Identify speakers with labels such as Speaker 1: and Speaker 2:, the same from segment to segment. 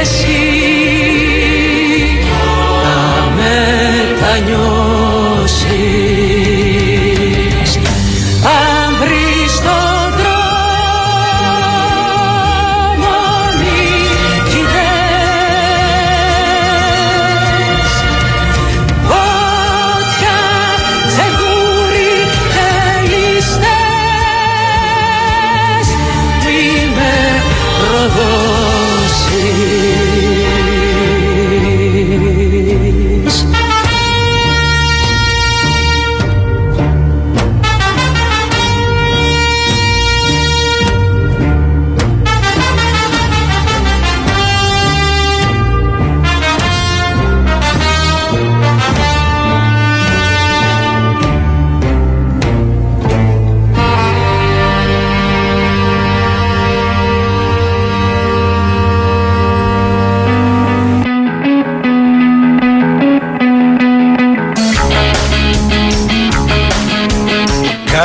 Speaker 1: Εσύ να μετανιώ.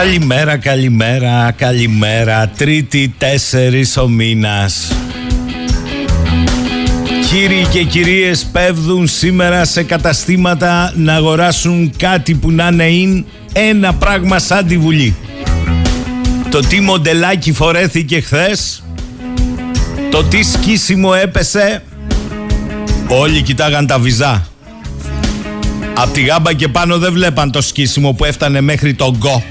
Speaker 2: Καλημέρα, καλημέρα, καλημέρα. Τρίτη, τέσσερις ο μήνας. Κύριοι και κυρίες πέφτουν σήμερα σε καταστήματα να αγοράσουν κάτι που να είναι ένα πράγμα σαν τη Βουλή. Το τι μοντελάκι φορέθηκε χθες, το τι σκίσιμο έπεσε, όλοι κοιτάγαν τα βυζά. Απ' τη γάμπα και πάνω δεν βλέπαν το σκίσιμο που έφτανε μέχρι τον γκο.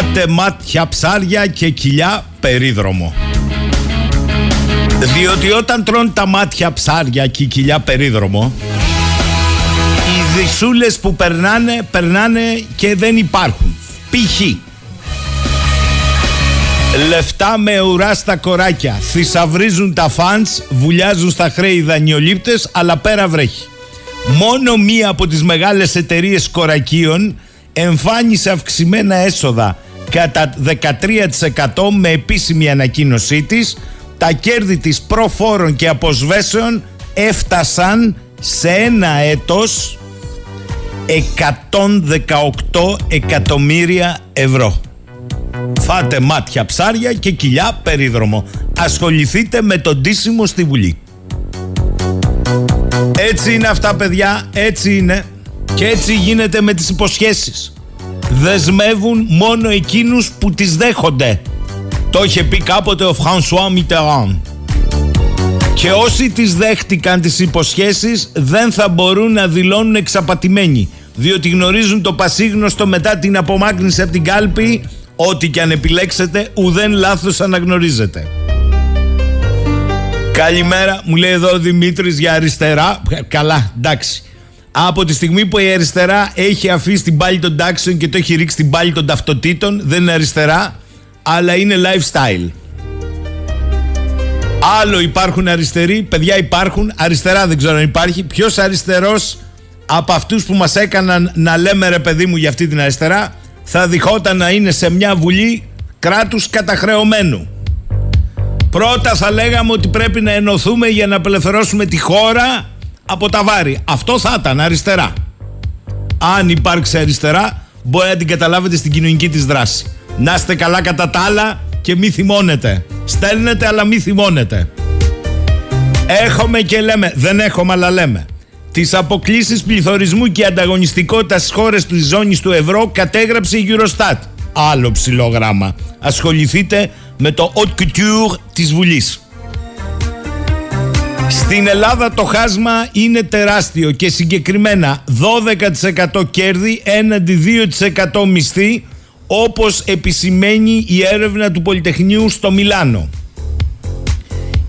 Speaker 2: Φάτε μάτια ψάρια και κοιλιά περίδρομο. Διότι όταν τρώνε τα μάτια ψάρια και κοιλιά περίδρομο, οι δυσούλες που περνάνε, περνάνε και δεν υπάρχουν. Π.χ. Λεφτά με ουρά στα κοράκια. Θησαυρίζουν τα φανς, βουλιάζουν στα χρέη δανειολήπτες, αλλά πέρα βρέχει. Μόνο μία από τις μεγάλες εταιρείες κορακίων εμφάνισε αυξημένα έσοδα κατά 13% με επίσημη ανακοίνωσή της τα κέρδη της προφόρων και αποσβέσεων έφτασαν σε ένα έτος 118 εκατομμύρια ευρώ. Φάτε μάτια ψάρια και κοιλιά περίδρομο. Ασχοληθείτε με τον τίσιμο στη Βουλή. Έτσι είναι αυτά παιδιά, έτσι είναι και έτσι γίνεται με τις υποσχέσεις. Δεσμεύουν μόνο εκείνους που τις δέχονται. Το είχε πει κάποτε ο Φρανσουά Μιτεράν. Και όσοι τις δέχτηκαν τις υποσχέσεις δεν θα μπορούν να δηλώνουν εξαπατημένοι. Διότι γνωρίζουν το πασίγνωστο μετά την απομάκρυνση από την κάλπη Ό,τι και αν επιλέξετε ουδέν λάθος αναγνωρίζετε. Καλημέρα, μου λέει εδώ ο Δημήτρης για αριστερά. Καλά, εντάξει. Από τη στιγμή που η αριστερά έχει αφήσει την πάλη των τάξεων και το έχει ρίξει την πάλη των ταυτοτήτων, δεν είναι αριστερά, αλλά είναι lifestyle. Άλλο υπάρχουν αριστεροί, παιδιά υπάρχουν, αριστερά δεν ξέρω αν υπάρχει. Ποιος αριστερός από αυτούς που μας έκαναν να λέμε ρε παιδί μου για αυτή την αριστερά, θα διχόταν να είναι σε μια βουλή κράτους καταχρεωμένου. Πρώτα θα λέγαμε ότι πρέπει να ενωθούμε για να απελευθερώσουμε τη χώρα από τα βάρη. Αυτό θα ήταν αριστερά. Αν υπάρξει αριστερά, μπορεί να την καταλάβετε στην κοινωνική της δράση. Να είστε καλά κατά τα άλλα και μη θυμώνετε. Στέλνετε αλλά μη θυμώνετε. Έχουμε και λέμε, δεν έχουμε αλλά λέμε. Τις αποκλήσει πληθωρισμού και ανταγωνιστικότητα στις χώρες της ζώνης του ευρώ κατέγραψε η Eurostat. Άλλο ψηλό γράμμα. Ασχοληθείτε με το haute couture της Βουλής. Στην Ελλάδα το χάσμα είναι τεράστιο και συγκεκριμένα 12% κέρδη έναντι 2% μισθή όπως επισημαίνει η έρευνα του Πολυτεχνείου στο Μιλάνο.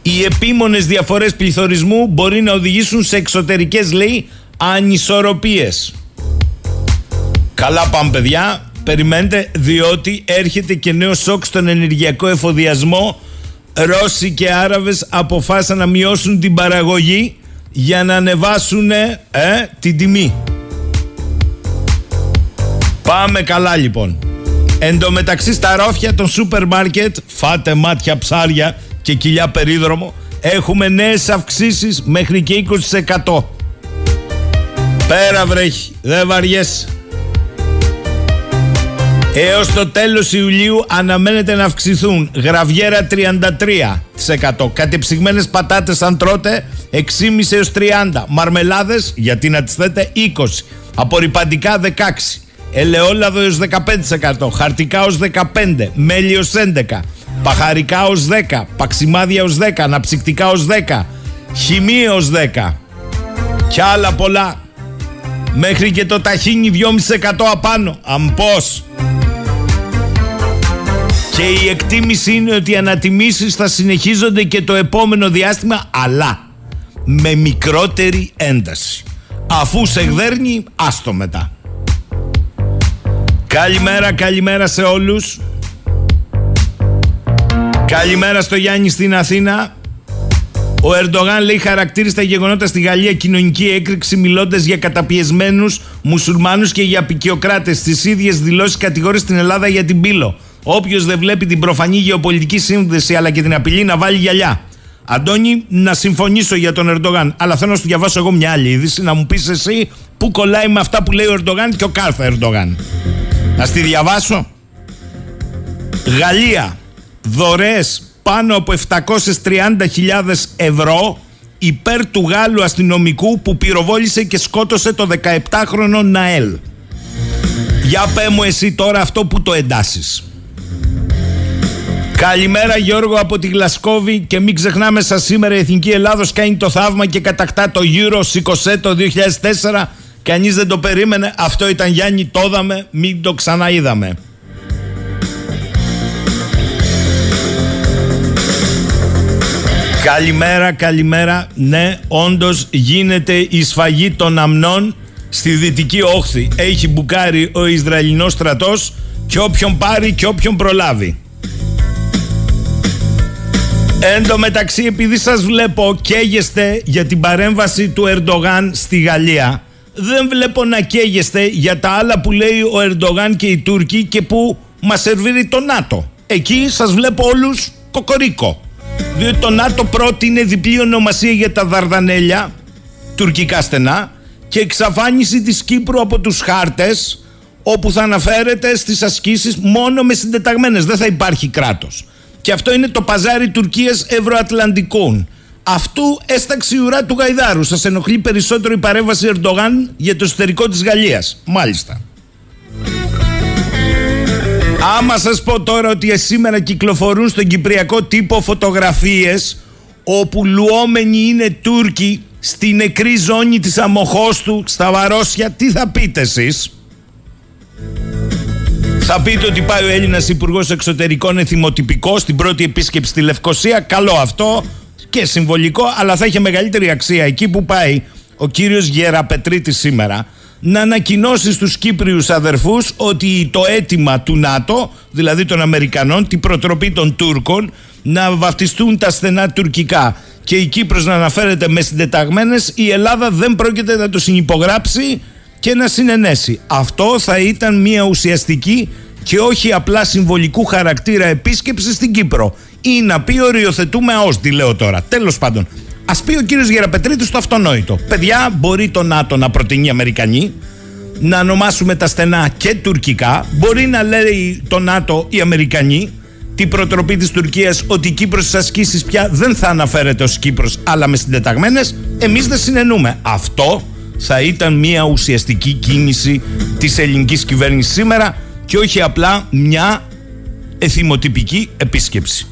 Speaker 2: Οι επίμονες διαφορές πληθωρισμού μπορεί να οδηγήσουν σε εξωτερικές, λέει, ανισορροπίες. Καλά πάμε παιδιά, περιμένετε διότι έρχεται και νέο σοκ στον ενεργειακό εφοδιασμό. Ρώσοι και Άραβες αποφάσισαν να μειώσουν την παραγωγή για να ανεβάσουν ε, την τιμή. Πάμε καλά λοιπόν. Εν τω μεταξύ στα ρόφια των σούπερ μάρκετ, φάτε μάτια ψάρια, και κοιλιά περίδρομο έχουμε νέες αυξήσεις μέχρι και 20%. Πέρα βρέχει, δεν βαριέσαι. Έως το τέλος Ιουλίου αναμένεται να αυξηθούν. Γραβιέρα 33%, κατεψυγμένες πατάτες αν τρώτε 6,5 έως 30, μαρμελάδες γιατί να τις θέτε 20, απορριπαντικά 16, ελαιόλαδο έως 15%, χαρτικά ως 15, μέλι ως 11, Παχαρικά ως 10, παξιμάδια ως 10, αναψυκτικά ως 10, χημεία ως 10 και άλλα πολλά. Μέχρι και το ταχύνι 2,5% απάνω. Αμπός. Και η εκτίμηση είναι ότι οι ανατιμήσεις θα συνεχίζονται και το επόμενο διάστημα, αλλά με μικρότερη ένταση. Αφού σε γδέρνει, άστο μετά. Καλημέρα, καλημέρα σε όλους. Καλημέρα στο Γιάννη στην Αθήνα. Ο Ερντογάν λέει χαρακτήρισε τα γεγονότα στη Γαλλία κοινωνική έκρηξη μιλώντας για καταπιεσμένους μουσουλμάνους και για απεικιοκράτες. Στι ίδιες δηλώσεις κατηγορεί στην Ελλάδα για την πύλο. Όποιος δεν βλέπει την προφανή γεωπολιτική σύνδεση αλλά και την απειλή να βάλει γυαλιά. Αντώνη, να συμφωνήσω για τον Ερντογάν, αλλά θέλω να σου διαβάσω εγώ μια άλλη είδηση, να μου πεις εσύ πού κολλάει με αυτά που λέει ο Ερντογάν και ο κάθε Ερντογάν. Να στη διαβάσω. Γαλλία δωρεές πάνω από 730.000 ευρώ υπέρ του Γάλλου αστυνομικού που πυροβόλησε και σκότωσε το 17χρονο Ναέλ. Για πέ μου εσύ τώρα αυτό που το εντάσεις. Καλημέρα Γιώργο από τη Γλασκόβη και μην ξεχνάμε σας σήμερα η Εθνική Ελλάδος κάνει το θαύμα και κατακτά το Euro σηκωσέ το 2004 Κανείς δεν το περίμενε, αυτό ήταν Γιάννη το είδαμε, μην το ξαναείδαμε. Καλημέρα, καλημέρα. Ναι, όντως γίνεται η σφαγή των αμνών στη δυτική όχθη. Έχει μπουκάρει ο Ισραηλινός στρατός και όποιον πάρει και όποιον προλάβει. Εν τω μεταξύ επειδή σας βλέπω καίγεστε για την παρέμβαση του Ερντογάν στη Γαλλία δεν βλέπω να καίγεστε για τα άλλα που λέει ο Ερντογάν και οι Τούρκοι και που μας σερβίρει το ΝΑΤΟ. Εκεί σας βλέπω όλους κοκορίκο. Διότι το ΝΑΤΟ πρότεινε διπλή ονομασία για τα Δαρδανέλια, τουρκικά στενά, και εξαφάνιση της Κύπρου από τους χάρτες, όπου θα αναφέρεται στις ασκήσεις μόνο με συντεταγμένες, δεν θα υπάρχει κράτος. Και αυτό είναι το παζάρι Τουρκίας Ευρωατλαντικών. Αυτού έσταξε η ουρά του Γαϊδάρου. Σας ενοχλεί περισσότερο η παρέμβαση Ερντογάν για το εσωτερικό της Γαλλίας. Μάλιστα. Άμα σας πω τώρα ότι σήμερα κυκλοφορούν στον κυπριακό τύπο φωτογραφίες όπου λουόμενοι είναι Τούρκοι στη νεκρή ζώνη της Αμοχώστου στα Βαρόσια, τι θα πείτε εσείς; Θα πείτε ότι πάει ο Έλληνας Υπουργός Εξωτερικών εθιμοτυπικό στην πρώτη επίσκεψη στη Λευκοσία. Καλό αυτό και συμβολικό, αλλά θα είχε μεγαλύτερη αξία εκεί που πάει ο κύριος Γεραπετρίτης σήμερα να ανακοινώσει στους Κύπριους αδερφούς ότι το αίτημα του ΝΑΤΟ, δηλαδή των Αμερικανών, την προτροπή των Τούρκων, να βαφτιστούν τα στενά τουρκικά και η Κύπρος να αναφέρεται με συντεταγμένες, η Ελλάδα δεν πρόκειται να το συνυπογράψει και να συνενέσει. Αυτό θα ήταν μια ουσιαστική και όχι απλά συμβολικού χαρακτήρα επίσκεψη στην Κύπρο. Ή να πει οριοθετούμε ΑΟΣ, τι λέω τώρα. Τέλος πάντων, Α πει ο κύριος Γεραπετρίτης το αυτονόητο. Παιδιά, μπορεί το ΝΑΤΟ να προτείνει Αμερικανοί, να ονομάσουμε τα στενά και τουρκικά. Μπορεί να λέει το ΝΑΤΟ οι Αμερικανοί την προτροπή της Τουρκίας ότι η Κύπρος στις ασκήσεις πια δεν θα αναφέρεται ως Κύπρος αλλά με συντεταγμένες, εμείς δεν συνενούμε. Αυτό θα ήταν μια ουσιαστική κίνηση της ελληνικής κυβέρνησης σήμερα και όχι απλά μια εθιμοτυπική επίσκεψη.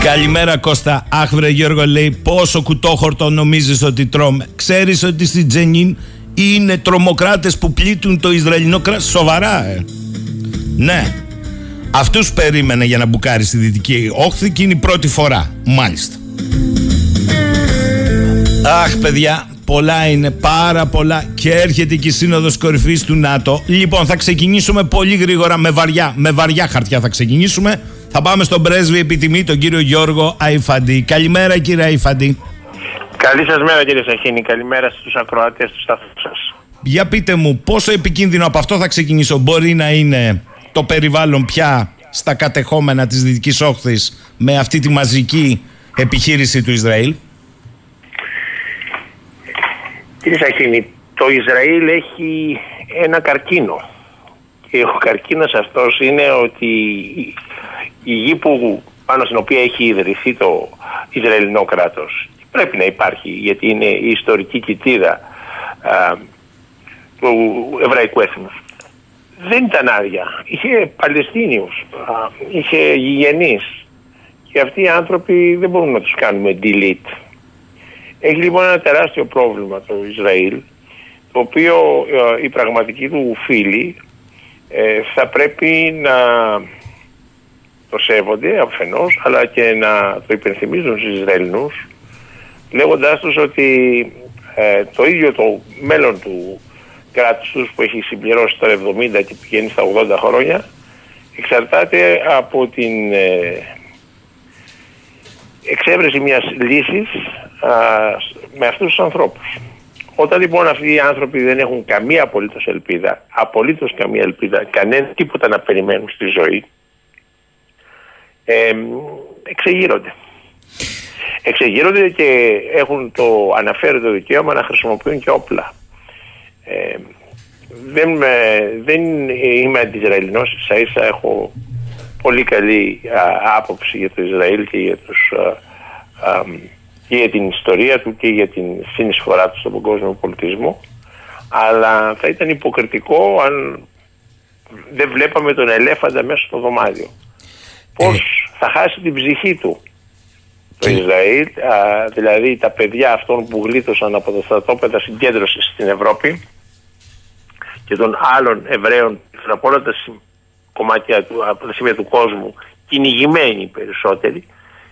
Speaker 2: Καλημέρα Κώστα. Αχ βρε Γιώργο λέει πόσο κουτόχορτο νομίζεις ότι τρώμε. Ξέρεις ότι στην Τζενίν είναι τρομοκράτες που πλήττουν το Ισραηλινό κράτος; Σοβαρά ε. Ναι. Αυτούς περίμενε για να μπουκάρει στη Δυτική Όχθη και είναι η πρώτη φορά. Μάλιστα. Αχ παιδιά, πολλά είναι, πάρα πολλά και έρχεται και η σύνοδος κορυφής του ΝΑΤΟ. Λοιπόν, θα ξεκινήσουμε πολύ γρήγορα με βαριά, με βαριά χαρτιά θα ξεκινήσουμε. Θα πάμε στον πρέσβη επιτιμή, τον κύριο Γιώργο Αϊφαντή. Καλημέρα κύριε Αϊφαντή.
Speaker 3: Καλή σας μέρα κύριε Σαχίνη, καλημέρα στους ακροατές του σταθμούς σας.
Speaker 2: Για πείτε μου, πόσο επικίνδυνο από αυτό θα ξεκινήσω; Μπορεί να είναι το περιβάλλον πια στα κατεχόμενα της Δυτικής Όχθης με αυτή τη μαζική επιχείρηση του Ισραήλ;
Speaker 3: Κύριε Σαχίνη, το Ισραήλ έχει ένα καρκίνο και ο καρκίνος αυτός είναι ότι η γη που, πάνω στην οποία έχει ιδρυθεί το Ισραηλινό κράτος πρέπει να υπάρχει γιατί είναι η ιστορική κοιτίδα του εβραϊκού έθνους. Δεν ήταν άδεια. Είχε Παλαιστίνιους, είχε γηγενείς και αυτοί οι άνθρωποι δεν μπορούμε να τους κάνουμε delete. Έχει λοιπόν ένα τεράστιο πρόβλημα το Ισραήλ το οποίο ε, οι πραγματικοί του φίλοι ε, θα πρέπει να το σέβονται αφενός αλλά και να το υπενθυμίζουν στους Ισραηλινούς λέγοντάς τους ότι ε, το ίδιο το μέλλον του κράτους τους που έχει συμπληρώσει τώρα 70 και πηγαίνει στα 80 χρόνια εξαρτάται από την ε, εξέβρεση μιας λύσης με αυτούς τους ανθρώπους. Όταν λοιπόν αυτοί οι άνθρωποι δεν έχουν καμία απολύτως ελπίδα, απολύτως καμία ελπίδα, κανένα τίποτα να περιμένουν στη ζωή, ε, εξεγείρονται. Εξεγείρονται και έχουν το αναφέρετο δικαίωμα να χρησιμοποιούν και όπλα. Ε, δεν, δεν είμαι αντιισραηλινός, ίσα ίσα έχω πολύ καλή άποψη για το Ισραήλ και για, τους, και για την ιστορία του και για την συνεισφορά του στον παγκόσμιο πολιτισμό αλλά θα ήταν υποκριτικό αν δεν βλέπαμε τον ελέφαντα μέσα στο δωμάτιο. Πώς ε. θα χάσει την ψυχή του το Ισραήλ, δηλαδή τα παιδιά αυτών που γλίτωσαν από τα στρατόπεδα συγκέντρωσης στην Ευρώπη και των άλλων Εβραίων από όλα τα κομμάτια του, από τα σημεία του κόσμου κυνηγημένοι περισσότεροι,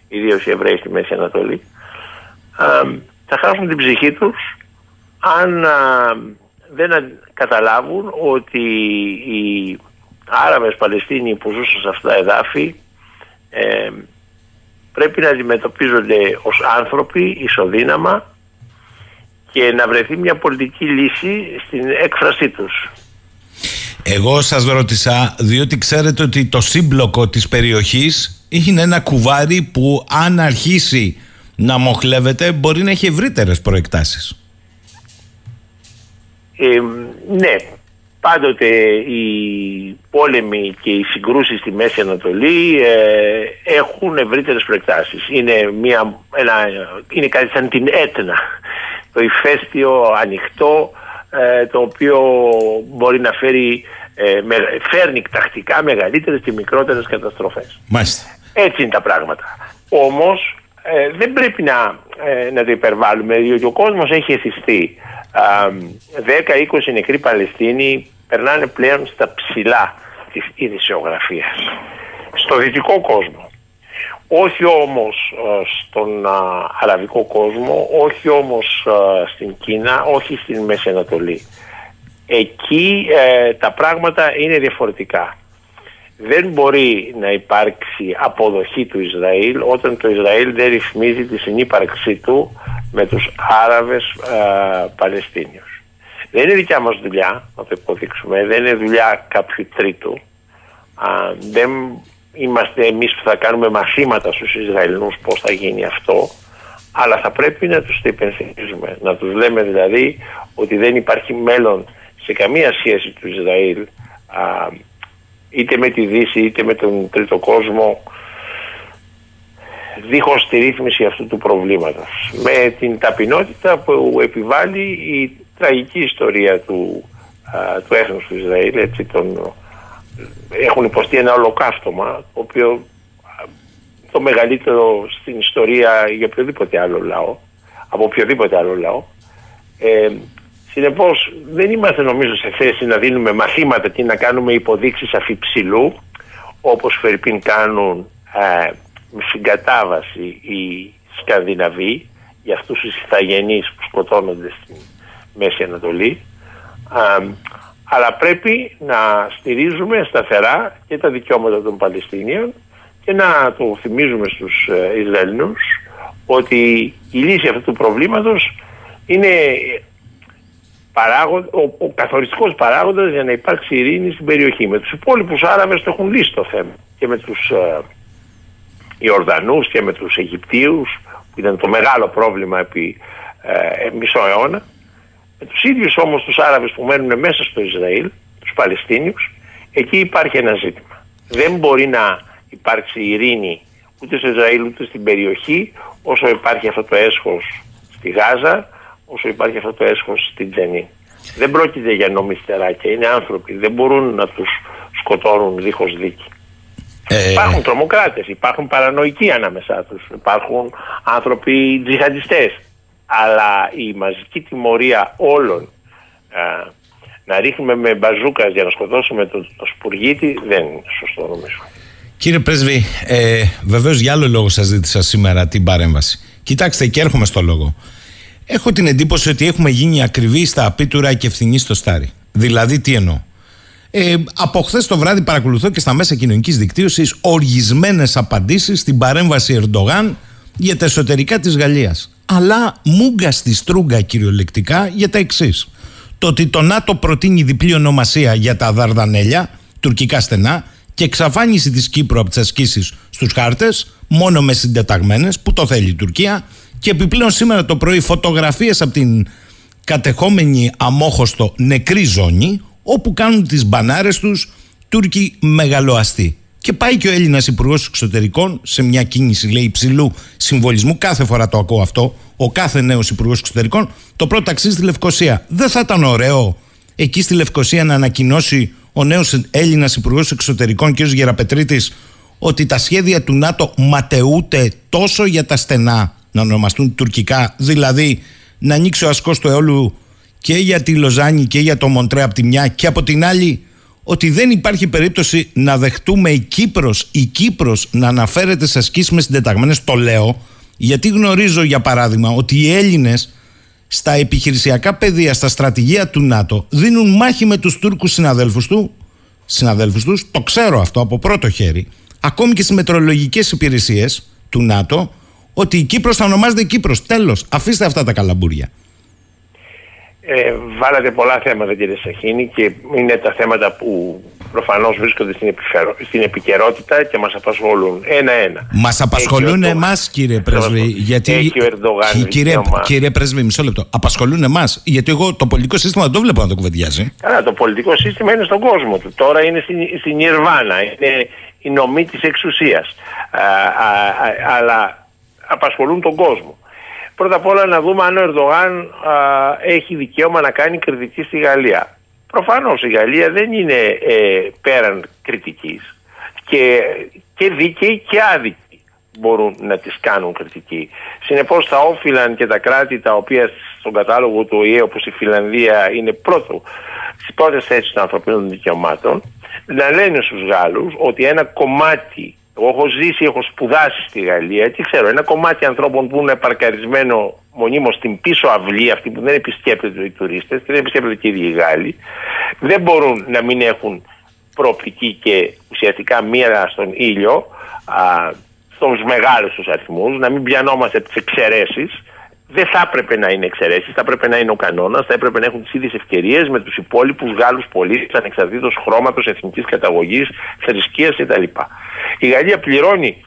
Speaker 3: ιδίως οι Εβραίοι στη Μέση Ανατολή, θα χάσουν την ψυχή τους αν δεν καταλάβουν ότι οι Άραβες Παλαιστίνοι που ζούσαν σε αυτά τα εδάφη ε, πρέπει να αντιμετωπίζονται ως άνθρωποι ισοδύναμα και να βρεθεί μια πολιτική λύση στην έκφρασή τους.
Speaker 2: Εγώ σας ρώτησα διότι ξέρετε ότι το σύμπλοκο της περιοχής είναι ένα κουβάρι που αν αρχίσει να μοχλεύεται μπορεί να έχει ευρύτερες προεκτάσεις.
Speaker 3: Ε, ναι, πάντοτε οι πόλεμοι και οι συγκρούσεις στη Μέση Ανατολή ε, έχουν ευρύτερες προεκτάσεις. Είναι, μια, ένα, είναι κάτι σαν την Έτνα, το ηφαίστειο ανοιχτό, ε, το οποίο μπορεί να φέρει, ε, με, φέρνει τακτικά μεγαλύτερες και μικρότερες καταστροφές.
Speaker 2: Μάλιστα.
Speaker 3: Έτσι είναι τα πράγματα. Όμως ε, δεν πρέπει να, ε, να το υπερβάλλουμε, διότι ο κόσμος έχει εθιστεί. 10-20 νεκροί Παλαιστίνοι περνάνε πλέον στα ψηλά της ειδησιογραφίας. Στο δυτικό κόσμο. Όχι όμως ε, στον αραβικό κόσμο, όχι όμως στην Κίνα, όχι στην Μέση Ανατολή. Εκεί τα πράγματα είναι διαφορετικά δεν μπορεί να υπάρξει αποδοχή του Ισραήλ όταν το Ισραήλ δεν ρυθμίζει τη συνύπαρξή του με τους Άραβες α, Παλαιστίνιους. Δεν είναι δικιά μας δουλειά να το υποδείξουμε, δεν είναι δουλειά κάποιου τρίτου. Α, δεν είμαστε εμείς που θα κάνουμε μαθήματα στους Ισραηλινούς πώς θα γίνει αυτό, αλλά θα πρέπει να τους το υπενθυμίζουμε, να τους λέμε δηλαδή ότι δεν υπάρχει μέλλον σε καμία σχέση του Ισραήλ α, είτε με τη Δύση είτε με τον τρίτο κόσμο δίχως τη ρύθμιση αυτού του προβλήματος. Με την ταπεινότητα που επιβάλλει η τραγική ιστορία του, α, του έθνους του Ισραήλ, έτσι, τον, έχουν υποστεί ένα ολοκαύτωμα, το οποίο το μεγαλύτερο στην ιστορία για οποιοδήποτε άλλο λαό, από οποιοδήποτε άλλο λαό, ε, Συνεπώς, δεν είμαστε νομίζω σε θέση να δίνουμε μαθήματα και να κάνουμε υποδείξεις αφιψηλού, όπως φερπίν κάνουν ε, με συγκατάβαση οι Σκανδιναβοί για αυτούς τους ηθαγενείς που σκοτώνονται στη Μέση Ανατολή. Ε, αλλά πρέπει να στηρίζουμε σταθερά και τα δικαιώματα των Παλαιστίνιων και να το θυμίζουμε στους ε, Ισραηλινούς ότι η λύση αυτού του προβλήματος είναι παράγον, ο, ο καθοριστικός παράγοντας για να υπάρξει ειρήνη στην περιοχή. Με τους υπόλοιπους Άραβες το έχουν λύσει το θέμα και με τους ε, Ιορδανούς και με τους Αιγυπτίους που ήταν το μεγάλο πρόβλημα επί ε, μισό αιώνα. Με τους ίδιους όμως τους Άραβες που μένουν μέσα στο Ισραήλ, τους Παλαιστίνιους, εκεί υπάρχει ένα ζήτημα. Δεν μπορεί να υπάρξει ειρήνη ούτε στο Ισραήλ ούτε στην περιοχή όσο υπάρχει αυτό το έσχος στη Γάζα όσο υπάρχει αυτό το έσχος στην Τζενή. Δεν πρόκειται για νομιστεράκια, είναι άνθρωποι. Δεν μπορούν να τους σκοτώνουν δίχως δίκη. Ε... Υπάρχουν τρομοκράτες, υπάρχουν παρανοϊκοί ανάμεσά τους, υπάρχουν άνθρωποι τζιχαντιστές. Αλλά η μαζική τιμωρία όλων α, να ρίχνουμε με μπαζούκας για να σκοτώσουμε το, το σπουργίτη δεν είναι σωστό νομίζω.
Speaker 2: Κύριε Πρέσβη, ε, βεβαίως για άλλο λόγο σας ζήτησα σήμερα την παρέμβαση. Κοιτάξτε, και έρχομαι στο λόγο. Έχω την εντύπωση ότι έχουμε γίνει ακριβή στα απίτουρα και ευθυνή στο στάρι. Δηλαδή, τι εννοώ; Ε, από χθες το βράδυ παρακολουθώ και στα μέσα κοινωνικής δικτύωσης οργισμένες απαντήσεις στην παρέμβαση Ερντογάν για τα εσωτερικά της Γαλλίας. Αλλά μούγκα στη στρούγκα κυριολεκτικά για τα εξής. Το ότι το ΝΑΤΟ προτείνει διπλή ονομασία για τα Δαρδανέλια, τουρκικά στενά, και εξαφάνιση της Κύπρου από τις ασκήσεις στους χάρτες, μόνο με συντεταγμένες, που το θέλει η Τουρκία, και επιπλέον σήμερα το πρωί φωτογραφίες από την κατεχόμενη αμόχωστο νεκρή ζώνη όπου κάνουν τις μπανάρες τους Τούρκοι μεγαλοαστοί. Και πάει και ο Έλληνας Υπουργός Εξωτερικών σε μια κίνηση, λέει, υψηλού συμβολισμού. Κάθε φορά το ακούω αυτό. Ο κάθε νέος Υπουργός Εξωτερικών. Το πρώτο ταξίδι στη Λευκοσία. Δεν θα ήταν ωραίο εκεί στη Λευκοσία να ανακοινώσει ο νέος Έλληνας Υπουργός Εξωτερικών, κ. Γεραπετρίτης, ότι τα σχέδια του ΝΑΤΟ ματαιούνται τόσο για τα στενά να ονομαστούν τουρκικά, δηλαδή να ανοίξει ο ασκός του αιώλου και για τη Λοζάνη και για το Μοντρέ από τη μια και από την άλλη ότι δεν υπάρχει περίπτωση να δεχτούμε η Κύπρος, η Κύπρος να αναφέρεται σε ασκήσεις με συντεταγμένες, το λέω, γιατί γνωρίζω για παράδειγμα ότι οι Έλληνες στα επιχειρησιακά πεδία, στα στρατηγία του ΝΑΤΟ δίνουν μάχη με τους Τούρκους συναδέλφους του, συναδέλφους τους, το ξέρω αυτό από πρώτο χέρι, ακόμη και στις μετρολογικές υπηρεσίες του ΝΑΤΟ ότι η Κύπρος θα ονομάζεται Κύπρος. Τέλος. Αφήστε αυτά τα καλαμπούρια.
Speaker 3: Ε, βάλατε πολλά θέματα κύριε Σαχίνη και είναι τα θέματα που προφανώς βρίσκονται στην, επιφερο... στην επικαιρότητα και μας απασχολούν ένα-ένα.
Speaker 2: Μας απασχολούν
Speaker 3: Έχει ο
Speaker 2: εμάς, κύριε Πρέσβη. Γιατί...
Speaker 3: Έχει ο Ερντογάν
Speaker 2: Κυ- κύριε,
Speaker 3: δικαίωμα.
Speaker 2: κύριε Πρέσβη, μισό λεπτό. Απασχολούν εμάς. Γιατί εγώ το πολιτικό σύστημα δεν το βλέπω να το κουβεντιάζει.
Speaker 3: Καλά, το πολιτικό σύστημα είναι στον κόσμο του. Τώρα είναι στην, στην Ιρβάνα, είναι η νομή της εξουσίας. Α, α, α, αλλά απασχολούν τον κόσμο. Πρώτα απ' όλα να δούμε αν ο Ερντογάν α, έχει δικαίωμα να κάνει κριτική στη Γαλλία. Προφανώς η Γαλλία δεν είναι ε, πέραν κριτικής και, και δίκαιοι και άδικοι μπορούν να τις κάνουν κριτική. Συνεπώς θα όφυλαν και τα κράτη τα οποία στον κατάλογο του ΟΗΕ όπως η Φιλανδία είναι πρώτο στις πρώτες θέσεις των ανθρωπίνων δικαιωμάτων να λένε στους Γάλλους ότι ένα κομμάτι εγώ έχω ζήσει, έχω σπουδάσει στη Γαλλία και ξέρω ένα κομμάτι ανθρώπων που είναι παρκαρισμένο μονίμως στην πίσω αυλή, αυτοί που δεν επισκέπτονται οι τουρίστες και δεν επισκέπτονται και οι ίδιοι οι Γάλλοι, δεν μπορούν να μην έχουν προοπτική και ουσιαστικά μοίρα στον ήλιο, α, στους μεγάλους τους αριθμούς, να μην πιανόμαστε τις εξαιρέσεις. Δεν θα έπρεπε να είναι εξαιρέσεις, θα έπρεπε να είναι ο κανόνας, θα έπρεπε να έχουν τις ίδιες ευκαιρίες με τους υπόλοιπους Γάλλους πολίτες ανεξαρτήτως χρώματος, εθνικής καταγωγής, θρησκείας κτλ. Η Γαλλία πληρώνει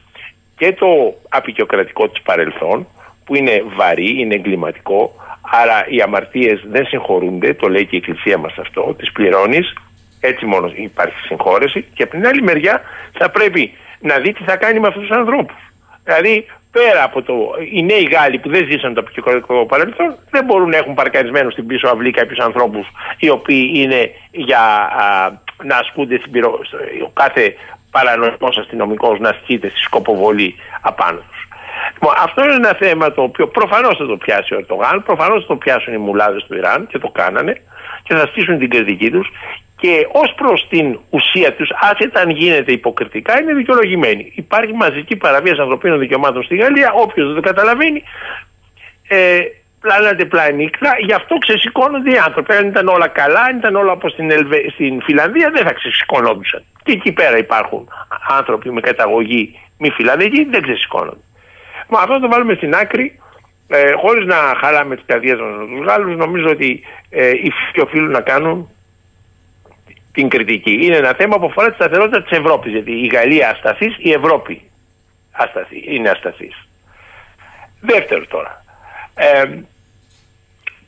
Speaker 3: και το απεικιοκρατικό της παρελθόν, που είναι βαρύ, είναι εγκληματικό, άρα οι αμαρτίες δεν συγχωρούνται, το λέει και η Εκκλησία μας αυτό, τις πληρώνεις, έτσι μόνο υπάρχει συγχώρεση, και από την άλλη μεριά θα πρέπει να δει τι θα κάνει με αυτούς τους ανθρώπους. Δηλαδή, πέρα από το. Οι νέοι Γάλλοι που δεν ζήσαν το απεικιοκρατικό παρελθόν δεν μπορούν να έχουν παρκαρισμένο στην πίσω αυλή κάποιους ανθρώπους οι οποίοι είναι για α, να ασκούνται στην πυρο... ο κάθε παρανοϊκός αστυνομικός να ασκείται στη σκοποβολή απάνω τους. Λοιπόν, αυτό είναι ένα θέμα το οποίο προφανώς θα το πιάσει ο Ερτογάν, προφανώς θα το πιάσουν οι μουλάδες του Ιράν και το κάνανε και θα στήσουν την κριτική τους και ως προς την ουσία τους, άσχετα αν γίνεται υποκριτικά, είναι δικαιολογημένη. Υπάρχει μαζική παραβίαση ανθρωπίνων δικαιωμάτων στη Γαλλία. Όποιος δεν το καταλαβαίνει, ε, πλάνατε πλανίκρα, γι' αυτό ξεσηκώνονται οι άνθρωποι. Αν ήταν όλα καλά, αν ήταν όλα όπως στην, Ελβε... στην Φιλανδία, δεν θα ξεσηκωνόντουσαν. Και εκεί πέρα υπάρχουν άνθρωποι με καταγωγή μη φιλανδική, δεν ξεσηκώνονται. Μα αυτό το βάλουμε στην άκρη, ε, χωρίς να χαλάμε τις καρδιές μας με τους Γάλλους, νομίζω ότι ε, οι φίλοι οφείλουν να κάνουν την κριτική. Είναι ένα θέμα που αφορά τη σταθερότητα της Ευρώπης. Γιατί η Γαλλία ασταθής, η Ευρώπη ασταθή, είναι ασταθής. Δεύτερο τώρα. Ε,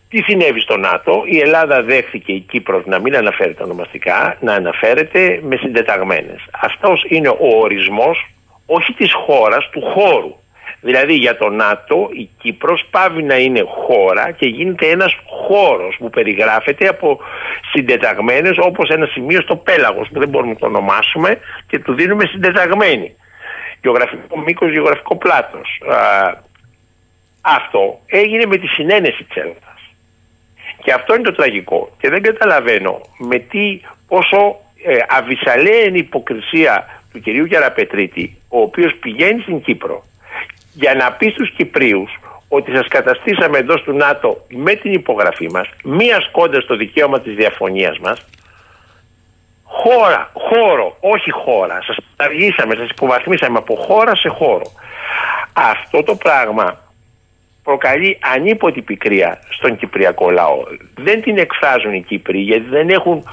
Speaker 3: τι συνέβη στο ΝΑΤΟ, η Ελλάδα δέχθηκε η Κύπρος να μην αναφέρεται ονομαστικά, να αναφέρεται με συντεταγμένες. Αυτός είναι ο ορισμός όχι της χώρας, του χώρου. Δηλαδή για το ΝΑΤΟ η Κύπρος πάβει να είναι χώρα και γίνεται ένας χώρος που περιγράφεται από συντεταγμένες όπως ένα σημείο στο πέλαγος που δεν μπορούμε να το ονομάσουμε και του δίνουμε συντεταγμένη. Γεωγραφικό μήκος, γεωγραφικό πλάτος. Α, αυτό έγινε με τη συνένεση της Ελλάδας. Και αυτό είναι το τραγικό. Και δεν καταλαβαίνω με τι πόσο ε, αβυσαλαία είναι η υποκρισία του κυρίου Γιαραπετρίτη, ο οποίος πηγαίνει στην Κύπρο για να πει στους Κυπρίους ότι σας καταστήσαμε εντός του ΝΑΤΟ με την υπογραφή μας, μία σκόντα στο δικαίωμα της διαφωνίας μας, χώρα, χώρο, όχι χώρα, σας αργήσαμε, σας υποβαθμίσαμε από χώρα σε χώρο. Αυτό το πράγμα προκαλεί ανίποτη πικρία στον κυπριακό λαό. Δεν την εκφράζουν οι Κύπροι γιατί δεν έχουν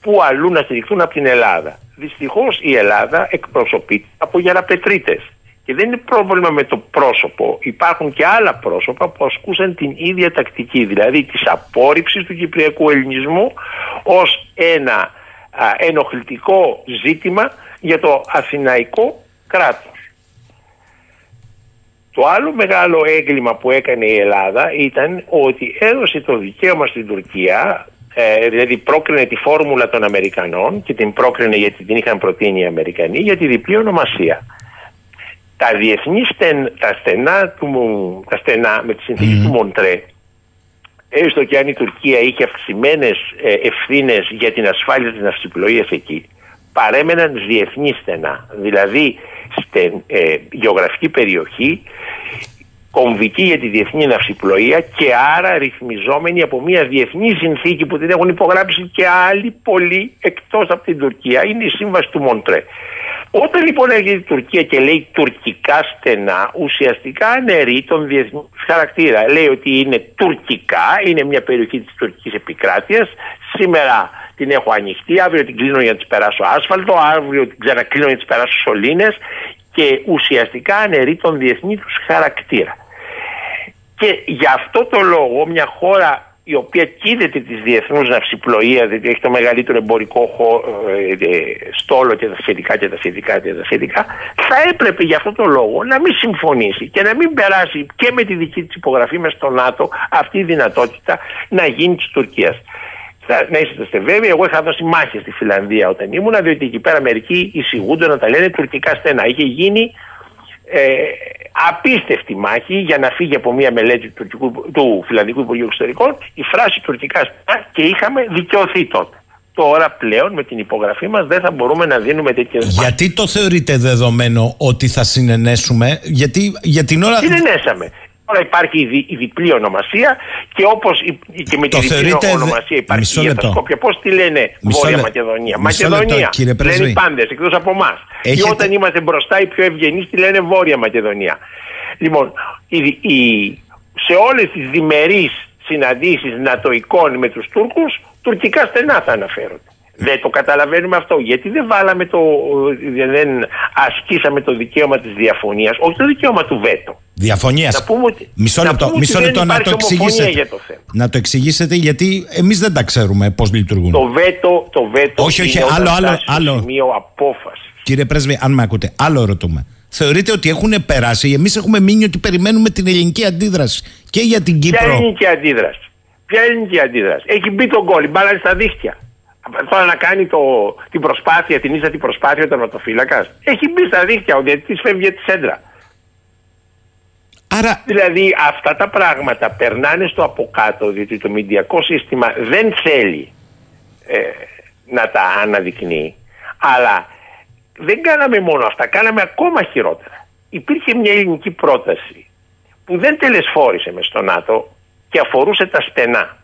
Speaker 3: που αλλού να στηριχθούν από την Ελλάδα. Δυστυχώς η Ελλάδα εκπροσωπείται από γεραπετρίτες. Και δεν είναι πρόβλημα με το πρόσωπο. Υπάρχουν και άλλα πρόσωπα που ασκούσαν την ίδια τακτική, δηλαδή της απόρριψης του κυπριακού ελληνισμού ως ένα α, ενοχλητικό ζήτημα για το αθηναϊκό κράτος. Το άλλο μεγάλο έγκλημα που έκανε η Ελλάδα ήταν ότι έδωσε το δικαίωμα στην Τουρκία, ε, δηλαδή πρόκρινε τη φόρμουλα των Αμερικανών και την πρόκρινε γιατί την είχαν προτείνει οι Αμερικανοί για τη διπλή ονομασία. Τα διεθνή στεν, τα στενά, του, τα στενά με τη συνθήκη του Μοντρέ, έστω και αν η Τουρκία είχε αυξημένες ε, ευθύνες για την ασφάλεια της ναυσιπλοείας εκεί, παρέμεναν διεθνή στενά. Δηλαδή, στην ε, γεωγραφική περιοχή κομβική για τη διεθνή ναυσιπλοεία και άρα ρυθμιζόμενη από μια διεθνή συνθήκη που την έχουν υπογράψει και άλλοι πολλοί εκτός από την Τουρκία. Είναι η σύμβαση του Μοντρέ. Όταν λοιπόν έρχεται η Τουρκία και λέει τουρκικά στενά, ουσιαστικά αναιρεί τον διεθνή χαρακτήρα. Λέει ότι είναι τουρκικά, είναι μια περιοχή της τουρκικής επικράτειας. Σήμερα την έχω ανοιχτή, αύριο την κλείνω για να της περάσω άσφαλτο, αύριο την ξανακλείνω για να της περάσω σωλήνες και ουσιαστικά αναιρεί τον διεθνή τους χαρακτήρα. Και γι' αυτό το λόγο μια χώρα η οποία κίδεται της διεθνούς ναυσιπλοείας, δηλαδή έχει το μεγαλύτερο εμπορικό ε, ε, στόλο και τα σχετικά και τα σχετικά και τα σχετικά, θα έπρεπε για αυτό το λόγο να μην συμφωνήσει και να μην περάσει και με τη δική της υπογραφή με στο ΝΑΤΟ αυτή η δυνατότητα να γίνει της Τουρκίας. Θα, να είστε βέβαιοι, εγώ είχα δώσει μάχη στη Φιλανδία όταν ήμουνα, διότι εκεί πέρα μερικοί εισηγούνται να τα λένε τουρκικά στενά. Είχε γίνει ε, απίστευτη μάχη για να φύγει από μια μελέτη του, του Φιλανδικού Υπουργείου Εξωτερικών η φράση τουρκικά στενά και είχαμε δικαιωθεί τότε. Τώρα πλέον με την υπογραφή μας δεν θα μπορούμε να δίνουμε τέτοιες
Speaker 2: Γιατί το θεωρείτε δεδομένο ότι θα συνενέσουμε, γιατί για την ώρα...
Speaker 3: Συνενέσαμε. Τώρα υπάρχει η, δι, η διπλή ονομασία και όπως και με τη διπλή ονομασία υπάρχει η τα Σκόπια. Πώς τη λένε Μισό Βόρεια Μακεδονία; Μακεδονία. Λεπτό, κύριε λένε οι πάντες εκτός από εμάς. Έχετε... Και όταν είμαστε μπροστά οι πιο ευγενείς τη λένε Βόρεια Μακεδονία. Λοιπόν, η, η, σε όλες τις διμερείς συναντήσεις νατοικών με τους Τούρκους, τουρκικά στενά θα αναφέρονται. Δεν το καταλαβαίνουμε αυτό. Γιατί δεν βάλαμε το. δεν ασκήσαμε το δικαίωμα της διαφωνίας, όχι το δικαίωμα του βέτο.
Speaker 2: Διαφωνίας. Μισό λεπτό, μισό λεπτό να το εξηγήσετε. το να το εξηγήσετε, γιατί εμείς δεν τα ξέρουμε πώς λειτουργούν.
Speaker 3: Το βέτο, το βέτο
Speaker 2: όχι, όχι, είναι άλλο, άλλο, άλλο.
Speaker 3: σημείο απόφασης.
Speaker 2: Κύριε Πρέσβη, αν με ακούτε, άλλο ρωτούμε. Θεωρείτε ότι έχουν περάσει, εμείς έχουμε μείνει ότι περιμένουμε την ελληνική αντίδραση και για την Κύπρο.
Speaker 3: Ποια ελληνική αντίδραση; Ποια ελληνική αντίδραση; Έχει μπει τον κόλλη, μπάλα στα δίχτυα. Τώρα να κάνει το, την προσπάθεια, την ίσα την προσπάθεια ο τερματοφύλακας. Έχει μπει στα δίχτυα, ο διαιτητής φεύγει τη σέντρα.
Speaker 2: Άρα...
Speaker 3: Δηλαδή αυτά τα πράγματα περνάνε στο από κάτω, διότι το μηντιακό σύστημα δεν θέλει ε, να τα αναδεικνύει. Αλλά δεν κάναμε μόνο αυτά, κάναμε ακόμα χειρότερα. Υπήρχε μια ελληνική πρόταση που δεν τελεσφόρησε μες στο ΝΑΤΟ και αφορούσε τα στενά.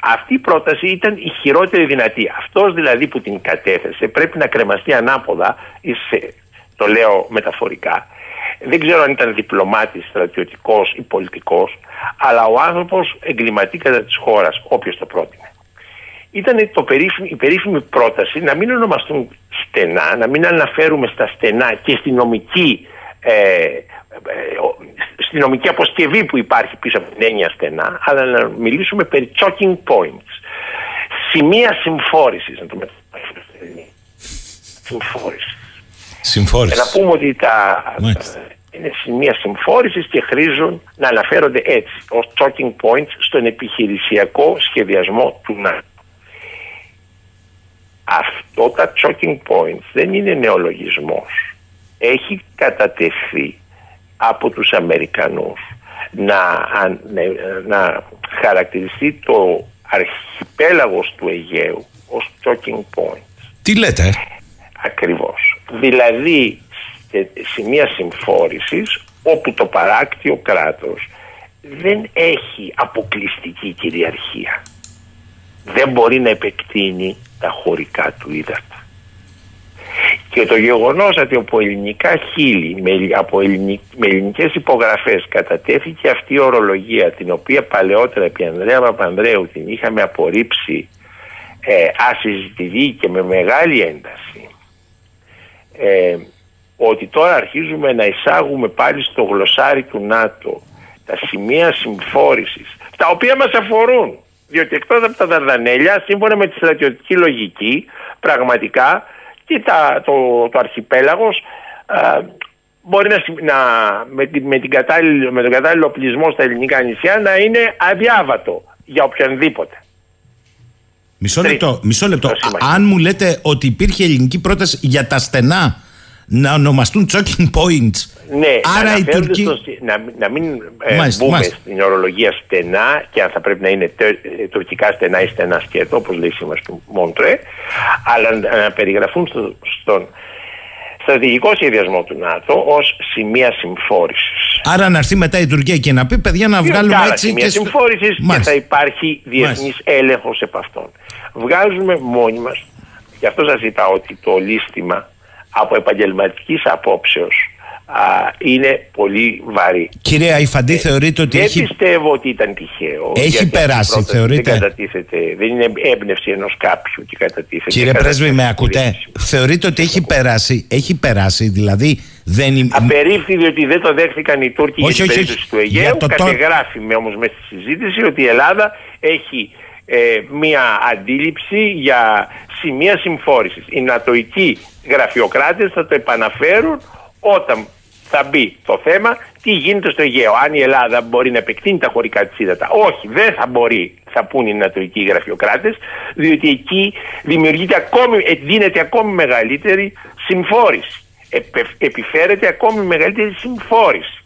Speaker 3: Αυτή η πρόταση ήταν η χειρότερη δυνατή. Αυτός δηλαδή που την κατέθεσε πρέπει να κρεμαστεί ανάποδα, το λέω μεταφορικά. Δεν ξέρω αν ήταν διπλωμάτης, στρατιωτικός ή πολιτικός, αλλά ο άνθρωπος εγκληματεί κατά της χώρας, όποιος το πρότεινε. Ήταν το περίφημη, η περίφημη πρόταση να μην ονομαστούν στενά, να μην αναφέρουμε στα στενά και στη νομική ε, ε, στη νομική αποσκευή που υπάρχει πίσω από την έννοια στενά, αλλά να μιλήσουμε περί choking points. Σημεία συμφόρησης, να το μεταφέρουμε. Συμφόρησης.
Speaker 2: Συμφόρησης.
Speaker 3: Και να πούμε ότι τα, είναι σημεία συμφόρησης και χρήζουν να αναφέρονται έτσι, ως choking points στον επιχειρησιακό σχεδιασμό του ΝΑΤΟ. Αυτό τα choking points δεν είναι νεολογισμός έχει κατατεθεί από τους Αμερικανούς να, να χαρακτηριστεί το αρχιπέλαγος του Αιγαίου ως talking points.
Speaker 2: Τι λέτε;
Speaker 3: Ακριβώς. Δηλαδή σε σημεία συμφόρησης όπου το παράκτιο κράτος δεν έχει αποκλειστική κυριαρχία. Δεν μπορεί να επεκτείνει τα χωρικά του ύδατα. Και το γεγονός ότι από ελληνικά χείλη, με, από ελληνικ, με ελληνικές υπογραφές κατατέθηκε αυτή η ορολογία την οποία παλαιότερα επί Ανδρέα Παπανδρέου την είχαμε απορρίψει ε, ασυζητητή και με μεγάλη ένταση ε, ότι τώρα αρχίζουμε να εισάγουμε πάλι στο γλωσσάρι του ΝΑΤΟ τα σημεία συμφόρησης τα οποία μας αφορούν. Διότι εκτός από τα Δαρδανέλια σύμφωνα με τη στρατιωτική λογική πραγματικά και τα, το, το αρχιπέλαγος μπορεί να, να, με, την, με, την κατάλληλη, με τον κατάλληλο πλεισμό στα ελληνικά νησιά να είναι αδιάβατο για οποιονδήποτε.
Speaker 2: Μισό λεπτό. Μισό λεπτό. Αν μου λέτε ότι υπήρχε ελληνική πρόταση για τα στενά να ονομαστούν choking points.
Speaker 3: Ναι, Άρα η Τουρκία. Να, να μην ε, μάλιστα, μπούμε μάλιστα. στην ορολογία στενά και αν θα πρέπει να είναι τε, ε, τουρκικά στενά ή στενά σκέτο, όπως λέει σήμερα του Μόντρε, αλλά να περιγραφούν στο, στον στρατηγικό σχεδιασμό του ΝΑΤΟ ως σημεία συμφόρησης.
Speaker 2: Άρα να έρθει μετά η Τουρκία και να πει παιδιά να βγάλουμε
Speaker 3: και
Speaker 2: έτσι.
Speaker 3: Σημεία και... συμφόρησης και θα υπάρχει διεθνής έλεγχος επ' αυτών. Βγάζουμε μόνοι μας, γι' αυτό σας είπα ότι το λίστημα από επαγγελματικής απόψεως α, είναι πολύ βαρύ.
Speaker 2: Κύριε Αϊφαντή, θεωρείτε ότι
Speaker 3: δεν
Speaker 2: έχει,
Speaker 3: πιστεύω ότι ήταν τυχαίο.
Speaker 2: Έχει
Speaker 3: γιατί αυτή η
Speaker 2: περάσει,
Speaker 3: πρόταση
Speaker 2: θεωρείτε;
Speaker 3: Δεν, κατατίθεται, δεν είναι έμπνευση ενός κάποιου και κατατίθεται.
Speaker 2: Κύριε
Speaker 3: κατατίθεται
Speaker 2: Πρέσβη, με
Speaker 3: στην
Speaker 2: ακούτε;
Speaker 3: κυβέρνηση.
Speaker 2: Θεωρείτε ότι έχει περάσει, έχει περάσει, δηλαδή δεν είναι.
Speaker 3: Απερίφθη διότι δεν το δέχθηκαν οι Τούρκοι
Speaker 2: Όχι,
Speaker 3: για την
Speaker 2: όχι,
Speaker 3: περίπτωση
Speaker 2: όχι.
Speaker 3: του
Speaker 2: Για
Speaker 3: Αιγαίου.
Speaker 2: το τό-
Speaker 3: Κατεγράφει με όμως μέσα στη συζήτηση ότι η Ελλάδα έχει ε, μία αντίληψη για σημεία συμφόρησης. Οι νατοικοί γραφειοκράτες θα το επαναφέρουν όταν θα μπει το θέμα τι γίνεται στο Αιγαίο. Αν η Ελλάδα μπορεί να επεκτείνει τα χωρικά της ύδατα. Όχι, δεν θα μπορεί, θα πούν οι νατοικοί γραφειοκράτες, διότι εκεί δημιουργείται ακόμη, ε, δίνεται ακόμη μεγαλύτερη συμφόρηση. Επε- επιφέρεται ακόμη μεγαλύτερη συμφόρηση.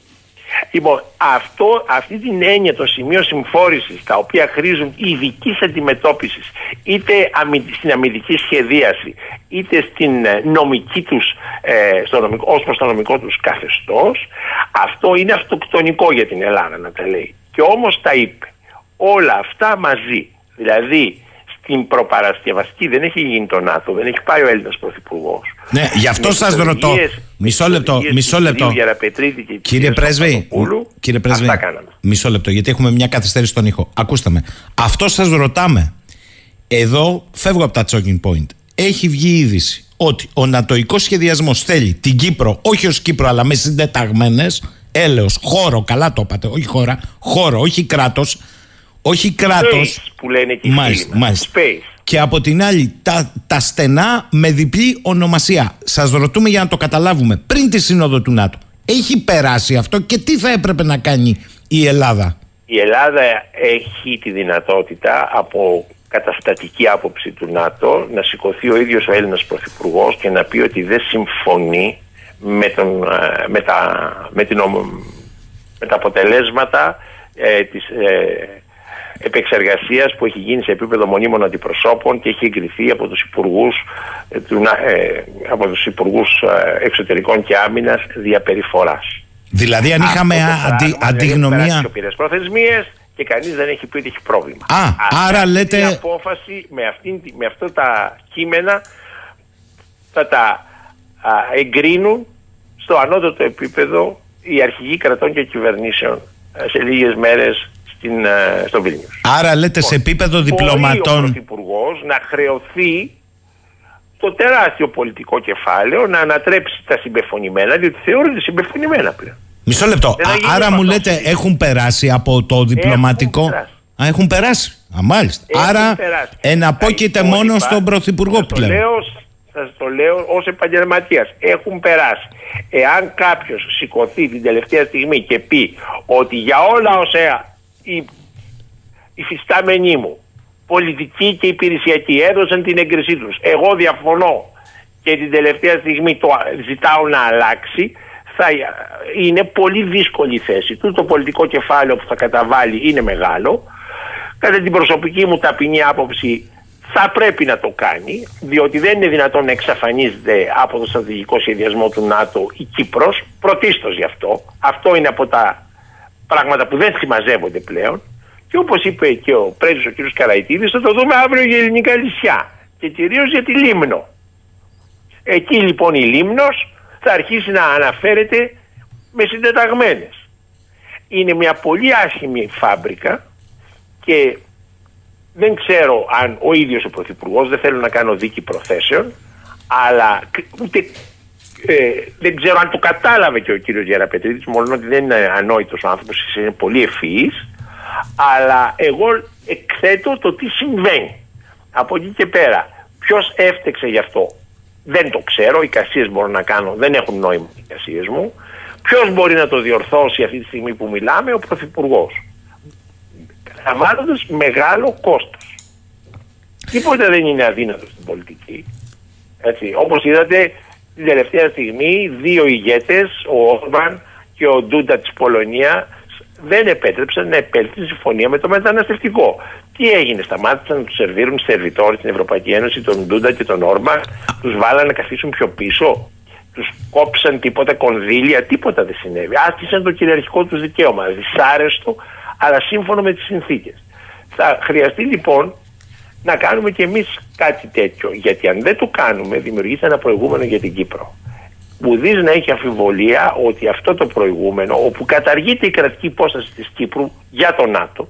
Speaker 3: Λοιπόν, αυτό, αυτή την έννοια των σημείων συμφόρησης, τα οποία χρήζουν ειδική αντιμετώπισης, είτε αμυ- στην αμυντική σχεδίαση, είτε στην ε, νομική τους, ε, στο νομικό, ως προς το νομικό τους καθεστώς, αυτό είναι αυτοκτονικό για την Ελλάδα να τα λέει. Και όμως τα είπε. Όλα αυτά μαζί. Δηλαδή, στην προπαρασκευαστική δεν έχει γίνει το ΝΑΤΟ, δεν έχει πάει ο Έλληνας Πρωθυπουργός.
Speaker 2: Ναι, γι' αυτό
Speaker 3: Με
Speaker 2: σας
Speaker 3: τις
Speaker 2: ρωτώ.
Speaker 3: οδηγίες-
Speaker 2: Μισό
Speaker 3: με τις
Speaker 2: λεπτό,
Speaker 3: οδηγίες
Speaker 2: μισό
Speaker 3: του
Speaker 2: λεπτό.
Speaker 3: κυρίου Γεραπετρίτη και της
Speaker 2: Κύριε
Speaker 3: κυρίας
Speaker 2: Πρέσβη,
Speaker 3: Παπαδοπούλου,
Speaker 2: κύριε Πρέσβη,
Speaker 3: αυτά κάναμε.
Speaker 2: μισό λεπτό, γιατί έχουμε μια καθυστέρηση στον ήχο. Ακούστε με. Αυτό σας ρωτάμε. Εδώ φεύγω από τα choking point. Έχει βγει η είδηση ότι ο νατοϊκός σχεδιασμός θέλει την Κύπρο, όχι ως Κύπρο, αλλά με συντεταγμένες, έλεος, χώρο, καλά το είπατε, όχι χώρα, χώρο, όχι κράτος. Όχι κράτος.
Speaker 3: Space που λένε και οι
Speaker 2: Μάλιστα,
Speaker 3: φίλοι μας.
Speaker 2: μάλιστα.
Speaker 3: Space.
Speaker 2: Και από την άλλη, τα, τα στενά με διπλή ονομασία. Σας ρωτούμε για να το καταλάβουμε. Πριν τη σύνοδο του ΝΑΤΟ, έχει περάσει αυτό και τι θα έπρεπε να κάνει η Ελλάδα;
Speaker 3: Η Ελλάδα έχει τη δυνατότητα από καταστατική άποψη του ΝΑΤΟ να σηκωθεί ο ίδιος ο Έλληνας Πρωθυπουργός και να πει ότι δεν συμφωνεί με, τον, ε, με, τα, με, την, ομο- με τα αποτελέσματα ε, της ε, επεξεργασίας που έχει γίνει σε επίπεδο μονίμων αντιπροσώπων και έχει εγκριθεί από τους υπουργούς, ε, του, Να- ε, από τους υπουργούς ε, εξωτερικών και άμυνας διαπεριφοράς.
Speaker 2: Δηλαδή, αν είχαμε
Speaker 3: Αυτό το
Speaker 2: α- αντι,
Speaker 3: πράγμα, δηλαδή, έχουν περάσει
Speaker 2: αντιγνωμία.
Speaker 3: σιωπηρές προθεσμίες και κανείς δεν έχει πει ότι έχει πρόβλημα.
Speaker 2: Α, άρα
Speaker 3: αυτή
Speaker 2: λέτε-
Speaker 3: Η απόφαση με, αυτήν, τη- με αυτά τα κείμενα θα τα α, εγκρίνουν στο ανώτατο επίπεδο οι αρχηγοί κρατών και κυβερνήσεων ε, σε λίγες μέρες στην, ε, στο Βίλνιους.
Speaker 2: Άρα, λέτε σε επίπεδο
Speaker 3: Μπορεί ο
Speaker 2: διπλωματών.
Speaker 3: Πρωθυπουργός να χρεωθεί το τεράστιο πολιτικό κεφάλαιο να ανατρέψει τα συμπεφωνημένα, διότι θεωρείται συμπεφωνημένα πλέον.
Speaker 2: Μισό λεπτό.
Speaker 3: Δεν
Speaker 2: Α,
Speaker 3: θα γίνει
Speaker 2: άρα
Speaker 3: αυτό.
Speaker 2: μου λέτε έχουν περάσει από το διπλωματικό.
Speaker 3: περάσει.
Speaker 2: Α, έχουν περάσει. Α, μάλιστα.
Speaker 3: Έχουν
Speaker 2: Άρα
Speaker 3: περάσει.
Speaker 2: εναπόκειται
Speaker 3: Τα
Speaker 2: μόνο
Speaker 3: υπόλοιπα,
Speaker 2: στον Πρωθυπουργό
Speaker 3: σας το
Speaker 2: πλέον.
Speaker 3: λέω, σας το λέω ως επαγγελματίας. Έχουν περάσει. Εάν κάποιος σηκωθεί την τελευταία στιγμή και πει ότι για όλα όσα οι, οι φυστάμενοι μου πολιτικοί και υπηρεσιακοί έδωσαν την έγκρισή τους. Εγώ διαφωνώ και την τελευταία στιγμή το ζητάω να αλλάξει θα είναι πολύ δύσκολη η θέση τους. Το πολιτικό κεφάλαιο που θα καταβάλει είναι μεγάλο. Κατά την προσωπική μου ταπεινή άποψη θα πρέπει να το κάνει διότι δεν είναι δυνατόν να εξαφανίζεται από το στρατηγικό σχεδιασμό του ΝΑΤΟ η Κύπρος πρωτίστως γι' αυτό αυτό είναι από τα πράγματα που δεν συμμαζεύονται πλέον και όπως είπε και ο πρέσβης ο κ. Καραϊτίδης θα το δούμε αύριο για ελληνικά νησιά και κυρίως για τη Λίμνο εκεί λοιπόν η Λίμνος θα αρχίσει να αναφέρεται με συντεταγμένες είναι μια πολύ άσχημη φάμπρικα και δεν ξέρω αν ο ίδιος ο Πρωθυπουργός, δεν θέλω να κάνω δίκη προθέσεων, αλλά κ- ούτε, ε, δεν ξέρω αν το κατάλαβε και ο κύριος Γεραπετρίδης, μόνο ότι δεν είναι ανόητος ο άνθρωπος, είναι πολύ ευφυής, αλλά εγώ εκθέτω το τι συμβαίνει. Από εκεί και πέρα, ποιος έφτεξε γι' αυτό, δεν το ξέρω, οι κασίες μπορώ να κάνω, δεν έχουν νόημα οι κασίες μου. Ποιος μπορεί να το διορθώσει αυτή τη στιγμή που μιλάμε, ο Πρωθυπουργός καταβάλλοντας μεγάλο κόστος. Τίποτε δεν είναι αδύνατο στην πολιτική. Έτσι, όπως είδατε την τελευταία στιγμή δύο ηγέτες, ο Όρμπαν και ο Ντούντα της Πολωνία δεν επέτρεψαν να επέλθει στη συμφωνία με το μεταναστευτικό. Τι έγινε, σταμάτησαν να τους σερβίρουν σερβιτόροι στην Ευρωπαϊκή Ένωση, τον Ντούντα και τον Όρμπαν, τους βάλανε να καθίσουν πιο πίσω, τους κόψαν τίποτα κονδύλια, τίποτα δεν συνέβη. Άσκησαν το κυριαρχικό τους δικαίωμα, δυσάρεστο, αλλά σύμφωνο με τις συνθήκες. Θα χρειαστεί λοιπόν να κάνουμε κι εμείς κάτι τέτοιο, γιατί αν δεν το κάνουμε, δημιουργείται ένα προηγούμενο για την Κύπρο. ουδής να έχει αμφιβολία ότι αυτό το προηγούμενο, όπου καταργείται η κρατική υπόσταση της Κύπρου για το ΝΑΤΟ,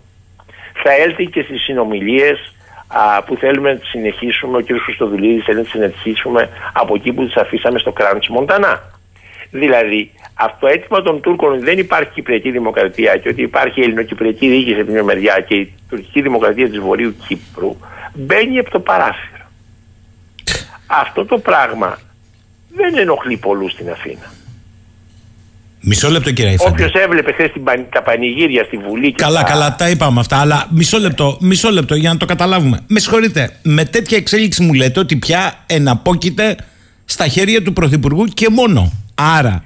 Speaker 3: θα έλθει και στις συνομιλίες α, που θέλουμε να συνεχίσουμε, ο κ. Χρυστοδουλίδης θέλει να συνεχίσουμε από εκεί που τις αφήσαμε στο κράνος της Μοντανά. Δηλαδή, αυτό το αίτημα των Τούρκων ότι δεν υπάρχει Κυπριακή Δημοκρατία και ότι υπάρχει Ελληνοκυπριακή διοίκηση από μια μεριά και η τουρκική Δημοκρατία της Βορείου Κύπρου μπαίνει από το παράθυρο. Αυτό το πράγμα δεν ενοχλεί πολλούς στην Αθήνα.
Speaker 2: Μισό λεπτό κύριε Ιφάντη.
Speaker 3: Όποιος έβλεπε χθες τα πανηγύρια στη Βουλή. Και
Speaker 2: Καλά,
Speaker 3: τα...
Speaker 2: καλά, τα είπαμε αυτά. Αλλά μισό λεπτό, μισό λεπτό για να το καταλάβουμε. Με συγχωρείτε, με τέτοια εξέλιξη μου λέτε ότι πια εναπόκειται στα χέρια του Πρωθυπουργού και μόνο. Άρα,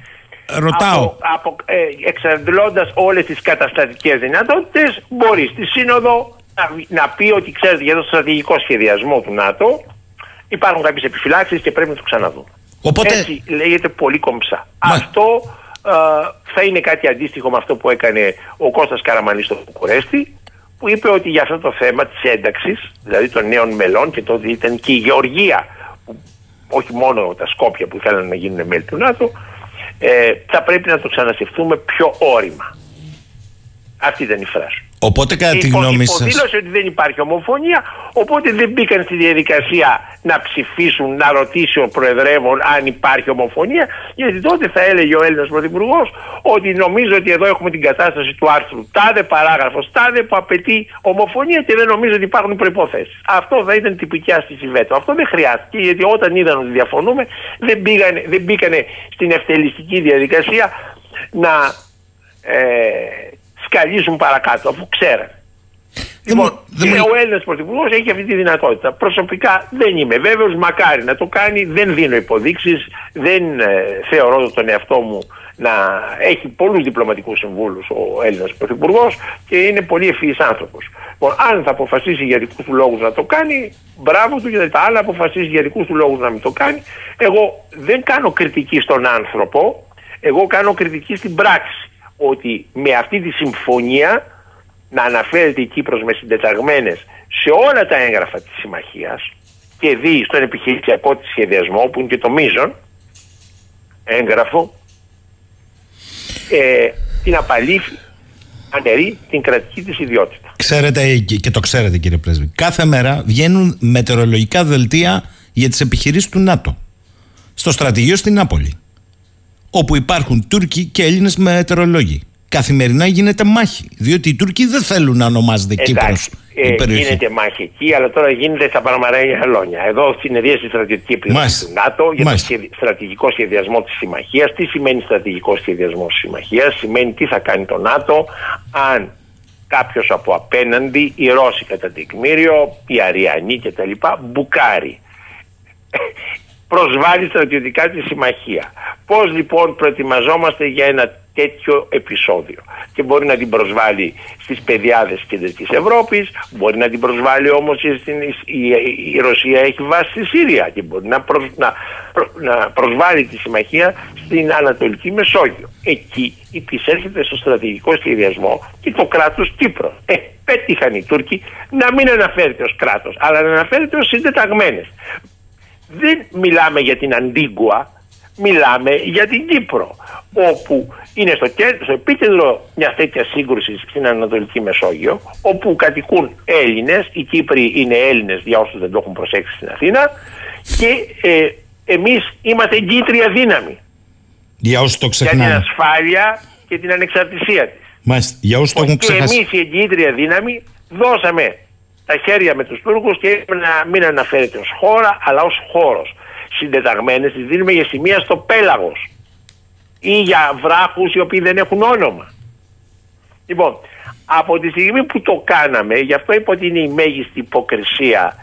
Speaker 2: ρωτάω.
Speaker 3: Από, από, ε, εξαντλώντας όλες τις καταστατικές δυνατότητες μπορεί στη Σύνοδο να, να πει ότι ξέρετε για το στρατηγικό σχεδιασμό του ΝΑΤΟ υπάρχουν κάποιες επιφυλάξεις και πρέπει να το ξαναδούμε.
Speaker 2: Οπότε...
Speaker 3: Έτσι λέγεται πολύ κομψά. Αυτό ε, θα είναι κάτι αντίστοιχο με αυτό που έκανε ο Κώστας Καραμανής στο Βουκουρέστι που είπε ότι για αυτό το θέμα της ένταξης, δηλαδή των νέων μελών και τότε ήταν και η Γεωργία, που, όχι μόνο τα Σκόπια που θέλουν να γίνουν μέλη του ΝΑΤΟ, ε, θα πρέπει να το ξανασκεφτούμε πιο όρημα. Αυτή ήταν η φράση.
Speaker 2: Οπότε κατά τη γνώμη σα.
Speaker 3: Υποδήλωσε ότι δεν υπάρχει ομοφωνία, οπότε δεν μπήκαν στη διαδικασία να ψηφίσουν, να ρωτήσει ο Προεδρεύων αν υπάρχει ομοφωνία, γιατί τότε θα έλεγε ο Έλληνας Πρωθυπουργός ότι νομίζω ότι εδώ έχουμε την κατάσταση του άρθρου τάδε παράγραφος, τάδε που απαιτεί ομοφωνία και δεν νομίζω ότι υπάρχουν προποθέσει. Αυτό θα ήταν τυπική άσκηση βέτο. Αυτό δεν χρειάστηκε, γιατί όταν είδαν ότι διαφωνούμε, δεν, μπήκανε, δεν μπήκανε στην ευτελιστική διαδικασία να. Ε, σκαλίζουν παρακάτω αφού ξέρανε. Λοιπόν, και ο Έλληνας Πρωθυπουργός έχει αυτή τη δυνατότητα. Προσωπικά δεν είμαι βέβαιος, μακάρι να το κάνει. Δεν δίνω υποδείξεις. Δεν ε, θεωρώ τον εαυτό μου να έχει πολλούς διπλωματικούς συμβούλους ο Έλληνας Πρωθυπουργός και είναι πολύ ευφυής άνθρωπος. Λοιπόν, αν θα αποφασίσει για δικούς του λόγους να το κάνει, μπράβο του, γιατί τα άλλα αποφασίσει για δικούς του λόγους να μην το κάνει. Εγώ δεν κάνω κριτική στον άνθρωπο, εγώ κάνω κριτική στην πράξη ότι με αυτή τη συμφωνία να αναφέρεται η Κύπρος με συντεταγμένες σε όλα τα έγγραφα της συμμαχίας και δει στον επιχειρησιακό της σχεδιασμό που είναι και το μείζον έγγραφο ε, την απαλήφη αναιρεί την κρατική της ιδιότητα.
Speaker 2: Ξέρετε και το ξέρετε κύριε Πρέσβη κάθε μέρα βγαίνουν μετεωρολογικά δελτία για τις επιχειρήσεις του ΝΑΤΟ στο στρατηγείο στην Νάπολη όπου υπάρχουν Τούρκοι και Έλληνες μετεωρολόγοι. Καθημερινά γίνεται μάχη. Διότι οι Τούρκοι δεν θέλουν να ονομάζεται Κύπρος.
Speaker 3: Ε, γίνεται μάχη εκεί, αλλά τώρα γίνεται στα Παναμαρένια Αλόνια. Εδώ συνεδρίασε η στρατιωτική επιτροπή του ΝΑΤΟ για Μάλιστα. το στρατηγικό σχεδιασμό της συμμαχίας. Τι σημαίνει στρατηγικό σχεδιασμό της συμμαχίας, σημαίνει τι θα κάνει το ΝΑΤΟ αν κάποιος από απέναντι, οι Ρώσοι κατά τεκμήριο, οι Αριανοί κτλ. μπουκάρει προσβάλλει στρατιωτικά τη συμμαχία. Πώς λοιπόν προετοιμαζόμαστε για ένα τέτοιο επεισόδιο; Και μπορεί να την προσβάλλει στις παιδιάδες της Κεντρικής Ευρώπης μπορεί να την προσβάλλει όμως στην, η, η, Ρωσία έχει βάση στη Σύρια και μπορεί να, να, να προσβάλλει τη συμμαχία στην Ανατολική Μεσόγειο. Εκεί υπησέρχεται στο στρατηγικό σχεδιασμό και το κράτος Κύπρος. Ε, πέτυχαν οι Τούρκοι να μην αναφέρεται ως κράτος αλλά να αναφέρεται ως συντεταγμένες δεν μιλάμε για την Αντίγκουα, μιλάμε για την Κύπρο, όπου είναι στο, στο επίκεντρο μια τέτοια σύγκρουση στην Ανατολική Μεσόγειο, όπου κατοικούν Έλληνες, οι Κύπροι είναι Έλληνες για όσους δεν το έχουν προσέξει στην Αθήνα, και ε, εμείς είμαστε εγκύτρια δύναμη.
Speaker 2: Για όσους το ξεχνάνε.
Speaker 3: Για την ασφάλεια και την ανεξαρτησία της.
Speaker 2: Μάλιστα. Για όσους το έχουν ξεχάσει.
Speaker 3: Και εμείς η εγκύτρια δύναμη δώσαμε τα χέρια με τους Τούρκους και να μην αναφέρεται ως χώρα αλλά ως χώρος. Συντεταγμένες τις δίνουμε για σημεία στο πέλαγος ή για βράχους οι οποίοι δεν έχουν όνομα. Λοιπόν, από τη στιγμή που το κάναμε, γι' αυτό είπα ότι είναι η μέγιστη υποκρισία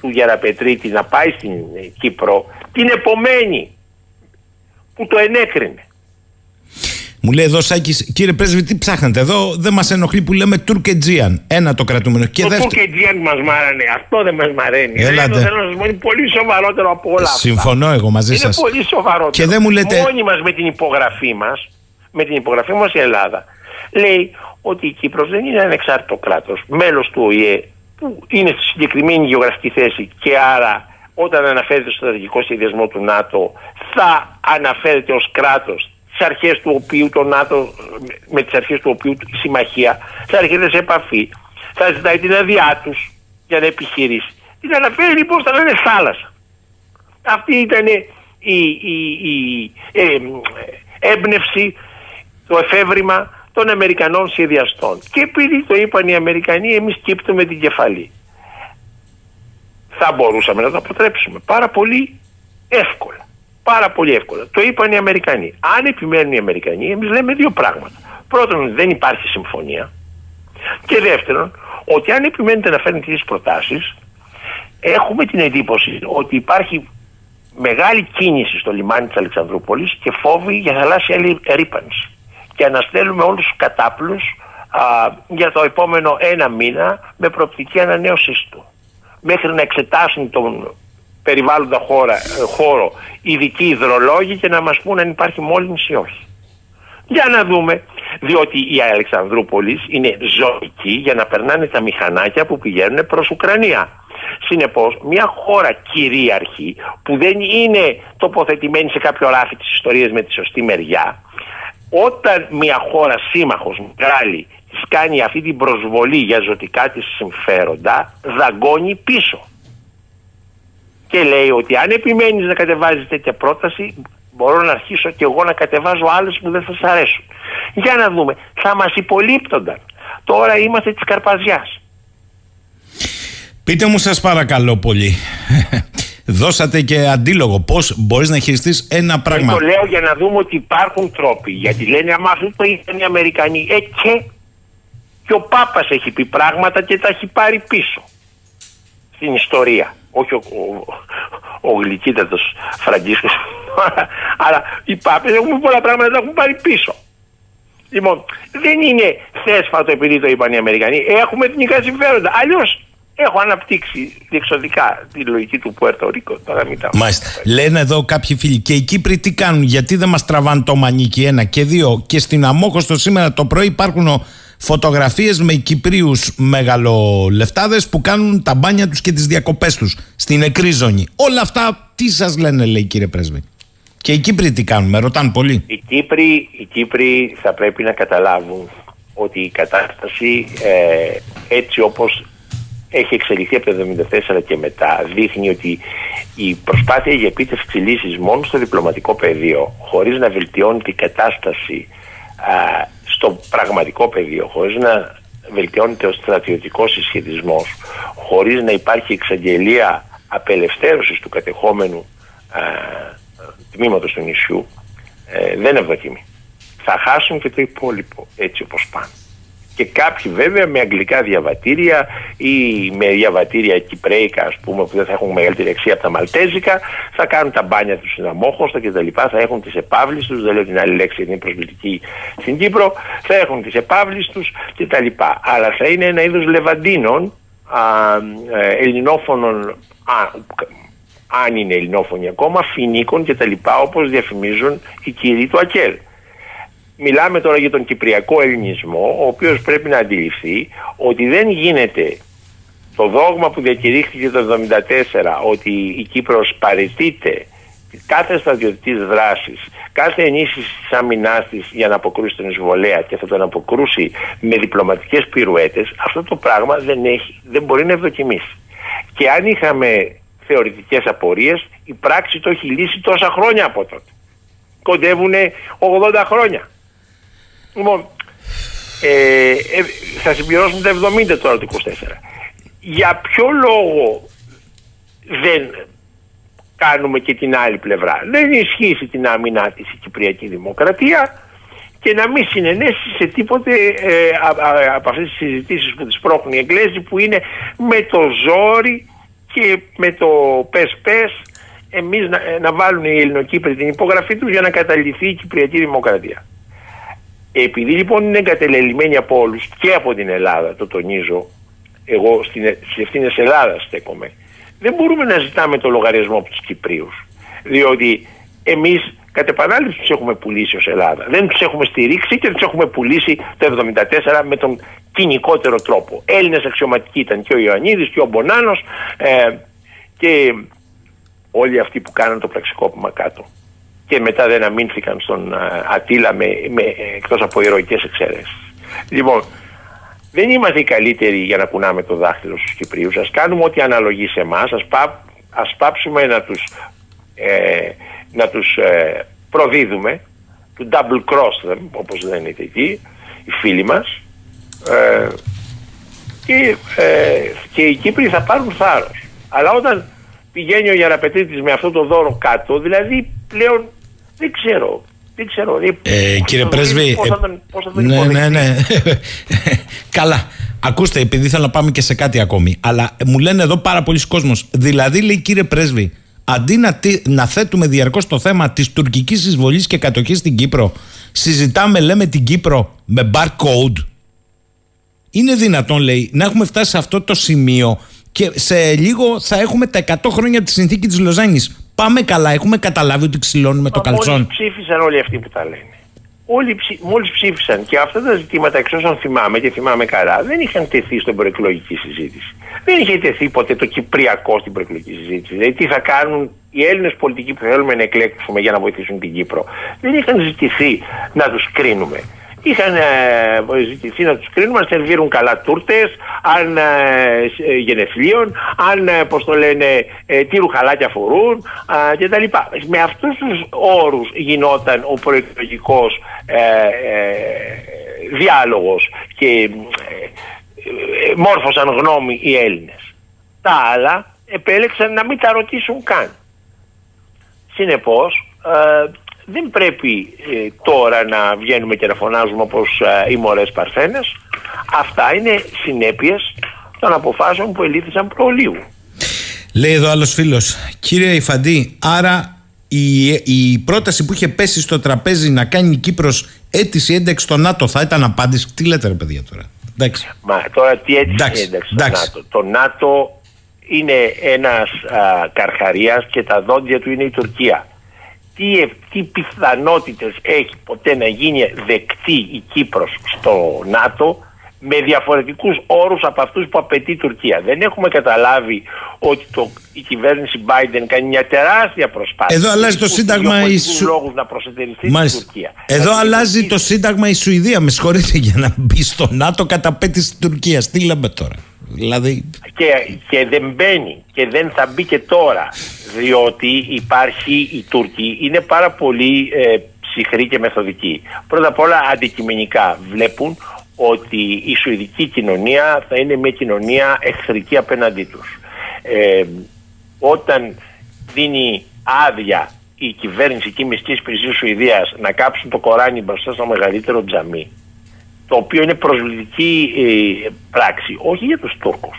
Speaker 3: του Γεραπετρίτη να πάει στην Κύπρο, την επομένη που το ενέκρινε.
Speaker 2: Μου λέει εδώ Σάκης, κύριε Πρέσβη, τι ψάχνετε εδώ, δεν μας ενοχλεί που λέμε Τουρκετζίαν. Ένα το κρατούμενο.
Speaker 3: Και το δεύτερο... Τουρκετζίαν μας μάρανε, αυτό δεν μας μαραίνει. Έλατε. θέλω να σα πω, είναι πολύ σοβαρότερο από όλα αυτά.
Speaker 2: Συμφωνώ εγώ μαζί σας.
Speaker 3: Είναι πολύ σοβαρότερο.
Speaker 2: Και δεν μου λέτε.
Speaker 3: Μόνοι μας με την υπογραφή μας, με την υπογραφή μας η Ελλάδα, λέει ότι η Κύπρος δεν είναι ανεξάρτητο κράτος, μέλος του ΟΗΕ, που είναι στη συγκεκριμένη γεωγραφική θέση και άρα όταν αναφέρεται στο στρατηγικό σχεδιασμό του ΝΑΤΟ θα αναφέρεται ως κράτος τις αρχές του οποίου το ΝΑΤΟ με τις αρχές του οποίου η συμμαχία θα έρχεται σε επαφή θα ζητάει την αδειά τους για να επιχειρήσει. Την αναφέρει λοιπόν στα λένε θάλασσα. Αυτή ήταν η, η, η ε, έμπνευση το εφεύρημα των Αμερικανών σχεδιαστών. Και επειδή το είπαν οι Αμερικανοί εμείς κύπτουμε την κεφαλή. Θα μπορούσαμε να το αποτρέψουμε πάρα πολύ εύκολα. Πάρα πολύ εύκολα. Το είπαν οι Αμερικανοί. Αν επιμένουν οι Αμερικανοί, εμείς λέμε δύο πράγματα. Πρώτον, δεν υπάρχει συμφωνία. Και δεύτερον, ότι αν επιμένετε να φέρνετε τις προτάσεις, έχουμε την εντύπωση ότι υπάρχει μεγάλη κίνηση στο λιμάνι της Αλεξανδρούπολης και φόβοι για θαλάσσια ρήπανση. Και αναστέλουμε όλους τους κατάπλους για το επόμενο ένα μήνα με προοπτική ανανέωσή του μέχρι να εξετάσουν τον περιβάλλοντα χώρα, ε, χώρο ειδικοί υδρολόγοι και να μας πούν αν υπάρχει μόλυνση ή όχι. Για να δούμε, διότι η Αλεξανδρούπολης είναι ζωική για να περνάνε τα μηχανάκια που πηγαίνουν προς Ουκρανία. Συνεπώς, μια χώρα κυρίαρχη που δεν είναι τοποθετημένη σε κάποιο ράφι της ιστορίας με τη σωστή μεριά, όταν μια χώρα σύμμαχος μεγάλη της κάνει αυτή την προσβολή για ζωτικά της συμφέροντα δαγκώνει πίσω και λέει ότι αν επιμένεις να κατεβάζεις τέτοια πρόταση μπορώ να αρχίσω και εγώ να κατεβάζω άλλες που δεν θα σας αρέσουν για να δούμε θα μας υπολείπτονταν τώρα είμαστε της Καρπαζιάς
Speaker 2: Πείτε μου σας παρακαλώ πολύ Δώσατε και αντίλογο πώς μπορείς να χειριστείς ένα πράγμα.
Speaker 3: το λέω για να δούμε ότι υπάρχουν τρόποι. Γιατί λένε, Αμά αυτό το είπαν οι Αμερικανοί. Ε, και και ο Πάπας έχει πει πράγματα και τα έχει πάρει πίσω στην ιστορία. Όχι ο, ο, ο γλυκύτατος Φραγκίσκος. Αλλά οι Πάπες έχουν πολλά πράγματα τα έχουν πάρει πίσω. Λοιπόν, δεν είναι θέσφατο επειδή το είπαν οι Αμερικανοί. Έχουμε εθνικά συμφέροντα. Αλλιώς έχω αναπτύξει διεξοδικά τη λογική του Πουέρτο Ρίκο. Τώρα μην τα
Speaker 2: Μάλιστα. Λένε εδώ κάποιοι φίλοι και οι Κύπροι τι κάνουν, γιατί δεν μας τραβάνε το μανίκι ένα και δύο. Και στην Αμόχωστο σήμερα το πρωί υπάρχουν φωτογραφίες με Κυπρίους μεγαλολεφτάδες που κάνουν τα μπάνια τους και τις διακοπές τους στην νεκρή ζώνη. Όλα αυτά τι σας λένε λέει κύριε Πρέσβη; Και οι Κύπροι τι κάνουν, με ρωτάνε πολύ.
Speaker 3: Οι Κύπροι, οι Κύπροι θα πρέπει να καταλάβουν ότι η κατάσταση ε, έτσι όπως έχει εξελιχθεί από το 1974 και μετά δείχνει ότι η προσπάθεια για επίτευξη λύσης μόνο στο διπλωματικό πεδίο χωρίς να βελτιώνει την κατάσταση στο πραγματικό πεδίο, χωρίς να βελτιώνεται ο στρατιωτικός συσχετισμός, χωρίς να υπάρχει εξαγγελία απελευθέρωσης του κατεχόμενου α, τμήματος του νησιού, ε, δεν ευδοκιμεί. Θα χάσουν και το υπόλοιπο έτσι όπως πάνε και κάποιοι βέβαια με αγγλικά διαβατήρια ή με διαβατήρια κυπρέικα ας πούμε που δεν θα έχουν μεγαλύτερη αξία από τα μαλτέζικα θα κάνουν τα μπάνια τους στην αμόχωστα και τα λοιπά θα έχουν τις επάβλεις τους δεν λέω την άλλη λέξη είναι προσβλητική στην Κύπρο θα έχουν τις επάβλεις τους και τα λοιπά αλλά θα είναι ένα είδος λεβαντίνων α, ε, ελληνόφωνων α, αν είναι ελληνόφωνοι ακόμα, φινίκων και τα λοιπά όπως διαφημίζουν οι κύριοι του ΑΚΕΛ. Μιλάμε τώρα για τον κυπριακό ελληνισμό, ο οποίος πρέπει να αντιληφθεί ότι δεν γίνεται το δόγμα που διακηρύχθηκε το 1974 ότι η Κύπρος παρετείται κάθε στρατιωτικής δράσης, κάθε ενίσχυση της άμυνά της για να αποκρούσει τον εισβολέα και θα τον αποκρούσει με διπλωματικές πυρουέτες, αυτό το πράγμα δεν, έχει, δεν μπορεί να ευδοκιμήσει. Και αν είχαμε θεωρητικές απορίες, η πράξη το έχει λύσει τόσα χρόνια από τότε. Κοντεύουν 80 χρόνια. Λοιπόν, ε, ε, θα συμπληρώσουν τα 70 τώρα το 24. Για ποιο λόγο δεν κάνουμε και την άλλη πλευρά; Δεν ισχύσει την άμυνά της η Κυπριακή Δημοκρατία και να μην συνενέσει σε τίποτε ε, από αυτές τις συζητήσεις που τις πρόχνουν οι Εγγλέζοι που είναι με το ζόρι και με το πες πες εμείς να, να βάλουν οι Ελληνοκύπροι την υπογραφή τους για να καταληφθεί η Κυπριακή Δημοκρατία. Επειδή λοιπόν είναι εγκατελελειμμένοι από όλους και από την Ελλάδα, το τονίζω, εγώ στι ευθύνε Ελλάδας στέκομαι, δεν μπορούμε να ζητάμε το λογαριασμό από τους Κυπρίους. Διότι εμείς κατ' επανάληψη τους έχουμε πουλήσει ως Ελλάδα. Δεν τους έχουμε στηρίξει και τους έχουμε πουλήσει το 1974 με τον κοινικότερο τρόπο. Έλληνες αξιωματικοί ήταν και ο Ιωαννίδης και ο Μπονάνος ε, και όλοι αυτοί που κάναν το πραξικόπημα κάτω και μετά δεν αμήνθηκαν στον Ατήλα με, με, εκτός από ηρωικές εξαιρέσεις. Λοιπόν, δεν είμαστε οι καλύτεροι για να κουνάμε το δάχτυλο στους Κυπρίους. Ας κάνουμε ό,τι αναλογεί σε εμάς. Ας, πά, ας πάψουμε να τους, ε, να τους ε, προδίδουμε, του double cross them, όπως λένε εκεί, οι φίλοι μας. Ε, και, ε, και οι Κύπροι θα πάρουν θάρρος. Αλλά όταν πηγαίνει ο Γεραπετρίτης με αυτό το δώρο κάτω, δηλαδή πλέον δεν ξέρω. Δεν ξέρω.
Speaker 2: Ε, κύριε Πρέσβη.
Speaker 3: Πώς θα τον, πώς θα τον
Speaker 2: ναι, ναι, ναι. Καλά. Ακούστε, επειδή θέλω να πάμε και σε κάτι ακόμη. Αλλά μου λένε εδώ πάρα πολλοί κόσμος. Δηλαδή, λέει κύριε Πρέσβη, αντί να, να θέτουμε διαρκώς το θέμα της τουρκικής εισβολής και κατοχής στην Κύπρο, συζητάμε, λέμε την Κύπρο με barcode. Είναι δυνατόν, λέει, να έχουμε φτάσει σε αυτό το σημείο και σε λίγο θα έχουμε τα 100 χρόνια τη συνθήκη της Λοζάνης. Πάμε καλά, έχουμε καταλάβει ότι ξυλώνουμε το καλτσόν.
Speaker 3: Μόλις ψήφισαν όλοι αυτοί που τα λένε. Όλοι ψη, μόλις ψήφισαν και αυτά τα ζητήματα εξ όσων θυμάμαι και θυμάμαι καλά δεν είχαν τεθεί στην προεκλογική συζήτηση. Δεν είχε τεθεί ποτέ το Κυπριακό στην προεκλογική συζήτηση. Δηλαδή τι θα κάνουν οι Έλληνες πολιτικοί που θέλουμε να εκλέξουμε για να βοηθήσουν την Κύπρο. Δεν είχαν ζητηθεί να τους κρίνουμε είχαν ε, ζητηθεί να τους κρίνουμε αν σερβίρουν καλά τούρτες, αν ε, γενεθλίων, αν, ε, πώς το λένε, ε, τι ρουχαλάκια φορούν ε, κτλ. Με αυτούς τους όρους γινόταν ο προεκλογικός ε, διάλογος και μόρφωσαν γνώμη οι Έλληνες. Τα άλλα επέλεξαν να μην τα ρωτήσουν καν. Συνεπώς, δεν πρέπει ε, τώρα να βγαίνουμε και να φωνάζουμε όπως ε, οι μωρές παρθένες. Αυτά είναι συνέπειες των αποφάσεων που ελήφθησαν προλίου.
Speaker 2: Λέει εδώ άλλος φίλος, κύριε Ιφαντή, άρα η, η πρόταση που είχε πέσει στο τραπέζι να κάνει η Κύπρος αίτηση ένταξη στο ΝΑΤΟ θα ήταν απάντηση. Τι λέτε ρε παιδιά τώρα; Εντάξει.
Speaker 3: Μα τώρα τι αίτηση εντάξει, ένταξη στο ΝΑΤΟ. Το ΝΑΤΟ είναι ένας α, καρχαρίας και τα δόντια του είναι η Τουρκία τι, τι πιθανότητες έχει ποτέ να γίνει δεκτή η Κύπρος στο ΝΑΤΟ με διαφορετικούς όρους από αυτούς που απαιτεί η Τουρκία. Δεν έχουμε καταλάβει ότι το, η κυβέρνηση Biden κάνει μια τεράστια προσπάθεια.
Speaker 2: Εδώ αλλάζει το σύνταγμα η
Speaker 3: Σου... λόγους να προσετεριστεί Μάλιστα. την Τουρκία.
Speaker 2: Εδώ δηλαδή, αλλάζει το σύνταγμα η Σουηδία. Με συγχωρείτε για να μπει στο ΝΑΤΟ κατά πέτηση της Τουρκίας. Τι λέμε τώρα; Δηλαδή...
Speaker 3: Και, και δεν μπαίνει και δεν θα μπει και τώρα διότι υπάρχει η Τούρκη είναι πάρα πολύ ε, ψυχροί και μεθοδικοί. Πρώτα απ' όλα αντικειμενικά βλέπουν ότι η Σουηδική κοινωνία θα είναι μια κοινωνία εχθρική απέναντί τους. Ε, όταν δίνει άδεια η κυβέρνηση και η μυστική υπηρεσία Σουηδίας να κάψουν το Κοράνι μπροστά στο μεγαλύτερο τζαμί το οποίο είναι προσβλητική ε, πράξη, όχι για τους Τούρκους.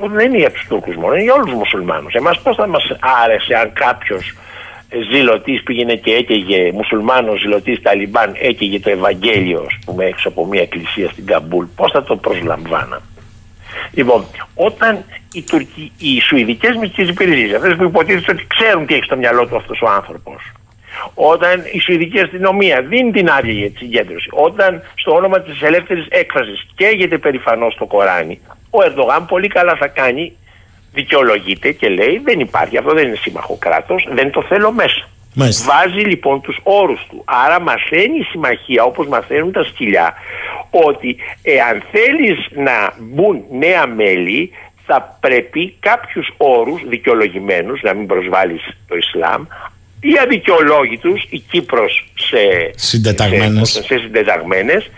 Speaker 3: Δεν είναι για τους Τούρκους μόνο, είναι για όλους τους μουσουλμάνους. Εμάς πώς θα μας άρεσε αν κάποιος ζηλωτής πήγαινε και έκαιγε, μουσουλμάνος ζηλωτής Ταλιμπάν έκαιγε το Ευαγγέλιο, ας πούμε, έξω από μια εκκλησία στην Καμπούλ. Πώς θα το προσλαμβάνα. Λοιπόν, όταν οι, Τουρκοι, οι Σουηδικές μυστικές υπηρεσίες, αυτές που υποτίθεται ότι ξέρουν τι έχει στο μυαλό του αυτός ο άνθρωπος, όταν η Σουηδική αστυνομία δίνει την άδεια για τη συγκέντρωση, όταν στο όνομα της ελεύθερης έκφρασης καίγεται περηφανώς το Κοράνι, ο Ερντογάν πολύ καλά θα κάνει, δικαιολογείται και λέει δεν υπάρχει, αυτό δεν είναι σύμμαχο κράτος, δεν το θέλω μέσα. Μάλιστα. Βάζει λοιπόν τους όρους του. Άρα μαθαίνει η συμμαχία όπως μαθαίνουν τα σκυλιά ότι εάν θέλεις να μπουν νέα μέλη θα πρέπει κάποιους όρους δικαιολογημένους, να μην προσβάλλεις το Ισλάμ, ή αδικαιολόγητους, η Κύπρος σε
Speaker 2: συντεταγμένες.
Speaker 3: σε, σε συντεταγμένες,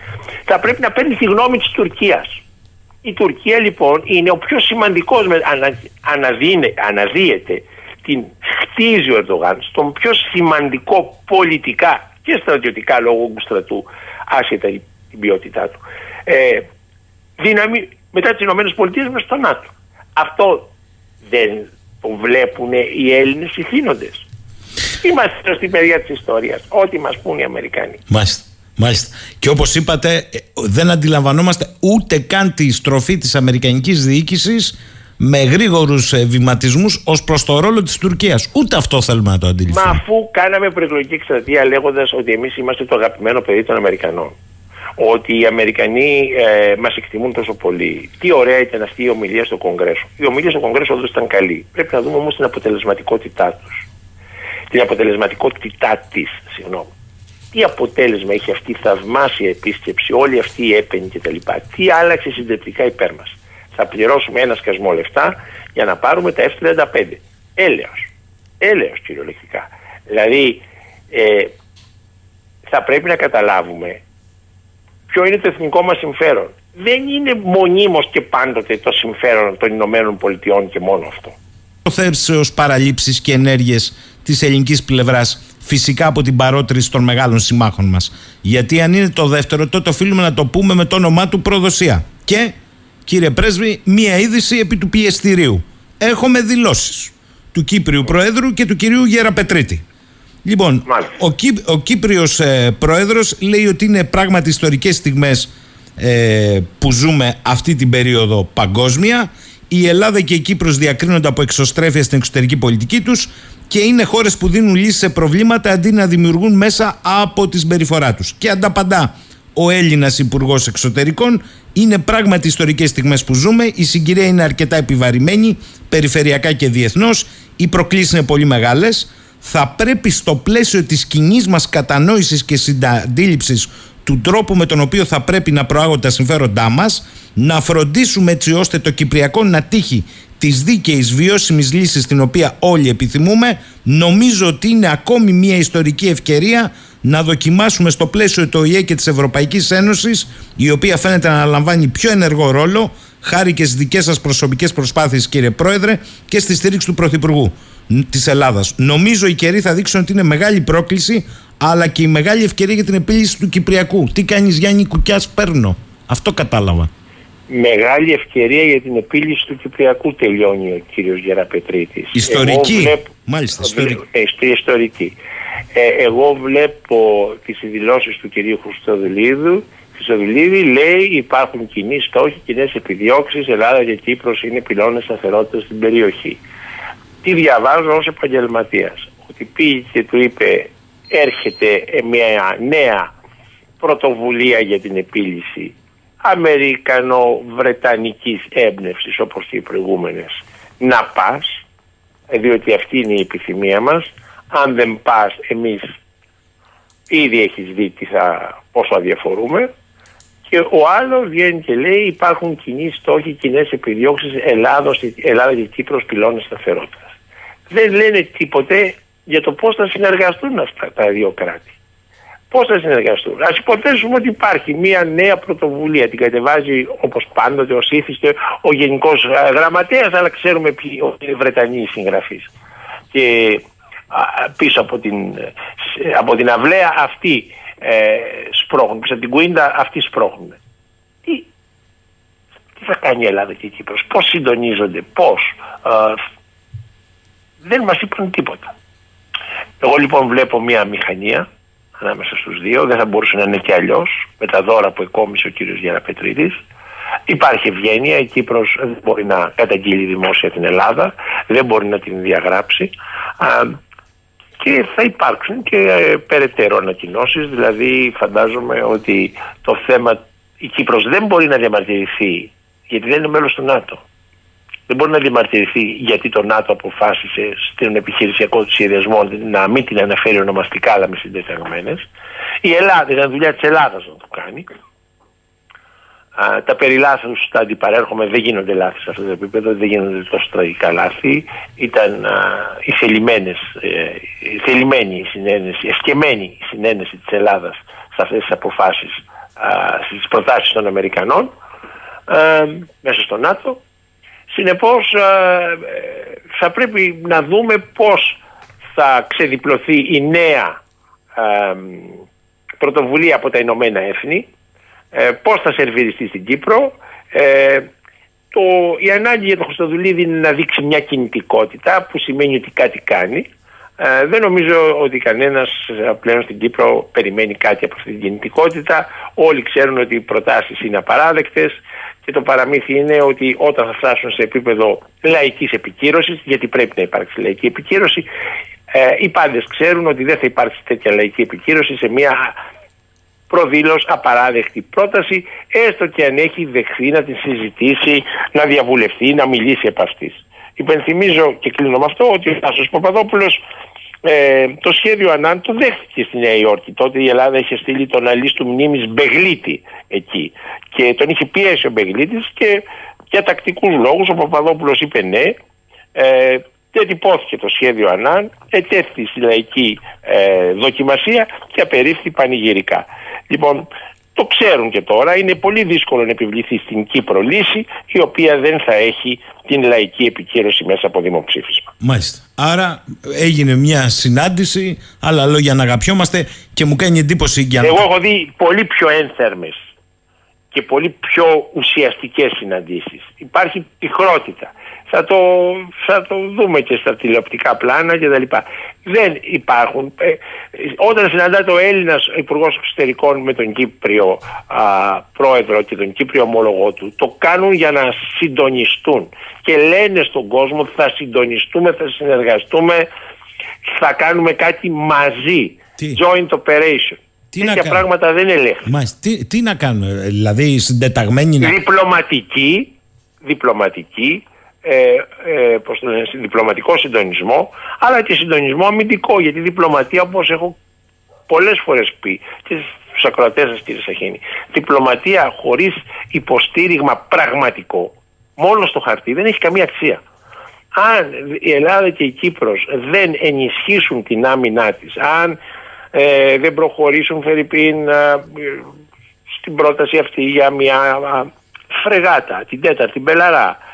Speaker 3: θα πρέπει να παίρνει τη γνώμη της Τουρκίας. Η Τουρκία λοιπόν είναι ο πιο σημαντικός, ανα, αναδύεται, την χτίζει ο Ερντογάν στον πιο σημαντικό πολιτικά και στρατιωτικά λόγω του στρατού, άσχετα την ποιότητά του, ε, δύναμη μετά τις Ηνωμένες Πολιτείες μες στο ΝΑΤΟ. Αυτό δεν το βλέπουν οι Έλληνες ηθήνοντες. Είμαστε στην παιδιά της ιστορίας. Ό,τι μας πούν οι Αμερικάνοι.
Speaker 2: Μάλιστα. Μάλιστα. Και όπως είπατε, ε, δεν αντιλαμβανόμαστε ούτε καν τη στροφή της Αμερικανικής διοίκησης με γρήγορους ε, βηματισμούς ως προς το ρόλο της Τουρκίας. Ούτε αυτό θέλουμε να το αντιληφθούμε.
Speaker 3: Μα αφού κάναμε προεκλογική εκστρατεία λέγοντας ότι εμείς είμαστε το αγαπημένο παιδί των Αμερικανών. ότι οι Αμερικανοί ε, μας εκτιμούν τόσο πολύ. Τι ωραία ήταν αυτή η ομιλία στο Κογκρέσο. Η ομιλία στο Κογκρέσο όντως ήταν καλή. Πρέπει να δούμε όμως την αποτελεσματικότητά τους. Την αποτελεσματικότητά της, συγγνώμη. Τι αποτέλεσμα έχει αυτή η θαυμάσια επίσκεψη, όλη αυτή η έπαινη κτλ. Τι άλλαξε συντριπτικά υπέρ μας. Θα πληρώσουμε ένα σκασμό λεφτά για να πάρουμε τα F-35. Έλεος. Έλεος κυριολεκτικά. Δηλαδή ε, θα πρέπει να καταλάβουμε ποιο είναι το εθνικό μας συμφέρον. Δεν είναι μονίμως και πάντοτε το συμφέρον των Ηνωμένων Πολιτειών και μόνο αυτό.
Speaker 2: Προθέσεως παραλήψεις και ενέργειες της ελληνικής πλευράς φυσικά από την παρότριση των μεγάλων συμμάχων μας. Γιατί αν είναι το δεύτερο τότε οφείλουμε να το πούμε με το όνομά του προδοσία. Και κύριε Πρέσβη μία είδηση επί του πιεστηρίου. Έχουμε δηλώσεις του Κύπριου Προέδρου και του κυρίου Γεραπετρίτη. Λοιπόν, ο, Κύ, ο Κύπριος ε, Πρόεδρος λέει ότι είναι πράγματι ιστορικές στιγμές ε, που ζούμε αυτή την περίοδο παγκόσμια. Η Ελλάδα και η Κύπρος διακρίνονται από εξωστρέφεια στην εξωτερική πολιτική τους και είναι χώρες που δίνουν λύσεις σε προβλήματα αντί να δημιουργούν μέσα από τη συμπεριφορά τους. Και ανταπαντά ο Έλληνας Υπουργός Εξωτερικών. Είναι πράγματι ιστορικές στιγμές που ζούμε. Η συγκυρία είναι αρκετά επιβαρημένη, περιφερειακά και διεθνώς. Οι προκλήσεις είναι πολύ μεγάλες. Θα πρέπει στο πλαίσιο της κοινής μας κατανόησης και συνταντήληψη του τρόπου με τον οποίο θα πρέπει να προάγονται τα συμφέροντά μας, να φροντίσουμε έτσι ώστε το Κυπριακό να τύχει της δίκαιης βιώσιμης λύσης την οποία όλοι επιθυμούμε. Νομίζω ότι είναι ακόμη μια ιστορική ευκαιρία να δοκιμάσουμε στο πλαίσιο του ΟΗΕ και της Ευρωπαϊκής Ένωσης η οποία φαίνεται να αναλαμβάνει πιο ενεργό ρόλο χάρη και στις δικές σας προσωπικές προσπάθειες κύριε Πρόεδρε και στη στήριξη του Πρωθυπουργού της Ελλάδας. Νομίζω οι καιροί θα δείξουν ότι είναι μεγάλη πρόκληση αλλά και η μεγάλη ευκαιρία για την επίλυση του Κυπριακού. Τι κάνεις Γιάννη Κουκιάς παίρνω. Αυτό κατάλαβα.
Speaker 3: Μεγάλη ευκαιρία για την επίλυση του Κυπριακού τελειώνει ο κύριος Γεραπετρίτης.
Speaker 2: Ιστορική. Μάλιστα, ιστορική.
Speaker 3: Ε, ιστορική. Ε, εγώ βλέπω τις δηλώσεις του κυρίου Χριστοδηλίδου Χριστοδηλίδη λέει υπάρχουν κοινοί στόχοι, κοινές επιδιώξεις, Ελλάδα και Κύπρος είναι πυλώνες σταθερότητας στην περιοχή. Τι διαβάζω ως επαγγελματίας. Ότι πήγε και του είπε έρχεται μια νέα πρωτοβουλία για την επίλυση αμερικανο-βρετανικής έμπνευσης όπως και οι προηγούμενες να πας διότι αυτή είναι η επιθυμία μας αν δεν πας εμείς ήδη έχεις δει τι θα, πόσο αδιαφορούμε και ο άλλος βγαίνει και λέει υπάρχουν κοινοί στόχοι, κοινές επιδιώξεις Ελλάδος, Ελλάδα και Κύπρος πυλώνες σταθερότητας. Δεν λένε τίποτε για το πώς θα συνεργαστούν αυτά τα δύο κράτη. Πώς θα συνεργαστούν; Ας υποθέσουμε ότι υπάρχει μια νέα πρωτοβουλία. Την κατεβάζει όπως πάντοτε ως ήθιστε ο Γενικός Γραμματέας αλλά ξέρουμε ποιοι είναι οι Βρετανοί συγγραφείς. Και πίσω από την, από την αυλαία αυτή ε, σπρώχνουν, πίσω από την κουίντα αυτή σπρώχνουν. Τι, τι θα κάνει η Ελλάδα και η Κύπρος, πώς συντονίζονται, πώς. Ε, δεν μας είπαν τίποτα. Εγώ λοιπόν βλέπω μια μηχανία ανάμεσα στους δύο, δεν θα μπορούσε να είναι και αλλιώς με τα δώρα που εκόμισε ο κύριος Γεραπετρίδης. Υπάρχει ευγένεια, η Κύπρος δεν μπορεί να καταγγείλει δημόσια την Ελλάδα, δεν μπορεί να την διαγράψει και θα υπάρξουν και ε, περαιτέρω ανακοινώσεις. Δηλαδή, φαντάζομαι ότι το θέμα. Η Κύπρος δεν μπορεί να διαμαρτυρηθεί γιατί δεν είναι μέλος του ΝΑΤΟ. Δεν μπορεί να διαμαρτυρηθεί γιατί το ΝΑΤΟ αποφάσισε στην επιχειρησιακό του σχεδιασμό να μην την αναφέρει ονομαστικά αλλά με συντεταγμένες. Η Ελλάδα, είναι δουλειά της Ελλάδας να το κάνει τα περί λάθους τα αντιπαρέρχομαι, δεν γίνονται λάθη σε αυτό το επίπεδο, δεν γίνονται τόσο τραγικά λάθη. Ήταν α, η θελημένες, ε, η θελημένη η συνένεση, εσκεμμένη η συνένεση της Ελλάδας σε αυτές τις αποφάσεις, α, στις προτάσεις των Αμερικανών μέσα στο ΝΑΤΟ. Συνεπώς θα πρέπει να δούμε πώς θα ξεδιπλωθεί η νέα πρωτοβουλία από τα Ηνωμένα Έθνη ε, πώς θα σερβιριστεί στην Κύπρο. Ε, το, η ανάγκη για τον Χρυστοδουλίδη είναι να δείξει μια κινητικότητα που σημαίνει ότι κάτι κάνει. Ε, δεν νομίζω ότι κανένας ε, πλέον στην Κύπρο περιμένει κάτι από αυτή την κινητικότητα. Όλοι ξέρουν ότι οι προτάσεις είναι απαράδεκτες και το παραμύθι είναι ότι όταν θα φτάσουν σε επίπεδο λαϊκής επικύρωσης, γιατί πρέπει να υπάρξει λαϊκή επικύρωση, ε, οι πάντες ξέρουν ότι δεν θα υπάρξει τέτοια λαϊκή επικύρωση σε μια προδήλως απαράδεκτη πρόταση, έστω και αν έχει δεχθεί να την συζητήσει, να διαβουλευτεί, να μιλήσει επ' αυτής. Υπενθυμίζω και κλείνω με αυτό ότι ο Τάσος Παπαδόπουλος ε, το σχέδιο Ανάν το δέχτηκε στη Νέα Υόρκη. Τότε η Ελλάδα είχε στείλει τον αλή του μνήμης Μπεγλίτη εκεί και τον είχε πιέσει ο Μπεγλίτης και για τακτικούς λόγους ο Παπαδόπουλος είπε ναι ε, διατυπώθηκε το σχέδιο ΑΝΑΝ, ετέθη στη λαϊκή ε, δοκιμασία και απερίφθη πανηγυρικά. Λοιπόν, το ξέρουν και τώρα, είναι πολύ δύσκολο να επιβληθεί στην Κύπρο λύση η οποία δεν θα έχει την λαϊκή επικύρωση μέσα από δημοψήφισμα.
Speaker 2: Μάλιστα. Άρα έγινε μια συνάντηση, άλλα λόγια να αγαπιόμαστε και μου κάνει εντύπωση για
Speaker 3: Εγώ έχω δει πολύ πιο ένθερμες και πολύ πιο ουσιαστικές συναντήσεις. Υπάρχει πυχρότητα θα το, θα το δούμε και στα τηλεοπτικά πλάνα και τα λοιπά. Δεν υπάρχουν. Ε, όταν συναντάται ο Έλληνας Υπουργός Εξωτερικών με τον Κύπριο α, πρόεδρο και τον Κύπριο ομόλογό του, το κάνουν για να συντονιστούν. Και λένε στον κόσμο ότι θα συντονιστούμε, θα συνεργαστούμε, θα κάνουμε κάτι μαζί.
Speaker 2: Τι;
Speaker 3: Joint operation.
Speaker 2: Τι
Speaker 3: Τέτοια
Speaker 2: να
Speaker 3: πράγματα δεν ελέγχουν.
Speaker 2: Μάλιστα. Τι, τι να κάνουμε, δηλαδή συντεταγμένοι να...
Speaker 3: Διπλωματική, διπλωματική ε, ε, πώς το λένε, διπλωματικό συντονισμό αλλά και συντονισμό αμυντικό γιατί η διπλωματία όπως έχω πολλές φορές πει και στους ακροατές σας κύριε Σαχίνη διπλωματία χωρίς υποστήριγμα πραγματικό μόνο στο χαρτί δεν έχει καμία αξία. Αν η Ελλάδα και η Κύπρος δεν ενισχύσουν την άμυνά της αν ε, δεν προχωρήσουν Φερρυπίν ε, στην πρόταση αυτή για μια φρεγάτα την τέταρτη μπελαρά ε,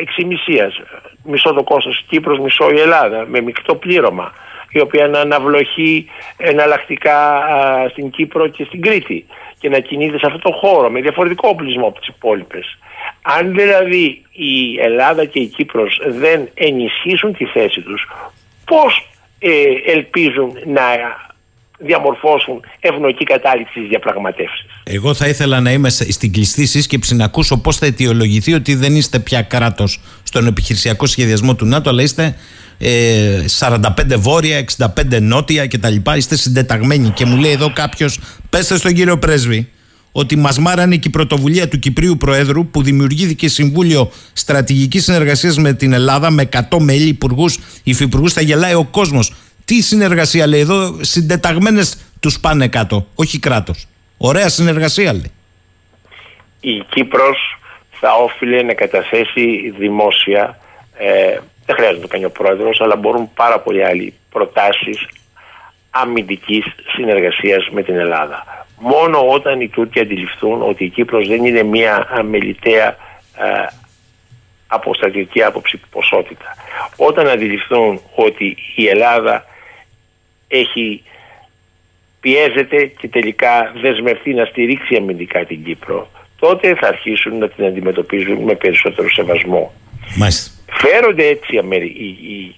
Speaker 3: εξημισίας. Μισό το κόστος Κύπρος, μισό η Ελλάδα με μεικτό πλήρωμα η οποία να αναβλοχεί εναλλακτικά στην Κύπρο και στην Κρήτη και να κινείται σε αυτό το χώρο με διαφορετικό οπλισμό από τις υπόλοιπες. Αν δηλαδή η Ελλάδα και η Κύπρος δεν ενισχύσουν τη θέση τους, πώς ε, ελπίζουν να διαμορφώσουν ευνοϊκή κατάληξη στις διαπραγματεύσεις.
Speaker 2: Εγώ θα ήθελα να είμαι στην κλειστή σύσκεψη να ακούσω πώς θα αιτιολογηθεί ότι δεν είστε πια κράτος στον επιχειρησιακό σχεδιασμό του ΝΑΤΟ, αλλά είστε ε, 45 βόρεια, 65 νότια κτλ. Είστε συντεταγμένοι. Και μου λέει εδώ κάποιος, πέστε στον κύριο Πρέσβη, ότι μας μάρανε και η πρωτοβουλία του Κυπρίου Προέδρου που δημιουργήθηκε Συμβούλιο Στρατηγικής Συνεργασίας με την Ελλάδα με 100 μέλη, υπουργούς, υφυπουργούς. Θα γελάει ο κόσμος. Τι συνεργασία λέει εδώ, συντεταγμένες τους πάνε κάτω, όχι κράτος. Ωραία συνεργασία λέει.
Speaker 3: Η Κύπρος θα όφιλε να καταθέσει δημόσια, ε, δεν χρειάζεται να το κάνει ο πρόεδρος, αλλά μπορούν πάρα πολλοί άλλοι προτάσεις αμυντικής συνεργασίας με την Ελλάδα. Μόνο όταν οι Τούρκοι αντιληφθούν ότι η Κύπρος δεν είναι μια αμεληταία ε, από στρατηγική άποψη ποσότητα. Όταν αντιληφθούν ότι η Ελλάδα έχει πιέζεται και τελικά δεσμευτεί να στηρίξει αμυντικά την Κύπρο, τότε θα αρχίσουν να την αντιμετωπίζουν με περισσότερο σεβασμό.
Speaker 2: Μάλιστα.
Speaker 3: Φέρονται έτσι οι, οι,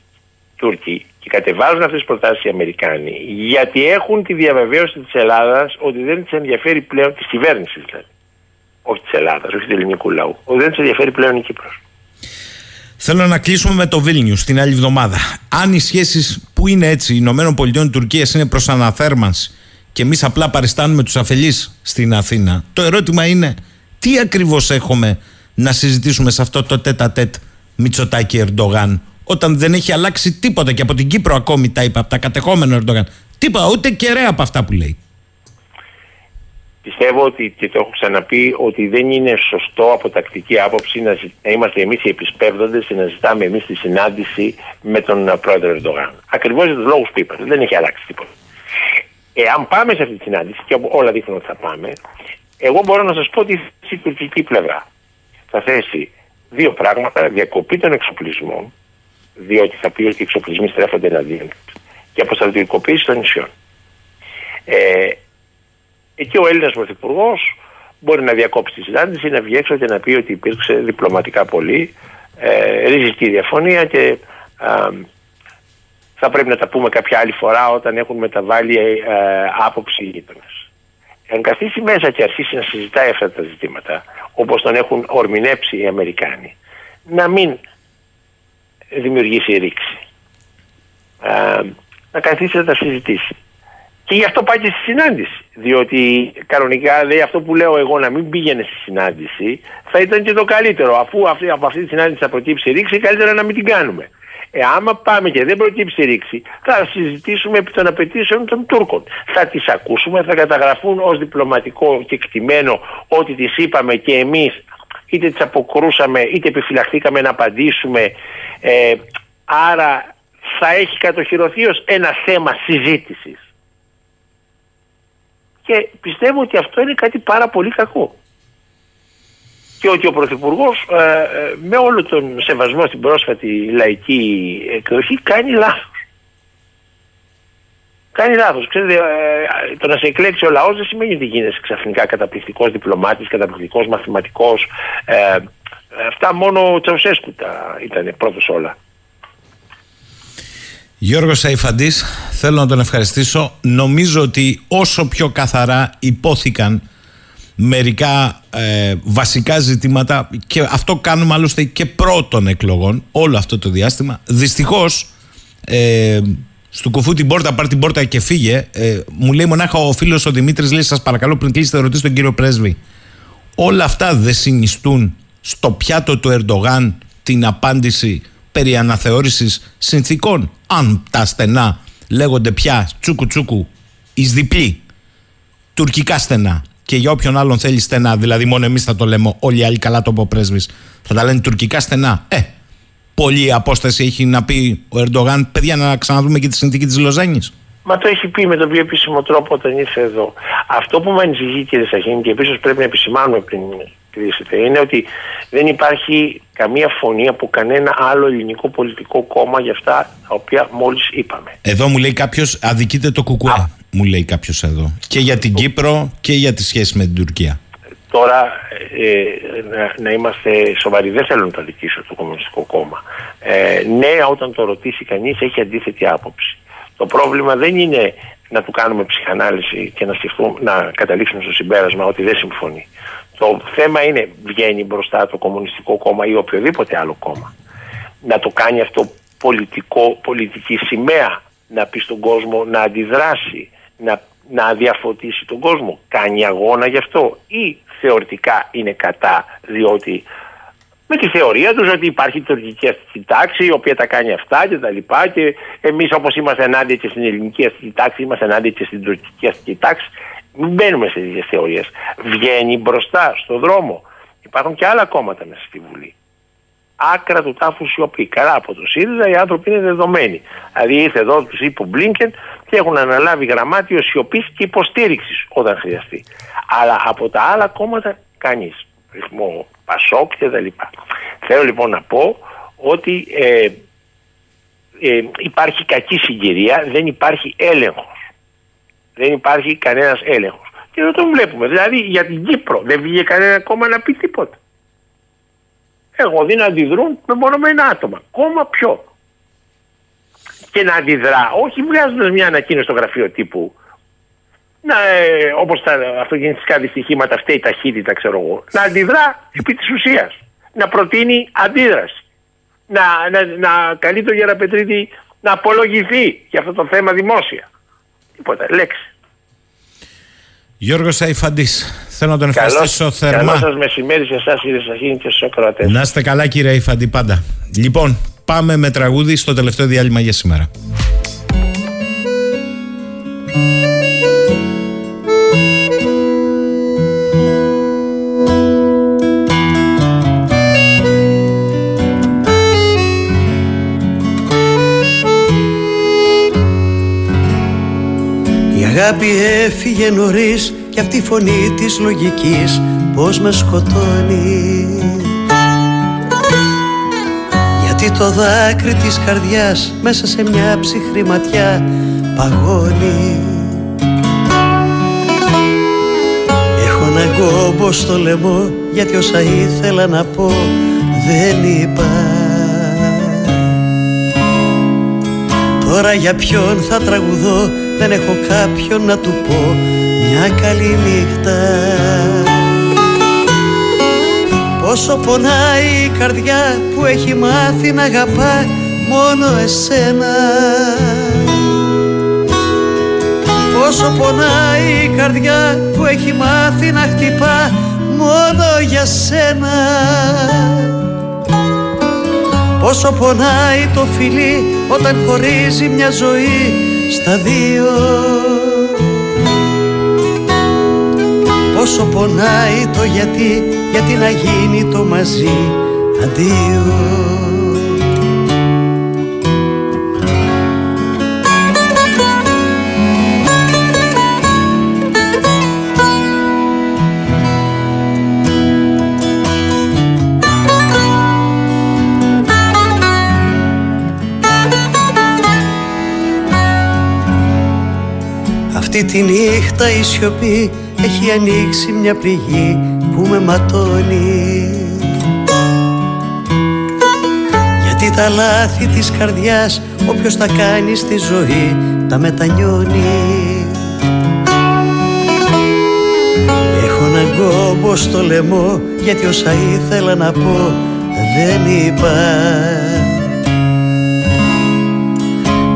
Speaker 3: Τούρκοι και κατεβάζουν αυτές τις προτάσεις οι Αμερικάνοι γιατί έχουν τη διαβεβαίωση της Ελλάδας ότι δεν τις ενδιαφέρει πλέον της κυβέρνησης δηλαδή. Όχι της Ελλάδας, όχι του ελληνικού λαού. Ότι δεν τις ενδιαφέρει πλέον η Κύπρος.
Speaker 2: Θέλω να κλείσουμε με το Βίλνιου την άλλη εβδομάδα. Αν οι σχέσεις που είναι έτσι, Ηνωμένων Πολιτειών Τουρκίας είναι προς αναθέρμανση και εμείς απλά παριστάνουμε τους αφελείς στην Αθήνα, το ερώτημα είναι τι ακριβώς έχουμε να συζητήσουμε σε αυτό το τέτα τέτ Μητσοτάκη Ερντογάν, όταν δεν έχει αλλάξει τίποτα και από την Κύπρο ακόμη τα είπα, από τα κατεχόμενα Ερντογάν. Τίποτα, ούτε κεραία από αυτά που λέει.
Speaker 3: Πιστεύω ότι και το έχω ξαναπεί ότι δεν είναι σωστό από τακτική άποψη να, να είμαστε εμείς οι επισπεύδοντες και να ζητάμε εμείς τη συνάντηση με τον πρόεδρο Ερντογάν. Ακριβώς για τους λόγους που είπατε. Δεν έχει αλλάξει τίποτα. Εάν πάμε σε αυτή τη συνάντηση, και όλα δείχνουν ότι θα πάμε, εγώ μπορώ να σας πω ότι η τουρκική πλευρά θα θέσει δύο πράγματα. Διακοπή των εξοπλισμών, διότι θα πει ότι οι εξοπλισμοί στρέφονται εναντίον και αποστρατικοποίηση των νησιών. Ε, Εκεί ο Έλληνας Πρωθυπουργός μπορεί να διακόψει τη συνάντηση, να βγει έξω και να πει ότι υπήρξε διπλωματικά πολύ, ε, ριζική διαφωνία και θα πρέπει να τα πούμε κάποια άλλη φορά όταν έχουν μεταβάλει ε, άποψη οι γείτονες. Αν καθίσει μέσα και αρχίσει να συζητάει αυτά τα ζητήματα, όπως τον έχουν ορμηνέψει οι Αμερικάνοι, να μην δημιουργήσει ρήξη. να καθίσει να τα συζητήσει Και γι' αυτό πάει και στη συνάντηση. Διότι κανονικά λέει αυτό που λέω εγώ να μην πήγαινε στη συνάντηση θα ήταν και το καλύτερο. Αφού αυτή, από αυτή τη συνάντηση θα προκύψει ρήξη, καλύτερα να μην την κάνουμε. Ε, άμα πάμε και δεν προκύψει ρήξη, θα συζητήσουμε επί των απαιτήσεων των Τούρκων. Θα τις ακούσουμε, θα καταγραφούν ως διπλωματικό και εκτιμένο ότι τις είπαμε και εμείς είτε τις αποκρούσαμε είτε επιφυλαχθήκαμε να απαντήσουμε. Ε, άρα θα έχει κατοχυρωθεί ως ένα θέμα συζήτησης. Και πιστεύω ότι αυτό είναι κάτι πάρα πολύ κακό. Και ότι ο Πρωθυπουργός ε, ε, με όλο τον σεβασμό στην πρόσφατη λαϊκή εκδοχή κάνει λάθος. Κάνει λάθος. Ξέρετε, ε, το να σε εκλέξει ο λαός δεν σημαίνει ότι γίνεσαι ξαφνικά καταπληκτικός διπλωμάτης, καταπληκτικός μαθηματικός. Ε, αυτά μόνο ο Τσαουσέσκου ήταν πρώτος όλα.
Speaker 2: Γιώργος Σαϊφαντής, θέλω να τον ευχαριστήσω. Νομίζω ότι όσο πιο καθαρά υπόθηκαν μερικά ε, βασικά ζητήματα και αυτό κάνουμε άλλωστε και πρώτων εκλογών όλο αυτό το διάστημα. Δυστυχώς ε, στο κουφού την πόρτα, πάρ την πόρτα και φύγε. Ε, μου λέει μονάχα ο φίλος ο Δημήτρης λέει σας παρακαλώ πριν κλείσετε ρωτήσει τον κύριο Πρέσβη. Όλα αυτά δεν συνιστούν στο πιάτο του Ερντογάν την απάντηση περί αναθεώρησης συνθήκων. Αν τα στενά λέγονται πια τσούκου τσούκου εις διπλή. Τουρκικά στενά. Και για όποιον άλλον θέλει στενά, δηλαδή μόνο εμείς θα το λέμε, όλοι οι άλλοι καλά το πω πρέσβης, θα τα λένε τουρκικά στενά. Ε, πολλή απόσταση έχει να πει ο Ερντογάν, παιδιά να ξαναδούμε και τη συνθήκη της Λοζάνης.
Speaker 3: Μα το έχει πει με τον πιο επίσημο τρόπο όταν ήρθε εδώ. Αυτό που με ανησυχεί κύριε Σαχίνη και επίσης πρέπει να επισημάνουμε πριν είναι ότι δεν υπάρχει καμία φωνή από κανένα άλλο ελληνικό πολιτικό κόμμα για αυτά τα οποία μόλις είπαμε.
Speaker 2: Εδώ μου λέει κάποιος αδικείται το κουκουέ, μου λέει κάποιος εδώ. Και για την Κύπρο και για τη σχέση με την Τουρκία.
Speaker 3: Τώρα ε, να, να, είμαστε σοβαροί, δεν θέλω να το αδικήσω το Κομμουνιστικό Κόμμα. Ε, ναι, όταν το ρωτήσει κανείς έχει αντίθετη άποψη. Το πρόβλημα δεν είναι να του κάνουμε ψυχανάλυση και να, να καταλήξουμε στο συμπέρασμα ότι δεν συμφωνεί. Το θέμα είναι βγαίνει μπροστά το Κομμουνιστικό Κόμμα ή οποιοδήποτε άλλο κόμμα να το κάνει αυτό πολιτικό, πολιτική σημαία να πει στον κόσμο να αντιδράσει, να, να διαφωτίσει τον κόσμο. Κάνει αγώνα γι' αυτό ή θεωρητικά είναι κατά διότι με τη θεωρία τους ότι υπάρχει τουρκική αστική τάξη η οποία τα κάνει αυτά και τα λοιπά και εμείς όπως είμαστε ενάντια και στην ελληνική αστική τάξη είμαστε ενάντια και στην τουρκική αστική τάξη μην μπαίνουμε σε τέτοιες θεωρίες. Βγαίνει μπροστά στο δρόμο. Υπάρχουν και άλλα κόμματα μέσα στη Βουλή. Άκρα του τάφου σιωπή. Καλά από το ΣΥΡΙΖΑ οι άνθρωποι είναι δεδομένοι. Δηλαδή ήρθε εδώ, τους είπε ο Μπλίνκεν και έχουν αναλάβει γραμμάτιο σιωπής και υποστήριξης όταν χρειαστεί. Αλλά από τα άλλα κόμματα κανείς. Ρυθμό Πασόκ και τα λοιπά. Θέλω λοιπόν να πω ότι ε, ε, υπάρχει κακή συγκυρία, δεν υπάρχει έλεγχος. Δεν υπάρχει κανένας έλεγχος. Και δεν τον βλέπουμε. Δηλαδή για την Κύπρο δεν βγήκε κανένα κόμμα να πει τίποτα. Εγώ δει να αντιδρούν με μονομένα άτομα. Κόμμα ποιο. Και να αντιδρά, όχι βγάζοντας μια ανακοίνωση στο γραφείο τύπου, να, ε, όπως τα αυτοκινητικά δυστυχήματα φταίει ταχύτητα ξέρω εγώ, να αντιδρά επί της ουσίας, να προτείνει αντίδραση, να, να, να καλεί τον Γεραπετρίτη να απολογηθεί για αυτό το θέμα δημόσια. Τίποτα, λέξη.
Speaker 2: Γιώργος Σαϊφαντή, θέλω να τον ευχαριστήσω θερμά.
Speaker 3: Καλό σας μεσημέρι σε εσάς, κύριε Σαχίνη, και στους ακροατές.
Speaker 2: Να είστε καλά, κύριε Αϊφαντή, πάντα. Λοιπόν, πάμε με τραγούδι στο τελευταίο διάλειμμα για σήμερα.
Speaker 4: Αγάπη έφυγε νωρίς και αυτή η φωνή της λογικής πως με σκοτώνει. Γιατί το δάκρυ της καρδιάς μέσα σε μια ψυχρή ματιά παγώνει. Έχω ένα κόμπο στο λαιμό γιατί όσα ήθελα να πω δεν είπα. Τώρα για ποιον θα τραγουδώ δεν έχω κάποιον να του πω μια καλή νύχτα. Πόσο πονάει η καρδιά που έχει μάθει να αγαπά μόνο εσένα. Πόσο πονάει η καρδιά που έχει μάθει να χτυπά μόνο για σένα. Πόσο πονάει το φιλί όταν χωρίζει μια ζωή στα δύο. Πόσο πονάει το γιατί, γιατί να γίνει το μαζί αντίο τη νύχτα η σιωπή έχει ανοίξει μια πληγή που με ματώνει. Γιατί τα λάθη της καρδιάς όποιος τα κάνει στη ζωή τα μετανιώνει. Έχω έναν κόμπο στο λαιμό γιατί όσα ήθελα να πω δεν είπα.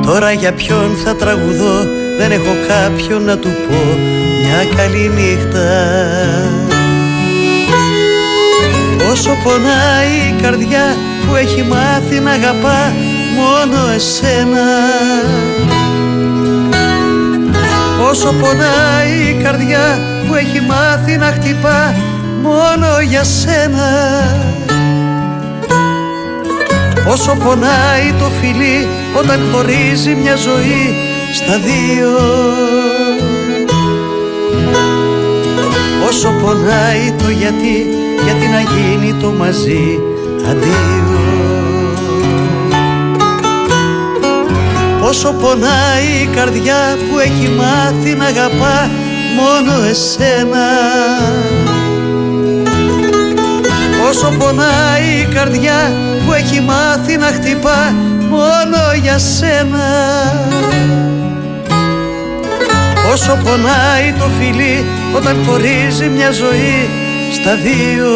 Speaker 4: Τώρα για ποιον θα τραγουδώ δεν έχω κάποιον να του πω μια καλή νύχτα. Όσο πονάει η καρδιά που έχει μάθει να αγαπά μόνο εσένα. Όσο πονάει η καρδιά που έχει μάθει να χτυπά μόνο για σένα. Όσο πονάει το φιλί όταν χωρίζει μια ζωή στα δύο. Όσο πονάει το γιατί, γιατί να γίνει το μαζί αντίο. Όσο πονάει η καρδιά που έχει μάθει να αγαπά μόνο εσένα. Όσο πονάει η καρδιά που έχει μάθει να χτυπά μόνο για σένα Όσο πονάει το φιλί όταν χωρίζει μια ζωή στα δύο.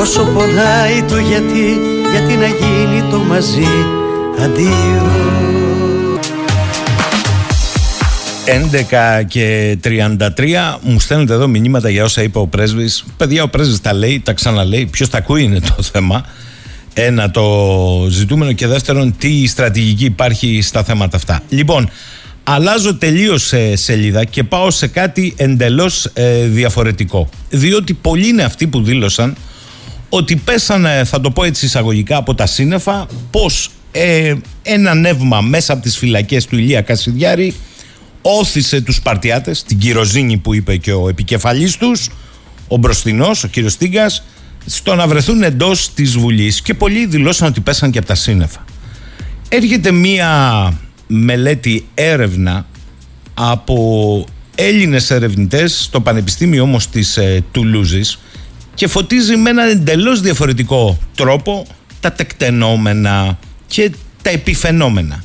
Speaker 4: Όσο πονάει το γιατί, γιατί να γίνει το μαζί αντίο.
Speaker 2: 11 και 33 μου στέλνετε εδώ μηνύματα για όσα είπε ο πρέσβης. Παιδιά ο πρέσβης τα λέει, τα ξαναλέει. Ποιος τα ακούει είναι το θέμα ένα το ζητούμενο και δεύτερον τι στρατηγική υπάρχει στα θέματα αυτά. Λοιπόν, αλλάζω τελείως σελίδα και πάω σε κάτι εντελώς ε, διαφορετικό. Διότι πολλοί είναι αυτοί που δήλωσαν ότι πέσανε, θα το πω έτσι εισαγωγικά, από τα σύννεφα πως ε, ένα νεύμα μέσα από τις φυλακές του Ηλία Κασιδιάρη όθησε τους Σπαρτιάτες, την κυροζήνη που είπε και ο επικεφαλής τους, ο μπροστινός, ο κύριος Στίγκας, στο να βρεθούν εντός της Βουλής και πολλοί δηλώσαν ότι πέσαν και από τα σύννεφα. Έρχεται μία μελέτη έρευνα από Έλληνες ερευνητές στο Πανεπιστήμιο όμως της ε, Τουλούζης και φωτίζει με έναν εντελώς διαφορετικό τρόπο τα τεκτενόμενα και τα επιφαινόμενα.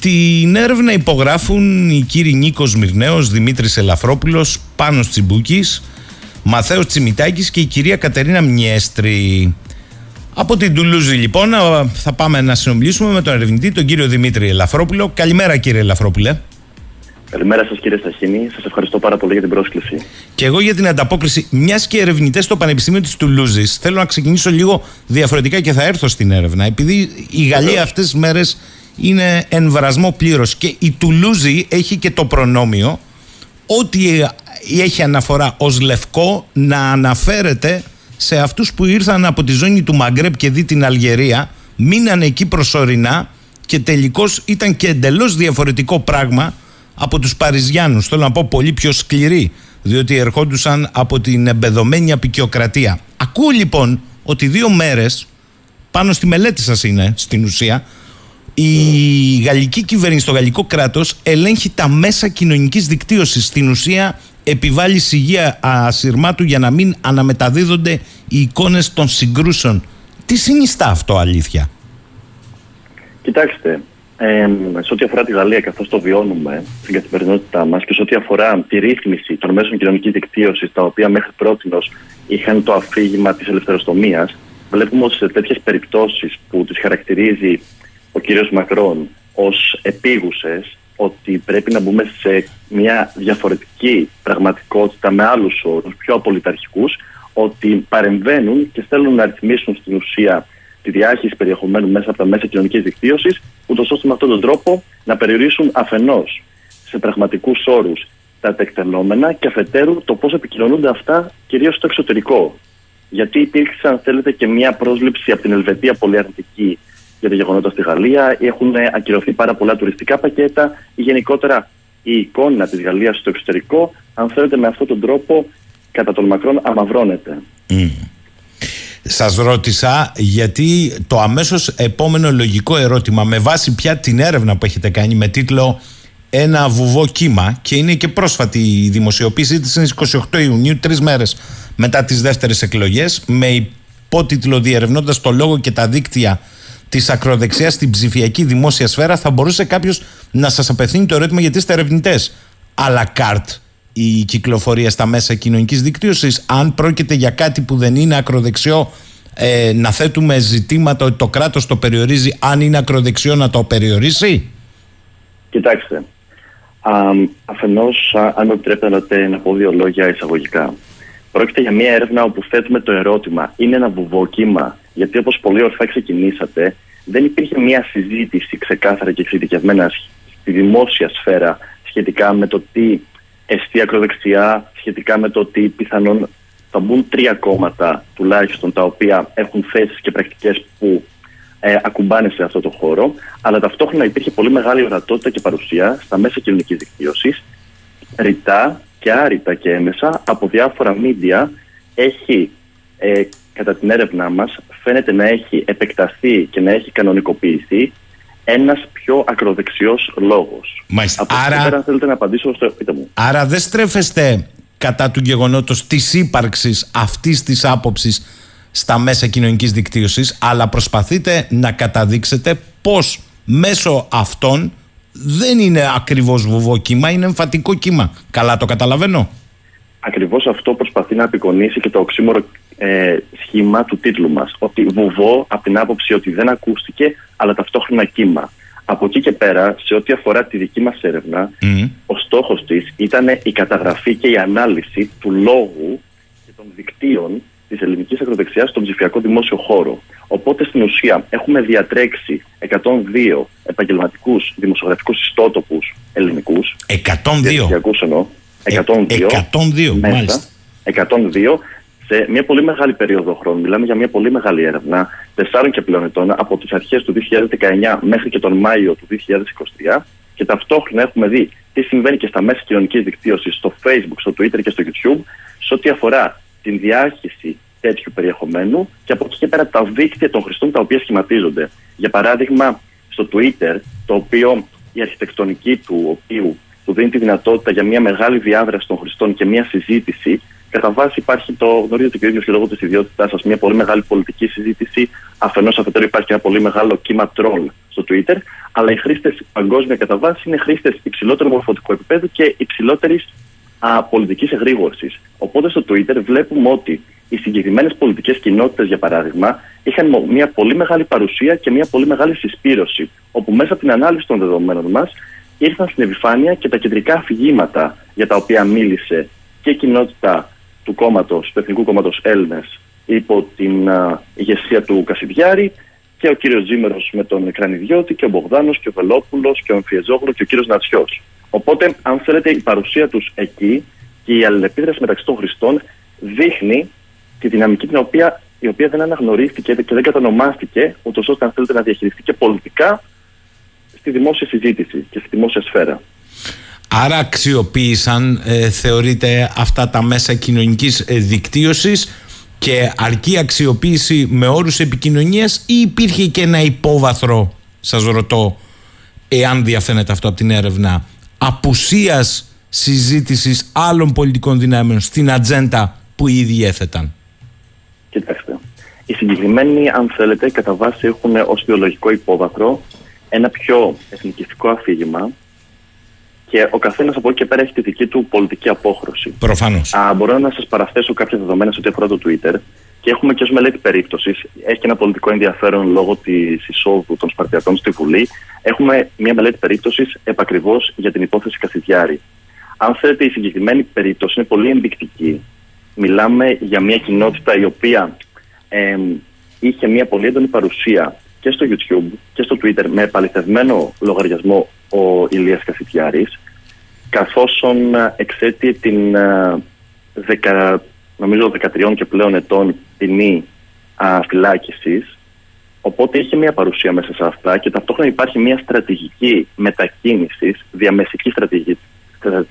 Speaker 2: Την έρευνα υπογράφουν οι κύριοι Νίκος Μυρναίος, Δημήτρης Ελαφρόπουλος, Πάνος Τσιμπούκης, Μαθαίος Τσιμιτάκης και η κυρία Κατερίνα Μιέστρη. Από την Τουλούζη λοιπόν θα πάμε να συνομιλήσουμε με τον ερευνητή τον κύριο Δημήτρη Ελαφρόπουλο. Καλημέρα κύριε Ελαφρόπουλε.
Speaker 5: Καλημέρα σας κύριε Σταχίνη. Σας ευχαριστώ πάρα πολύ για την πρόσκληση.
Speaker 2: Και εγώ για την ανταπόκριση. Μιας και ερευνητές στο Πανεπιστήμιο της Τουλούζης, θέλω να ξεκινήσω λίγο διαφορετικά και θα έρθω στην έρευνα. Επειδή η Γαλλία αυτές τις μέρες είναι εμβρασμό πλήρως και η Τουλούζη έχει και το προνόμιο ότι έχει αναφορά ως λευκό να αναφέρεται σε αυτούς που ήρθαν από τη ζώνη του Μαγκρέπ και δει την Αλγερία, μείνανε εκεί προσωρινά και τελικώς ήταν και εντελώς διαφορετικό πράγμα από τους Παριζιάνους. Θέλω να πω πολύ πιο σκληροί, διότι ερχόντουσαν από την εμπεδομένη απεικιοκρατία. Ακούω λοιπόν ότι δύο μέρες, πάνω στη μελέτη σας είναι στην ουσία, η γαλλική κυβέρνηση, το γαλλικό κράτος ελέγχει τα μέσα κοινωνικής δικτύωσης. Στην ουσία επιβάλλεις σιγεία ασυρμάτου για να μην αναμεταδίδονται οι εικόνες των συγκρούσεων. Τι συνιστά αυτό αλήθεια;
Speaker 5: Κοιτάξτε, ε, σε ό,τι αφορά τη Γαλλία καθώς το βιώνουμε στην καθημερινότητά μας και σε ό,τι αφορά τη ρύθμιση των μέσων κοινωνικής δικτύωσης τα οποία μέχρι πρώτη είχαν το αφήγημα της ελευθεροστομίας βλέπουμε ότι σε τέτοιες περιπτώσεις που τις χαρακτηρίζει ο κύριος Μακρόν ως επίγουσες ότι πρέπει να μπούμε σε μια διαφορετική πραγματικότητα με άλλους όρους, πιο απολυταρχικούς, ότι παρεμβαίνουν και θέλουν να ρυθμίσουν στην ουσία τη διάχυση περιεχομένου μέσα από τα μέσα κοινωνικής δικτύωσης, ούτως ώστε με αυτόν τον τρόπο να περιορίσουν αφενός σε πραγματικούς όρους τα τεκτενόμενα και αφετέρου το πώς επικοινωνούνται αυτά κυρίως στο εξωτερικό. Γιατί υπήρξε, αν θέλετε, και μια πρόσληψη από την Ελβετία πολύ αρνητική για τα γεγονότα στη Γαλλία. Έχουν ακυρωθεί πάρα πολλά τουριστικά πακέτα ή γενικότερα η εικόνα της Γαλλίας στο εξωτερικό, αν θέλετε, με αυτόν τον τρόπο κατά τον μακρόν αμαυρώνεται.
Speaker 2: Mm. Σας ρώτησα γιατί το αμέσως επόμενο λογικό ερώτημα με βάση πια την έρευνα που έχετε κάνει με τίτλο «Ένα βουβό κύμα» και είναι και πρόσφατη η δημοσιοποίησή της είναι 28 Ιουνίου, τρεις μέρες μετά τις δεύτερες εκλογές με υπότιτλο «Διερευνώντας το λόγο και τα δίκτυα της ακροδεξιάς στην ψηφιακή δημόσια σφαίρα, θα μπορούσε κάποιος να σας απευθύνει το ερώτημα γιατί είστε ερευνητές. Αλλά καρτ η κυκλοφορία στα μέσα κοινωνικής δικτύωσης αν πρόκειται για κάτι που δεν είναι ακροδεξιό ε, να θέτουμε ζητήματα ότι το κράτος το περιορίζει αν είναι ακροδεξιό να το περιορίσει;
Speaker 5: Κοιτάξτε α, αφενός αν με επιτρέπετε να πω δύο λόγια εισαγωγικά πρόκειται για μια έρευνα όπου θέτουμε το ερώτημα είναι ένα βουβόκυμα γιατί όπως πολύ ορθά ξεκινήσατε δεν υπήρχε μια συζήτηση ξεκάθαρα και εξειδικευμένα στη δημόσια σφαίρα σχετικά με το τι εστί ακροδεξιά σχετικά με το ότι πιθανόν θα μπουν τρία κόμματα τουλάχιστον τα οποία έχουν θέσεις και πρακτικές που ε, ακουμπάνε σε αυτό το χώρο, αλλά ταυτόχρονα υπήρχε πολύ μεγάλη ορατότητα και παρουσία στα μέσα κοινωνικής δικτύωσης, ρητά και άρρητα και έμεσα από διάφορα μίντια έχει ε, κατά την έρευνά μας φαίνεται να έχει επεκταθεί και να έχει κανονικοποιηθεί ένας πιο ακροδεξιός λόγος.
Speaker 2: Μάλιστα.
Speaker 5: Από
Speaker 2: Άρα-
Speaker 5: Άρα... θέλετε να απαντήσω στο πείτε μου.
Speaker 2: Άρα δεν στρέφεστε κατά του γεγονότος της ύπαρξης αυτής της άποψης στα μέσα κοινωνικής δικτύωσης αλλά προσπαθείτε να καταδείξετε πως μέσω αυτών δεν είναι ακριβώς βουβό κύμα, είναι εμφατικό κύμα. Καλά το καταλαβαίνω;
Speaker 5: Ακριβώς αυτό προσπαθεί να απεικονίσει και το οξύμορο ε, σχήμα του τίτλου μας. Ότι βουβό από την άποψη ότι δεν ακούστηκε, αλλά ταυτόχρονα κύμα. Από εκεί και πέρα, σε ό,τι αφορά τη δική μας έρευνα,
Speaker 2: Μμ.
Speaker 5: ο στόχος της ήταν η καταγραφή και η ανάλυση του λόγου και των δικτύων της ελληνικής ακροδεξιάς στον ψηφιακό δημόσιο χώρο. Οπότε στην ουσία έχουμε διατρέξει 102 επαγγελματικούς δημοσιογραφικούς ιστότοπους ελληνικούς.
Speaker 2: 102.
Speaker 5: Διαδικτυακούς εννοώ.
Speaker 2: Ε,
Speaker 5: 102.
Speaker 2: 102,
Speaker 5: μέσα,
Speaker 2: μάλιστα.
Speaker 5: 102 σε μια πολύ μεγάλη περίοδο χρόνου. Μιλάμε για μια πολύ μεγάλη έρευνα, τεσσάρων και πλέον ετών, από τις αρχές του 2019 μέχρι και τον Μάιο του 2023. Και ταυτόχρονα έχουμε δει τι συμβαίνει και στα μέσα κοινωνικής δικτύωσης, στο Facebook, στο Twitter και στο YouTube, σε ό,τι αφορά την διάχυση τέτοιου περιεχομένου και από εκεί και πέρα τα δίκτυα των χρηστών τα οποία σχηματίζονται. Για παράδειγμα, στο Twitter, το οποίο η αρχιτεκτονική του οποίου του δίνει τη δυνατότητα για μια μεγάλη διάδραση των χρηστών και μια συζήτηση. Κατά βάση υπάρχει το, γνωρίζετε και ο ίδιος και λόγω της ιδιότητάς σας, μια πολύ μεγάλη πολιτική συζήτηση. Αφενός αφετέρου υπάρχει και ένα πολύ μεγάλο κύμα τρόλ στο Twitter. Αλλά οι χρήστες παγκόσμια κατά βάση είναι χρήστες υψηλότερου μορφωτικού επίπεδου και υψηλότερης πολιτικής εγρήγορσης. Οπότε στο Twitter βλέπουμε ότι οι συγκεκριμένες πολιτικές κοινότητες, για παράδειγμα, είχαν μο- μια πολύ μεγάλη παρουσία και μια πολύ μεγάλη συσπήρωση. Όπου μέσα από την ανάλυση των δεδομένων μας ήρθαν στην επιφάνεια και τα κεντρικά αφηγήματα για τα οποία μίλησε και η κοινότητα του κόμματος, του Εθνικού Κόμματος Έλληνες, υπό την α, ηγεσία του Κασιδιάρη και ο κύριος Τζίμερος με τον Κρανιδιώτη και ο Μπογδάνος και ο Βελόπουλος και ο Εμφιεζόγλου και ο κύριος Νατσιός. Οπότε, αν θέλετε, η παρουσία τους εκεί και η αλληλεπίδραση μεταξύ των χρηστών δείχνει τη δυναμική την οποία, η οποία δεν αναγνωρίστηκε και δεν κατανομάστηκε, ούτως ώστε αν θέλετε να διαχειριστεί και πολιτικά στη δημόσια συζήτηση και στη δημόσια σφαίρα.
Speaker 2: Άρα αξιοποίησαν, ε, θεωρείτε, αυτά τα μέσα κοινωνικής ε, δικτύωσης και αρκεί αξιοποίηση με όρους επικοινωνίας ή υπήρχε και ένα υπόβαθρο, σας ρωτώ, εάν διαφαίνεται αυτό από την έρευνα, απουσίας συζήτησης άλλων πολιτικών δυνάμεων στην ατζέντα που ήδη έθεταν;
Speaker 5: Κοιτάξτε. Οι συγκεκριμένοι, αν θέλετε, κατά βάση έχουν ως βιολογικό υπόβαθρο ένα πιο εθνικιστικό αφήγημα και ο καθένας από εκεί και πέρα έχει τη δική του πολιτική απόχρωση.
Speaker 2: Προφανώς.
Speaker 5: Α, μπορώ να σας παραθέσω κάποια δεδομένα σε ό,τι αφορά το Twitter και έχουμε και ως μελέτη περίπτωσης, έχει και ένα πολιτικό ενδιαφέρον λόγω της εισόδου των Σπαρτιακών στη Βουλή. Έχουμε μια μελέτη περίπτωσης επακριβώς για την υπόθεση Κασιδιάρη. Αν θέλετε, η συγκεκριμένη περίπτωση είναι πολύ ενδεικτική. Μιλάμε για μια κοινότητα η οποία ε, είχε μια πολύ έντονη παρουσία και στο YouTube και στο Twitter με επαληθευμένο λογαριασμό ο Ηλίας Κασιτιάρης καθώς εξέτειε την ε, δεκα, νομίζω 13 και πλέον ετών ποινή φυλάκισης. Οπότε είχε μια παρουσία μέσα σε αυτά και ταυτόχρονα υπάρχει μια στρατηγική μετακίνηση, διαμεσική στρατηγική,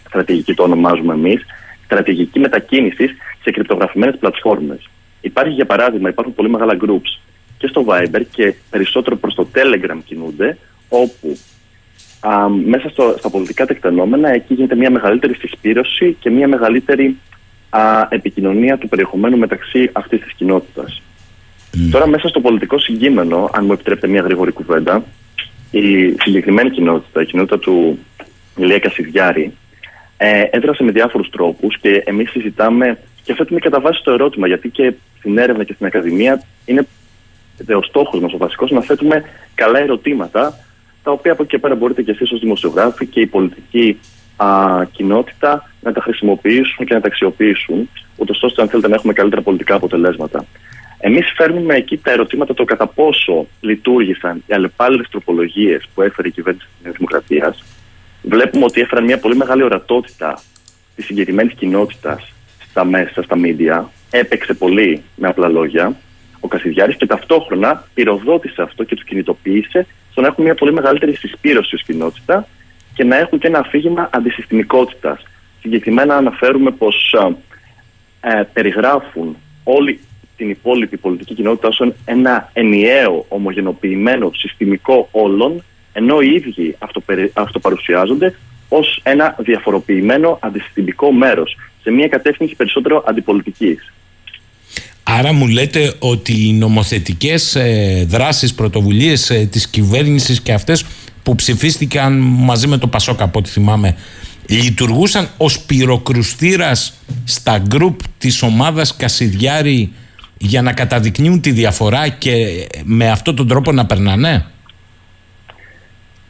Speaker 5: στρατηγική το ονομάζουμε εμείς, στρατηγική μετακίνηση σε κρυπτογραφημένες πλατφόρμες. Υπάρχει για παράδειγμα, υπάρχουν πολύ μεγάλα groups και στο Viber και περισσότερο προς το Telegram κινούνται, όπου α, μέσα στο, στα πολιτικά τεκτενόμενα εκεί γίνεται μια μεγαλύτερη συσπήρωση και μια μεγαλύτερη α, επικοινωνία του περιεχομένου μεταξύ αυτής της κοινότητας. Τώρα μέσα στο πολιτικό συγκείμενο, αν μου επιτρέπετε μια γρήγορη κουβέντα, η συγκεκριμένη κοινότητα, η κοινότητα του Ηλία Κασιδιάρη, ε, έδρασε με διάφορους τρόπους και εμείς συζητάμε και θέτουμε κατά βάση το ερώτημα, γιατί και στην έρευνα και στην Ακαδημία είναι ο στόχος μας ο βασικός να θέτουμε καλά ερωτήματα, τα οποία από εκεί και πέρα μπορείτε και εσείς ως δημοσιογράφοι και η πολιτική α, κοινότητα να τα χρησιμοποιήσουν και να τα αξιοποιήσουν, ούτως ώστε αν θέλετε να έχουμε καλύτερα πολιτικά αποτελέσματα. Εμείς φέρνουμε εκεί τα ερωτήματα το κατά πόσο λειτουργήσαν οι αλλεπάλληλες τροπολογίες που έφερε η κυβέρνηση της Δημοκρατίας. Βλέπουμε ότι έφεραν μια πολύ μεγάλη ορατότητα της συγκεκριμένης κοινότητας στα μέσα, στα μίντια, έπαιξε πολύ με απλά λόγια ο Κασιδιάρης και ταυτόχρονα πυροδότησε αυτό και τους κινητοποίησε στο να έχουν μια πολύ μεγαλύτερη συσπήρωση ως κοινότητα και να έχουν και ένα αφήγημα αντισυστημικότητας. Συγκεκριμένα αναφέρουμε πως ε, περιγράφουν όλη την υπόλοιπη πολιτική κοινότητα ως ένα ενιαίο, ομογενοποιημένο, συστημικό όλων, ενώ οι ίδιοι αυτοπαρουσιάζονται ως ένα διαφοροποιημένο αντισυστημικό μέρος, σε μια κατεύθυνση περισσότερο αντιπολιτικής.
Speaker 2: Άρα μου λέτε ότι οι νομοθετικές ε, δράσεις, πρωτοβουλίες ε, της κυβέρνησης και αυτές που ψηφίστηκαν μαζί με το Πασόκ από ό,τι θυμάμαι λειτουργούσαν ως πυροκρουστήρας στα γκρουπ της ομάδας Κασιδιάρη για να καταδεικνύουν τη διαφορά και με αυτόν τον τρόπο να περνάνε;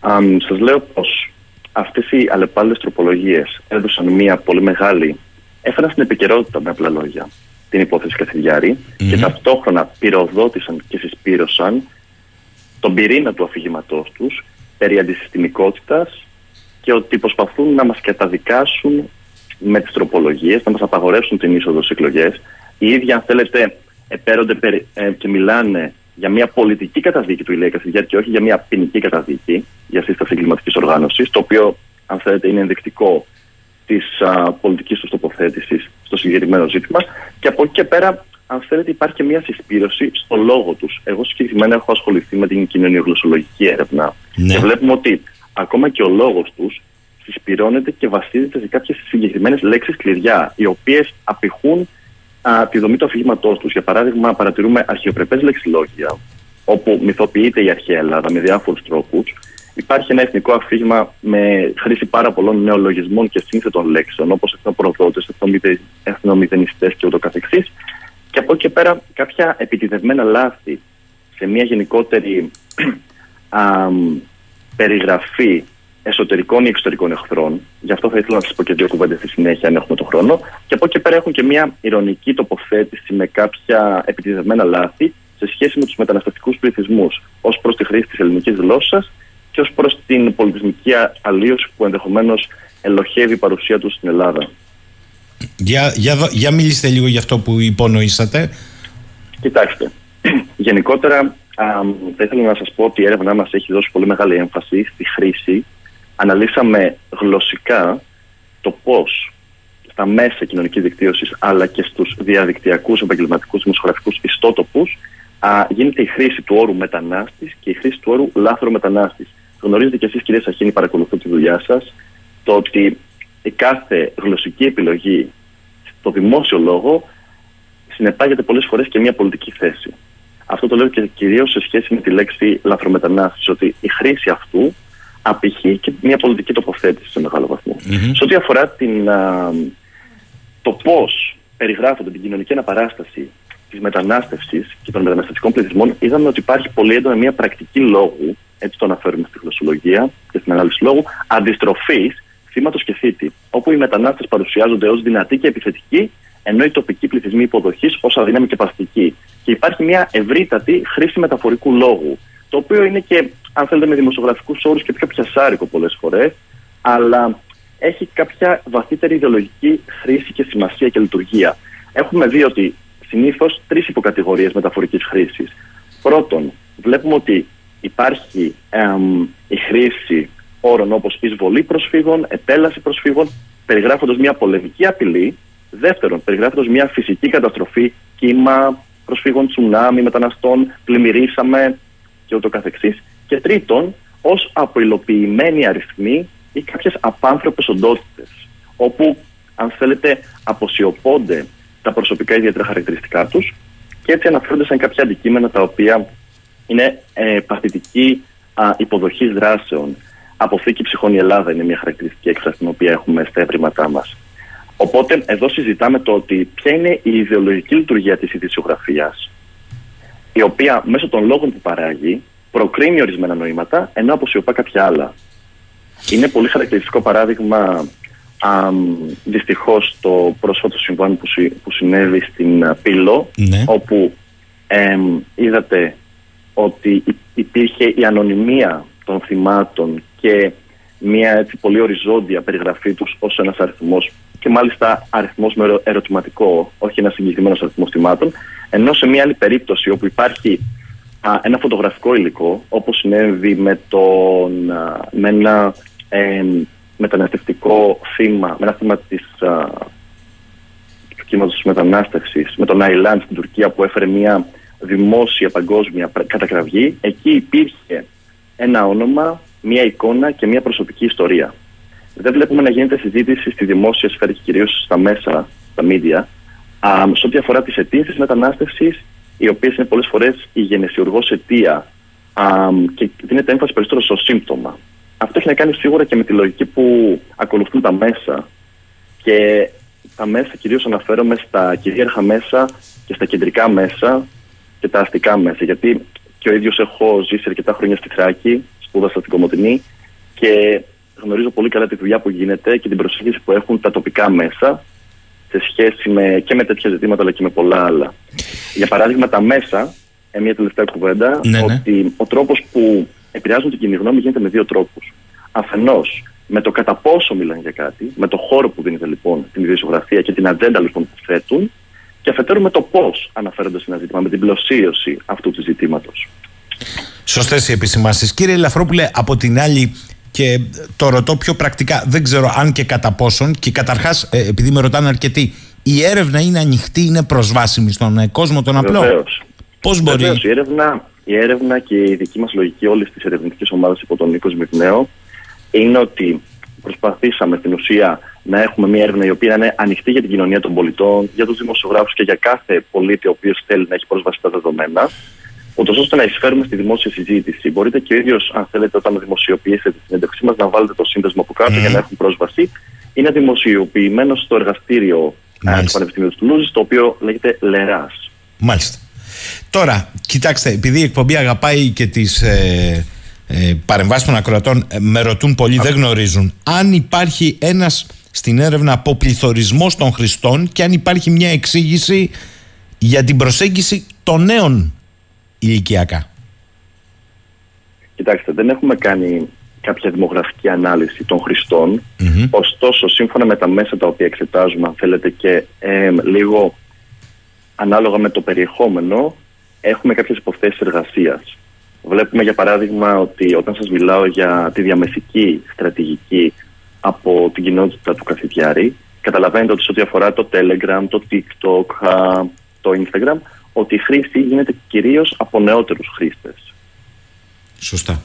Speaker 5: Um, σας λέω πως αυτές οι αλλεπάλληλες τροπολογίες έδωσαν μια πολύ μεγάλη έφεραν στην επικαιρότητα με απλά λόγια την υπόθεση και ταυτόχρονα πυροδότησαν και συσπήρωσαν τον πυρήνα του αφηγήματός τους περί αντισυστημικότητας και ότι προσπαθούν να μας καταδικάσουν με τις τροπολογίες, να μας απαγορεύσουν την είσοδο στις εκλογές. Οι ίδιοι, αν θέλετε, επέρονται ε, και μιλάνε για μια πολιτική καταδίκη του Ηλία Κασιδιάρη και όχι για μια ποινική καταδίκη για σύσταση εγκληματικής οργάνωσης, το οποίο, αν θέλετε, είναι ενδεικτικό της πολιτικής τους τοποθέτησης στο συγκεκριμένο ζήτημα. Και από εκεί και πέρα, αν θέλετε, υπάρχει και μια συσπήρωση στο λόγο τους. Εγώ συγκεκριμένα έχω ασχοληθεί με την κοινωνιογλωσσολογική έρευνα. Ναι. Και βλέπουμε ότι ακόμα και ο λόγος τους συσπηρώνεται και βασίζεται σε κάποιες συγκεκριμένες λέξεις κλειδιά, οι οποίες απηχούν α, τη δομή του αφηγήματός τους. Για παράδειγμα, παρατηρούμε αρχαιοπρεπές λεξιλόγια, όπου μυθοποιείται η αρχαία Ελλάδα με διάφορους τρόπους, Υπάρχει ένα εθνικό αφήγημα με χρήση πάρα πολλών νεολογισμών και σύνθετων λέξεων, όπως εθνοπροδότες, εθνομηδενιστές και ούτω καθεξής. Και από εκεί και πέρα κάποια επιτιδευμένα λάθη σε μια γενικότερη α, περιγραφή εσωτερικών ή εξωτερικών εχθρών. Γι' αυτό θα ήθελα να σας πω και δύο κουβέντες στη συνέχεια, αν έχουμε τον χρόνο. Και από εκεί πέρα έχουν και μια ηρωνική τοποθέτηση με κάποια επιτιδευμένα λάθη σε σχέση με τους μεταναστευτικούς πληθυσμούς ως προς τη χρήση της ελληνικής γλώσσας και ως προς την πολιτισμική αλλίωση που ενδεχομένως ελοχεύει η παρουσία τους στην Ελλάδα.
Speaker 2: Για, για, για μιλήστε λίγο για αυτό που υπονοήσατε.
Speaker 5: Κοιτάξτε, γενικότερα α, θα ήθελα να σας πω ότι η έρευνά μας έχει δώσει πολύ μεγάλη έμφαση στη χρήση. Αναλύσαμε γλωσσικά το πώς στα μέσα κοινωνικής δικτύωσης αλλά και στους διαδικτυακούς επαγγελματικούς δημοσιογραφικούς ιστότοπους α, γίνεται η χρήση του όρου μετανάστης και η χρήση του όρου λάθρο μετανάστης γνωρίζετε κι εσείς, κυρία Σαχίνη, παρακολουθώ τη δουλειά σας, το ότι η κάθε γλωσσική επιλογή στο δημόσιο λόγο συνεπάγεται πολλές φορές και μια πολιτική θέση. Αυτό το λέω και κυρίως σε σχέση με τη λέξη λαθρομετανάστευση, ότι η χρήση αυτού απηχεί και μια πολιτική τοποθέτηση σε μεγάλο Σε ό,τι αφορά την, το πώς περιγράφονται την κοινωνική αναπαράσταση της μετανάστευσης και των μεταναστευτικών πληθυσμών, είδαμε ότι υπάρχει πολύ έντονα μια πρακτική λόγου, έτσι το αναφέρουμε στη γλωσσολογία και στην ανάλυση λόγου, αντιστροφής θύματος και θήτη. Όπου οι μετανάστες παρουσιάζονται ως δυνατοί και επιθετικοί, ενώ οι τοπικοί πληθυσμοί υποδοχής ως αδύναμοι και παστικοί. Και υπάρχει μια ευρύτατη χρήση μεταφορικού λόγου, το οποίο είναι και, αν θέλετε, με δημοσιογραφικούς όρους και πιο πιασάρικο πολλές φορές, αλλά έχει κάποια βαθύτερη ιδεολογική χρήση και σημασία και λειτουργία. Έχουμε δει ότι συνήθως τρεις υποκατηγορίες μεταφορικής χρήσης. Πρώτον, βλέπουμε ότι υπάρχει εμ, η χρήση όρων όπως εισβολή προσφύγων, επέλαση προσφύγων, περιγράφοντας μια πολεμική απειλή. Δεύτερον, περιγράφοντας μια φυσική καταστροφή, κύμα προσφύγων, τσουνάμι, μεταναστών, πλημμυρίσαμε και ούτω καθεξής. Και τρίτον, ως αποϊλοποιημένοι αριθμοί ή κάποιες απάνθρωπες οντότητες, όπου, αν θέλετε, αποσιωπώνται τα προσωπικά ιδιαίτερα χαρακτηριστικά τους και έτσι αναφέρονται σε κάποια αντικείμενα τα οποία είναι ε, παθητική υποδοχής δράσεων. Αποθήκη ψυχών η Ελλάδα είναι μια χαρακτηριστική έκφραση την οποία έχουμε στα ευρήματά μας. Οπότε εδώ συζητάμε το ότι ποια είναι η ιδεολογική λειτουργία της ειδησιογραφίας η οποία μέσω των λόγων που παράγει προκρίνει ορισμένα νοήματα ενώ αποσιωπά κάποια άλλα. Είναι πολύ χαρακτηριστικό παράδειγμα Δυστυχώς το πρόσφατο συμβάν που, που συνέβη στην Πύλο
Speaker 2: Ναι.
Speaker 5: όπου είδατε ότι υπήρχε η ανωνυμία των θυμάτων και μια έτσι πολύ οριζόντια περιγραφή τους ως ένας αριθμός και μάλιστα αριθμός με ερωτηματικό, όχι ένα συγκεκριμένος αριθμός θυμάτων, ενώ σε μια άλλη περίπτωση όπου υπάρχει α, ένα φωτογραφικό υλικό, όπως συνέβη με, τον, α, με ένα ε, μεταναστευτικό θύμα, με ένα θύμα της, α, του κύματος της μετανάστευσης, με τον Αιλάντ στην Τουρκία που έφερε μια δημόσια παγκόσμια κατακραυγή, εκεί υπήρχε ένα όνομα, μια εικόνα και μια προσωπική ιστορία. Δεν βλέπουμε να γίνεται συζήτηση στη δημόσια σφαίρα και κυρίως στα μέσα, στα μίδια, σε ό,τι αφορά τις αιτήσεις μετανάστευσης, οι οποίες είναι πολλές φορές η γενεσιουργός αιτία α, και δίνεται έμφαση περισσότερο στο σύμπτωμα. Αυτό έχει να κάνει σίγουρα και με τη λογική που ακολουθούν τα μέσα. Και τα μέσα κυρίως αναφέρομαι στα κυρίαρχα μέσα και στα κεντρικά μέσα και τα αστικά μέσα. Γιατί και ο ίδιος έχω ζήσει αρκετά χρόνια στη Θράκη, σπούδασα στην Κομωτινή και γνωρίζω πολύ καλά τη δουλειά που γίνεται και την προσέγγιση που έχουν τα τοπικά μέσα σε σχέση με, και με τέτοια ζητήματα αλλά και με πολλά άλλα. Για παράδειγμα, τα μέσα, ε, μια τελευταία κουβέντα,
Speaker 2: Ναι, ναι.
Speaker 5: ότι ο τρόπος που επηρεάζουν την κοινή γνώμη γίνεται με δύο τρόπους. Αφενός, με το κατά πόσο μιλάνε για κάτι, με το χώρο που δίνεται λοιπόν την ιδιοσιογραφία και την ατζέντα λοιπόν που θέτουν, και αφετέρου με το πώς αναφέρονται σε ένα ζήτημα, με την πλαισίωση αυτού του ζητήματος.
Speaker 2: Σωστές οι επισημάνσεις. Κύριε Λαφρόπουλε, από την άλλη, και το ρωτώ πιο πρακτικά, δεν ξέρω αν και κατά πόσον, και καταρχάς, επειδή με ρωτάνε αρκετοί, η έρευνα είναι ανοιχτή, είναι προσβάσιμη στον ε, κόσμο τον απλό.
Speaker 5: Βεβαίως.
Speaker 2: Πώς μπορεί;
Speaker 5: Βεβαίως, η, έρευνα, η έρευνα και η δική μας λογική όλης της ερευνητικής ομάδας υπό τον Νίκο Σμυρνέο είναι ότι προσπαθήσαμε στην ουσία να έχουμε μια έρευνα η οποία είναι ανοιχτή για την κοινωνία των πολιτών, για τους δημοσιογράφους και για κάθε πολίτη ο οποίος θέλει να έχει πρόσβαση στα δεδομένα, ούτως ώστε να εισφέρουμε στη δημόσια συζήτηση. Μπορείτε και ο ίδιος, αν θέλετε, όταν δημοσιοποιήσετε τη συνέντευξή μας, να βάλετε το σύνδεσμο από κάτω
Speaker 2: Μμμ.
Speaker 5: για να έχουν πρόσβαση. Είναι δημοσιοποιημένο στο εργαστήριο ε,
Speaker 2: Μάλιστα.
Speaker 5: του Πανεπιστημίου του Τουλούζης, το οποίο λέγεται Λεράς.
Speaker 2: Μάλιστα. Τώρα, κοιτάξτε, επειδή η εκπομπή αγαπάει και τις ε, ε, παρεμβάσεις των ακροατών, ε, με ρωτούν πολλοί, δεν γνωρίζουν. Αν υπάρχει ένας στην έρευνα αποπληθωρισμό των χρηστών και αν υπάρχει μια εξήγηση για την προσέγγιση των νέων ηλικιακά.
Speaker 5: Κοιτάξτε, δεν έχουμε κάνει κάποια δημογραφική ανάλυση των χρηστών.
Speaker 2: Μμμ.
Speaker 5: Ωστόσο, σύμφωνα με τα μέσα τα οποία εξετάζουμε, αν θέλετε, και ε, λίγο ανάλογα με το περιεχόμενο, έχουμε κάποιες υποθέσεις εργασίας. Βλέπουμε, για παράδειγμα, ότι όταν σας μιλάω για τη διαμεσική στρατηγική από την κοινότητα του καθηγητιάρη, καταλαβαίνετε ότι σε ό,τι αφορά το Telegram, το TikTok, α, το Instagram, ότι η χρήση γίνεται κυρίως από νεότερους χρήστες.
Speaker 2: Σωστά.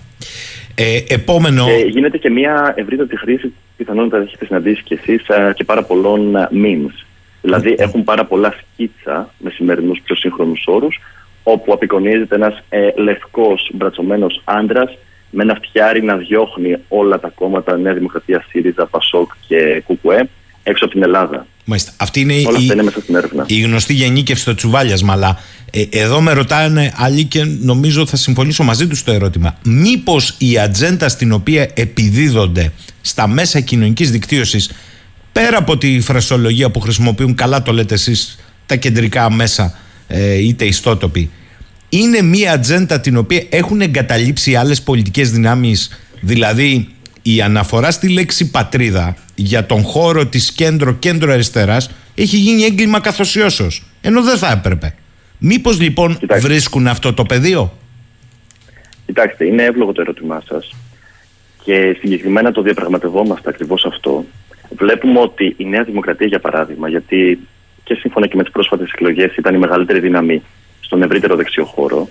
Speaker 2: Ε, επόμενο.
Speaker 5: Και γίνεται και μια ευρύτατη χρήση, πιθανόν τα έχετε συναντήσει κι εσείς, και πάρα πολλών α, memes. Δηλαδή έχουν πάρα πολλά σκίτσα με σημερινούς πιο σύγχρονους όρους, όπου απεικονίζεται ένας ε, λευκός μπρατσωμένος άντρας με ένα φτιάρι να διώχνει όλα τα κόμματα Νέα Δημοκρατία, ΣΥΡΙΖΑ, ΠΑΣΟΚ και ΚΚΕ έξω από την Ελλάδα.
Speaker 2: Μάλιστα. Αυτή είναι
Speaker 5: Όλα
Speaker 2: η,
Speaker 5: αυτά είναι μέσα στην έρευνα.
Speaker 2: η γνωστή γενίκευση στο τσουβάλιασμα. Αλλά ε, εδώ με ρωτάνε άλλοι και νομίζω θα συμφωνήσω μαζί τους στο ερώτημα. Μήπως η ατζέντα στην οποία επιδίδονται στα μέσα κοινωνικής δικτύωσης, πέρα από τη φρασολογία που χρησιμοποιούν, καλά το λέτε εσείς, τα κεντρικά μέσα ε, είτε ιστότοποι, είναι μία ατζέντα την οποία έχουν εγκαταλείψει άλλες πολιτικές δυνάμεις, δηλαδή η αναφορά στη λέξη πατρίδα για τον χώρο της κέντρο-κέντρο αριστεράς έχει γίνει έγκλημα καθοσιώσεως, ενώ δεν θα έπρεπε. Μήπως λοιπόν
Speaker 5: Κοιτάξτε.
Speaker 2: βρίσκουν αυτό το πεδίο;
Speaker 5: Κοιτάξτε, είναι εύλογο το ερώτημά σας και συγκεκριμένα το διαπραγματευόμαστε ακριβώς αυτό. Βλέπουμε ότι η Νέα Δημοκρατία, για παράδειγμα, γιατί και σύμφωνα και με τις πρόσφατες εκλογές ήταν η μεγαλύτερη δύναμη στον ευρύτερο δεξιό χώρο,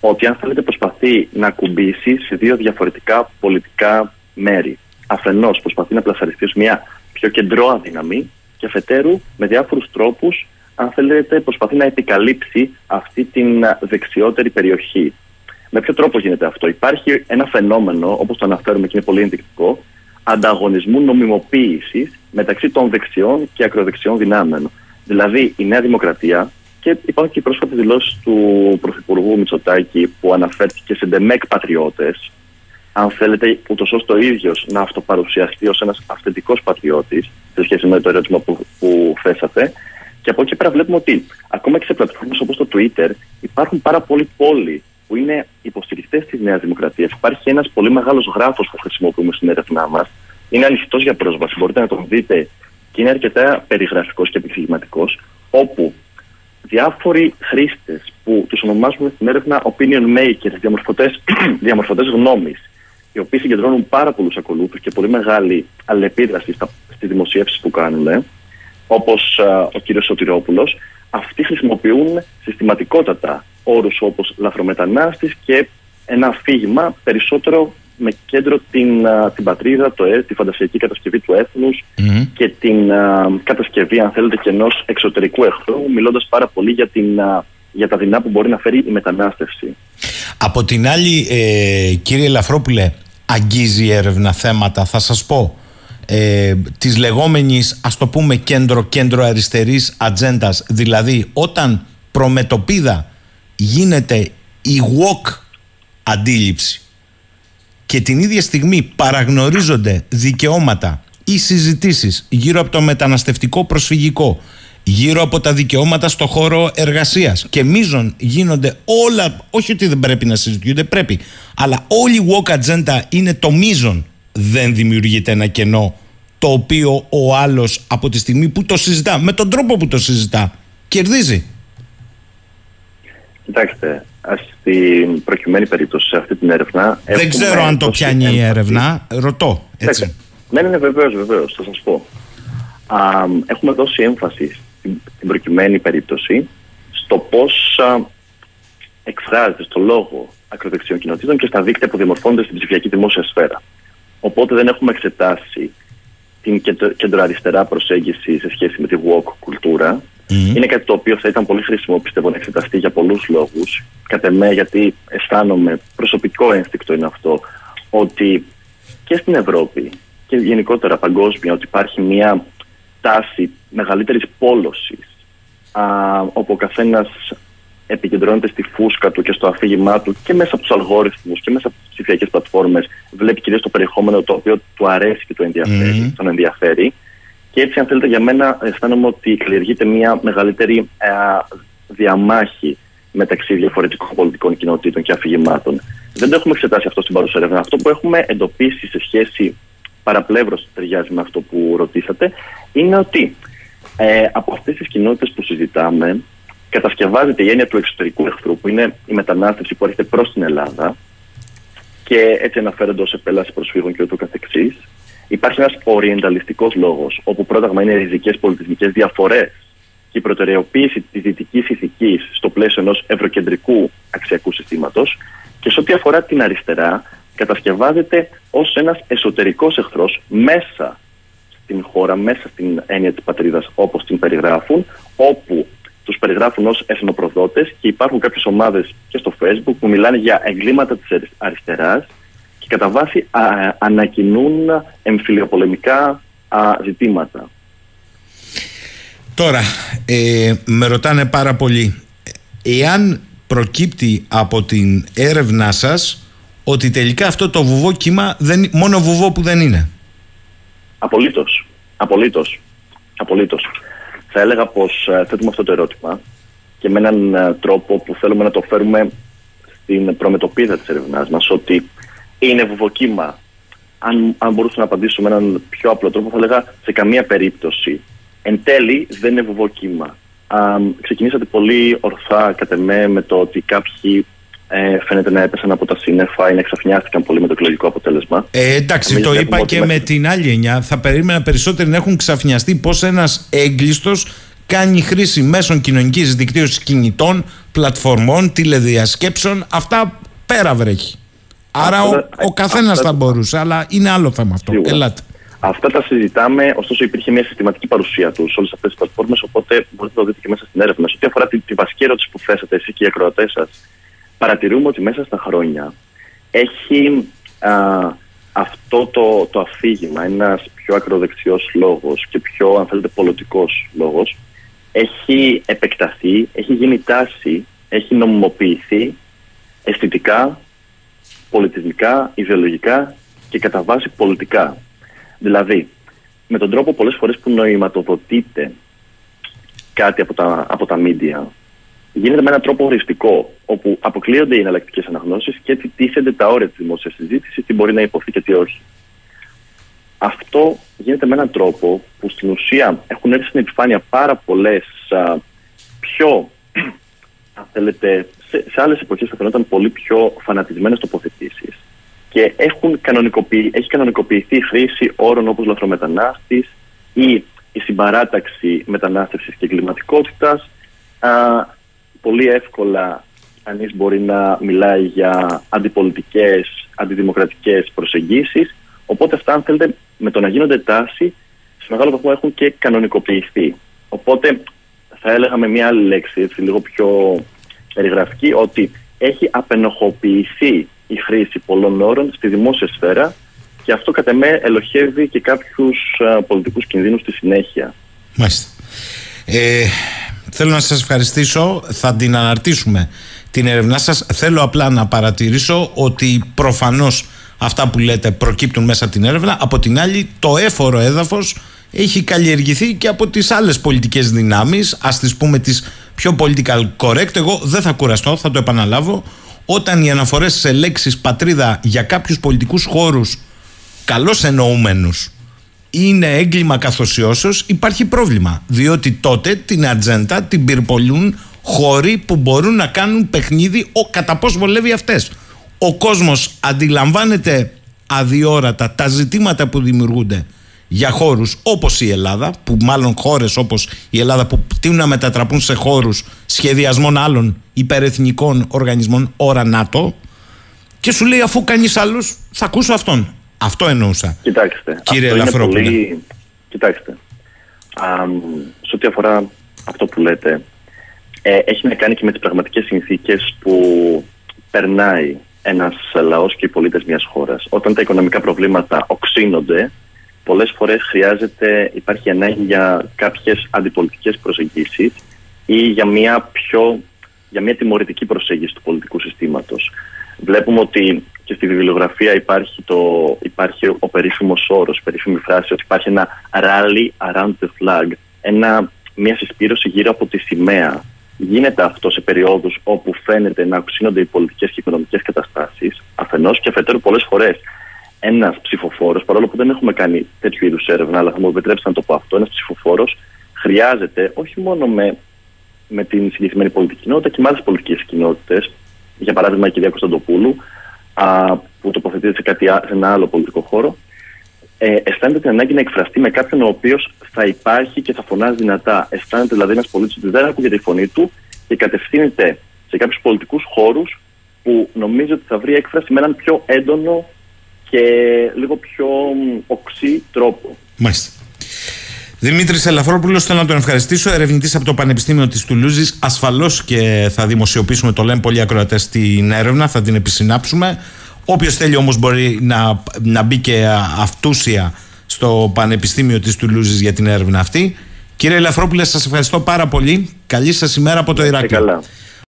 Speaker 5: ότι αν θέλετε προσπαθεί να ακουμπήσει σε δύο διαφορετικά πολιτικά μέρη. Αφενός προσπαθεί να πλασαριστεί ως μια πιο κεντρώα δύναμη και αφετέρου με διάφορους τρόπους, αν θέλετε, προσπαθεί να επικαλύψει αυτή την α, δεξιότερη περιοχή. Με ποιο τρόπο γίνεται αυτό; Υπάρχει ένα φαινόμενο, όπως το αναφέρουμε και είναι πολύ ενδεικτικό, ανταγωνισμού νομιμοποίησης μεταξύ των δεξιών και ακροδεξιών δυνάμεων. Δηλαδή, η Νέα Δημοκρατία, και υπάρχουν και οι πρόσφατες δηλώσεις του Πρωθυπουργού Μητσοτάκη που αναφέρθηκε σε ντεμεκ πατριώτες, αν θέλετε, ούτως ώστε ο ίδιος να αυτοπαρουσιαστεί ως ένας αυθεντικός πατριώτης, σε σχέση με το ερώτημα που, που θέσατε. Και από εκεί πέρα βλέπουμε ότι ακόμα και σε πλατφόρμες όπως το Twitter υπάρχουν πάρα πολλοί πόλοι που είναι υποστηρικτές της Νέας Δημοκρατίας. Υπάρχει ένας πολύ μεγάλος γράφος που χρησιμοποιούμε στην έρευνά μας. Είναι ανοιχτός για πρόσβαση, μπορείτε να τον δείτε και είναι αρκετά περιγραφικός και επιχειρηματικό, όπου διάφοροι χρήστες που τους ονομάζουμε στην έρευνα opinion makers, διαμορφωτέ γνώμης, οι οποίοι συγκεντρώνουν πάρα πολλούς ακολούθους και πολύ μεγάλη αλληλεπίδραση στις δημοσιεύσεις που κάνουν, όπως ο κ. Σωτηρόπουλος, αυτοί χρησιμοποιούν συστηματικότατα όρους όπως λαθρομετανάστης και ένα αφήγημα περισσότερο με κέντρο την, α, την πατρίδα, το, ε, τη φαντασιακή κατασκευή του έθνους και την α, κατασκευή, αν θέλετε, και ενός εξωτερικού εχθρού, μιλώντας πάρα πολύ για, την, α, για τα δεινά που μπορεί να φέρει η μετανάστευση.
Speaker 2: Από την άλλη, ε, κύριε Λαφρόπουλε, αγγίζει η έρευνα θέματα, θα σας πω, ε, της λεγόμενης, ας το πούμε, κέντρο-κέντρο αριστερής ατζέντας. Δηλαδή, όταν προμετωπίδα γίνεται η walk αντίληψη και την ίδια στιγμή παραγνωρίζονται δικαιώματα ή συζητήσεις γύρω από το μεταναστευτικό προσφυγικό, γύρω από τα δικαιώματα στο χώρο εργασίας και μείζον γίνονται όλα, όχι ότι δεν πρέπει να συζητιούνται, πρέπει, αλλά όλη η walk agenda είναι το μείζον, δεν δημιουργείται ένα κενό το οποίο ο άλλος από τη στιγμή που το συζητά, με τον τρόπο που το συζητά, κερδίζει.
Speaker 5: Κοιτάξτε, στην προκειμένη περίπτωση, σε αυτή την έρευνα.
Speaker 2: Δεν ξέρω αν το πιάνει η έρευνα. Ρωτώ. Έτσι.
Speaker 5: Ναι, ναι, ναι βεβαίως, βεβαίως. Θα σας πω. Α, έχουμε δώσει έμφαση στην, στην προκειμένη περίπτωση στο πώς εκφράζεται στο λόγο ακροδεξιών κοινοτήτων και στα δίκτυα που διαμορφώνονται στην ψηφιακή δημόσια σφαίρα. Οπότε δεν έχουμε εξετάσει την κεντροαριστερά προσέγγιση σε σχέση με τη walk κουλτούρα. Mm-hmm. Είναι κάτι το οποίο θα ήταν πολύ χρήσιμο πιστεύω να εξεταστεί για πολλούς λόγους. Κατ' εμέ γιατί αισθάνομαι, προσωπικό ένστικτο είναι αυτό, ότι και στην Ευρώπη και γενικότερα παγκόσμια ότι υπάρχει μια τάση μεγαλύτερης πόλωσης α, όπου ο καθένας επικεντρώνεται στη φούσκα του και στο αφήγημά του και μέσα από τους αλγόριθμους και μέσα από τις ψηφιακές πλατφόρμες βλέπει κυρίως το περιεχόμενο το οποίο του αρέσει και του ενδιαφέρει, mm-hmm. τον ενδιαφέρει και έτσι, αν θέλετε, για μένα αισθάνομαι ότι καλλιεργείται μια μεγαλύτερη α, διαμάχη μεταξύ διαφορετικών πολιτικών κοινοτήτων και αφηγημάτων. Δεν το έχουμε εξετάσει αυτό στην παρούσα έρευνα. Αυτό που έχουμε εντοπίσει σε σχέση παραπλεύρως ταιριάζει με αυτό που ρωτήσατε, είναι ότι ε, από αυτές τις κοινότητες που συζητάμε, κατασκευάζεται η έννοια του εξωτερικού εχθρού, που είναι η μετανάστευση που έρχεται προς την Ελλάδα και έτσι αναφέρονται ως επέλαση προσφύγων και ούτω καθεξής. Υπάρχει ένας οριενταλιστικός λόγος, όπου πρόταγμα είναι ριζικές πολιτισμικές διαφορές και η προτεραιοποίηση της δυτικής ηθικής στο πλαίσιο ενός ευρωκεντρικού αξιακού συστήματος. Και σε ό,τι αφορά την αριστερά, κατασκευάζεται ως ένας εσωτερικός εχθρός μέσα στην χώρα, μέσα στην έννοια της πατρίδας όπως την περιγράφουν, όπου τους περιγράφουν ως εθνοπροδότες και υπάρχουν κάποιες ομάδες και στο Facebook που μιλάνε για εγκλήματα της αριστεράς και κατά βάση α, ανακοινούν εμφυλιοπολεμικά α, ζητήματα.
Speaker 2: Τώρα, ε, με ρωτάνε πάρα πολύ, εάν προκύπτει από την έρευνά σας ότι τελικά αυτό το βουβό κύμα δεν, μόνο βουβό που δεν είναι;
Speaker 5: Απολύτως. Απολύτως. Απολύτως. Θα έλεγα πως ε, θέτουμε αυτό το ερώτημα και με έναν ε, τρόπο που θέλουμε να το φέρουμε στην προμετωπίδα της ερευνάς μας ότι είναι βουβοκύμα. Αν, αν μπορούσα να απαντήσω με έναν πιο απλό τρόπο θα έλεγα σε καμία περίπτωση. Εν τέλει δεν είναι βουβοκύμα. ξεκινήσατε πολύ ορθά κατ' εμέ με το ότι κάποιοι ε, φαίνεται να έπεσαν από τα σύννεφα ή να εξαφνιάστηκαν πολύ με το εκλογικό αποτέλεσμα.
Speaker 2: Ε, εντάξει, το είπα και με την άλλη εννιά. Θα περίμενα περισσότεροι να έχουν ξαφνιαστεί πώς ένας έγκλειστος κάνει χρήση μέσων κοινωνικής δικτύωσης κινητών, πλατφορμών, τηλεδιασκέψεων. Αυτά πέρα βρέχει. Άρα ο, ο καθένας θα μπορούσε, αλλά είναι άλλο θέμα αυτό. Ελάτε.
Speaker 5: Αυτά τα συζητάμε, ωστόσο υπήρχε μια συστηματική παρουσία τους σε όλες αυτές τις πλατφόρμες, οπότε μπορείτε να το δείτε και μέσα στην έρευνα. Σε ό,τι αφορά τη, τη βασική ερώτηση που θέσατε εσεί και οι ακροατές σας, παρατηρούμε ότι μέσα στα χρόνια έχει α, αυτό το, το αφήγημα, ένας πιο ακροδεξιός λόγος και πιο αν θέλετε πολιτικός λόγος, έχει επεκταθεί, έχει γίνει τάση, έχει νομιμοποιηθεί αισθητικά, πολιτισμικά, ιδεολογικά και κατά βάση πολιτικά. Δηλαδή, με τον τρόπο πολλές φορές που νοηματοδοτείται κάτι από τα, από τα media, γίνεται με έναν τρόπο οριστικό, όπου αποκλείονται οι εναλλακτικές αναγνώσεις και έτσι τίθενται τα όρια της δημόσιας συζήτησης, τι μπορεί να υποθεί και τι όχι. Αυτό γίνεται με έναν τρόπο που στην ουσία έχουν έρθει στην επιφάνεια πάρα πολλές πιο, αν θέλετε, σε, σε άλλες εποχές θα φαινόταν πολύ πιο φανατισμένες τοποθετήσεις. Και έχουν κανονικοποιη, έχει κανονικοποιηθεί η χρήση όρων όπως λαθρομετανάστης ή η συμπαράταξη μετανάστευσης και εγκληματικότητας. Πολύ εύκολα κανείς μπορεί να μιλάει για αντιπολιτικές, αντιδημοκρατικές προσεγγίσεις. Οπότε αυτά αν θέλετε με το να γίνονται τάση σε μεγάλο βαθμό έχουν και κανονικοποιηθεί. Οπότε θα έλεγα με μια άλλη λέξη έτσι, λίγο πιο περιγραφική ότι έχει απενοχοποιηθεί η χρήση πολλών όρων στη δημόσια σφαίρα και αυτό κατά με ελοχεύει και κάποιους α, πολιτικούς κινδύνους στη συνέχεια.
Speaker 2: Μάλιστα. Ε, Θέλω να σας ευχαριστήσω. Θα την αναρτήσουμε την έρευνά σας. Θέλω απλά να παρατηρήσω ότι προφανώς αυτά που λέτε προκύπτουν μέσα την έρευνα. Από την άλλη το έφορο έδαφος έχει καλλιεργηθεί και από τις άλλες πολιτικές δυνάμεις. Ας τις πούμε τις πιο political correct. Εγώ δεν θα κουραστώ, θα το επαναλάβω. Όταν οι αναφορές σε λέξεις πατρίδα για κάποιους πολιτικούς χώρους καλώς εννοούμενους είναι έγκλημα καθοσιώσεως υπάρχει πρόβλημα διότι τότε την ατζέντα την πυρπολούν χώροι που μπορούν να κάνουν παιχνίδι ο, κατά πώς βολεύει αυτές ο κόσμος αντιλαμβάνεται αδιόρατα τα ζητήματα που δημιουργούνται για χώρους όπως η Ελλάδα που μάλλον χώρες όπως η Ελλάδα που τείνουν να μετατραπούν σε χώρους σχεδιασμών άλλων υπερεθνικών οργανισμών ώρα ΝΑΤΟ και σου λέει αφού κανείς άλλος θα ακούσω αυτόν αυτό εννοούσα.
Speaker 5: Κοιτάξτε.
Speaker 2: Κύριε Λαφρόπουλε. Πολύ...
Speaker 5: Κοιτάξτε. Α, σε ό,τι αφορά αυτό που λέτε, ε, έχει να κάνει και με τις πραγματικές συνθήκες που περνάει ένας λαός και οι πολίτες μιας χώρας. Όταν τα οικονομικά προβλήματα οξύνονται, πολλές φορές χρειάζεται, υπάρχει ανάγκη για κάποιες αντιπολιτικές προσεγγίσεις ή για μια πιο για μια τιμωρητική προσέγγιση του πολιτικού συστήματος. Βλέπουμε ότι και στη βιβλιογραφία υπάρχει, το, υπάρχει ο περίφημος όρος, η περίφημη φράση ότι υπάρχει ένα rally around the flag, ένα, μια συσπήρωση γύρω από τη σημαία. Γίνεται αυτό σε περιόδους όπου φαίνεται να οξύνονται οι πολιτικές και οικονομικές καταστάσεις, αφενός και αφετέρου πολλές φορές ένας ψηφοφόρος, παρόλο που δεν έχουμε κάνει τέτοιου είδους έρευνα, αλλά θα μου επιτρέψετε να το πω αυτό, ένας ψηφοφόρος χρειάζεται όχι μόνο με, με την συγκεκριμένη πολιτική κοινότητα και με άλλες πολιτικές κοινότητες, για παράδειγμα η κυρία Κωνσταντοπούλου, α, που τοποθετείται σε, κάτι, σε ένα άλλο πολιτικό χώρο, ε, αισθάνεται την ανάγκη να εκφραστεί με κάποιον ο οποίος θα υπάρχει και θα φωνάζει δυνατά. Αισθάνεται δηλαδή ένας πολίτης ότι δεν ακούγεται η φωνή του και κατευθύνεται σε κάποιους πολιτικούς χώρους που νομίζω ότι θα βρει έκφραση με έναν πιο έντονο και λίγο πιο οξύ τρόπο.
Speaker 2: Μάλιστα. Δημήτρης Ελαφρόπουλος, θέλω να τον ευχαριστήσω. Ερευνητής από το Πανεπιστήμιο της Τουλούζης. Ασφαλώς και θα δημοσιοποιήσουμε, το λένε πολλοί ακροατές, την έρευνα, θα την επισυνάψουμε. Όποιος θέλει όμως μπορεί να, να μπει και αυτούσια στο Πανεπιστήμιο της Τουλούζης για την έρευνα αυτή. Κύριε Ελαφρόπουλε, σας ευχαριστώ πάρα πολύ. Καλή σας ημέρα από το
Speaker 5: Είστε
Speaker 2: Ηράκλειο.
Speaker 5: καλά.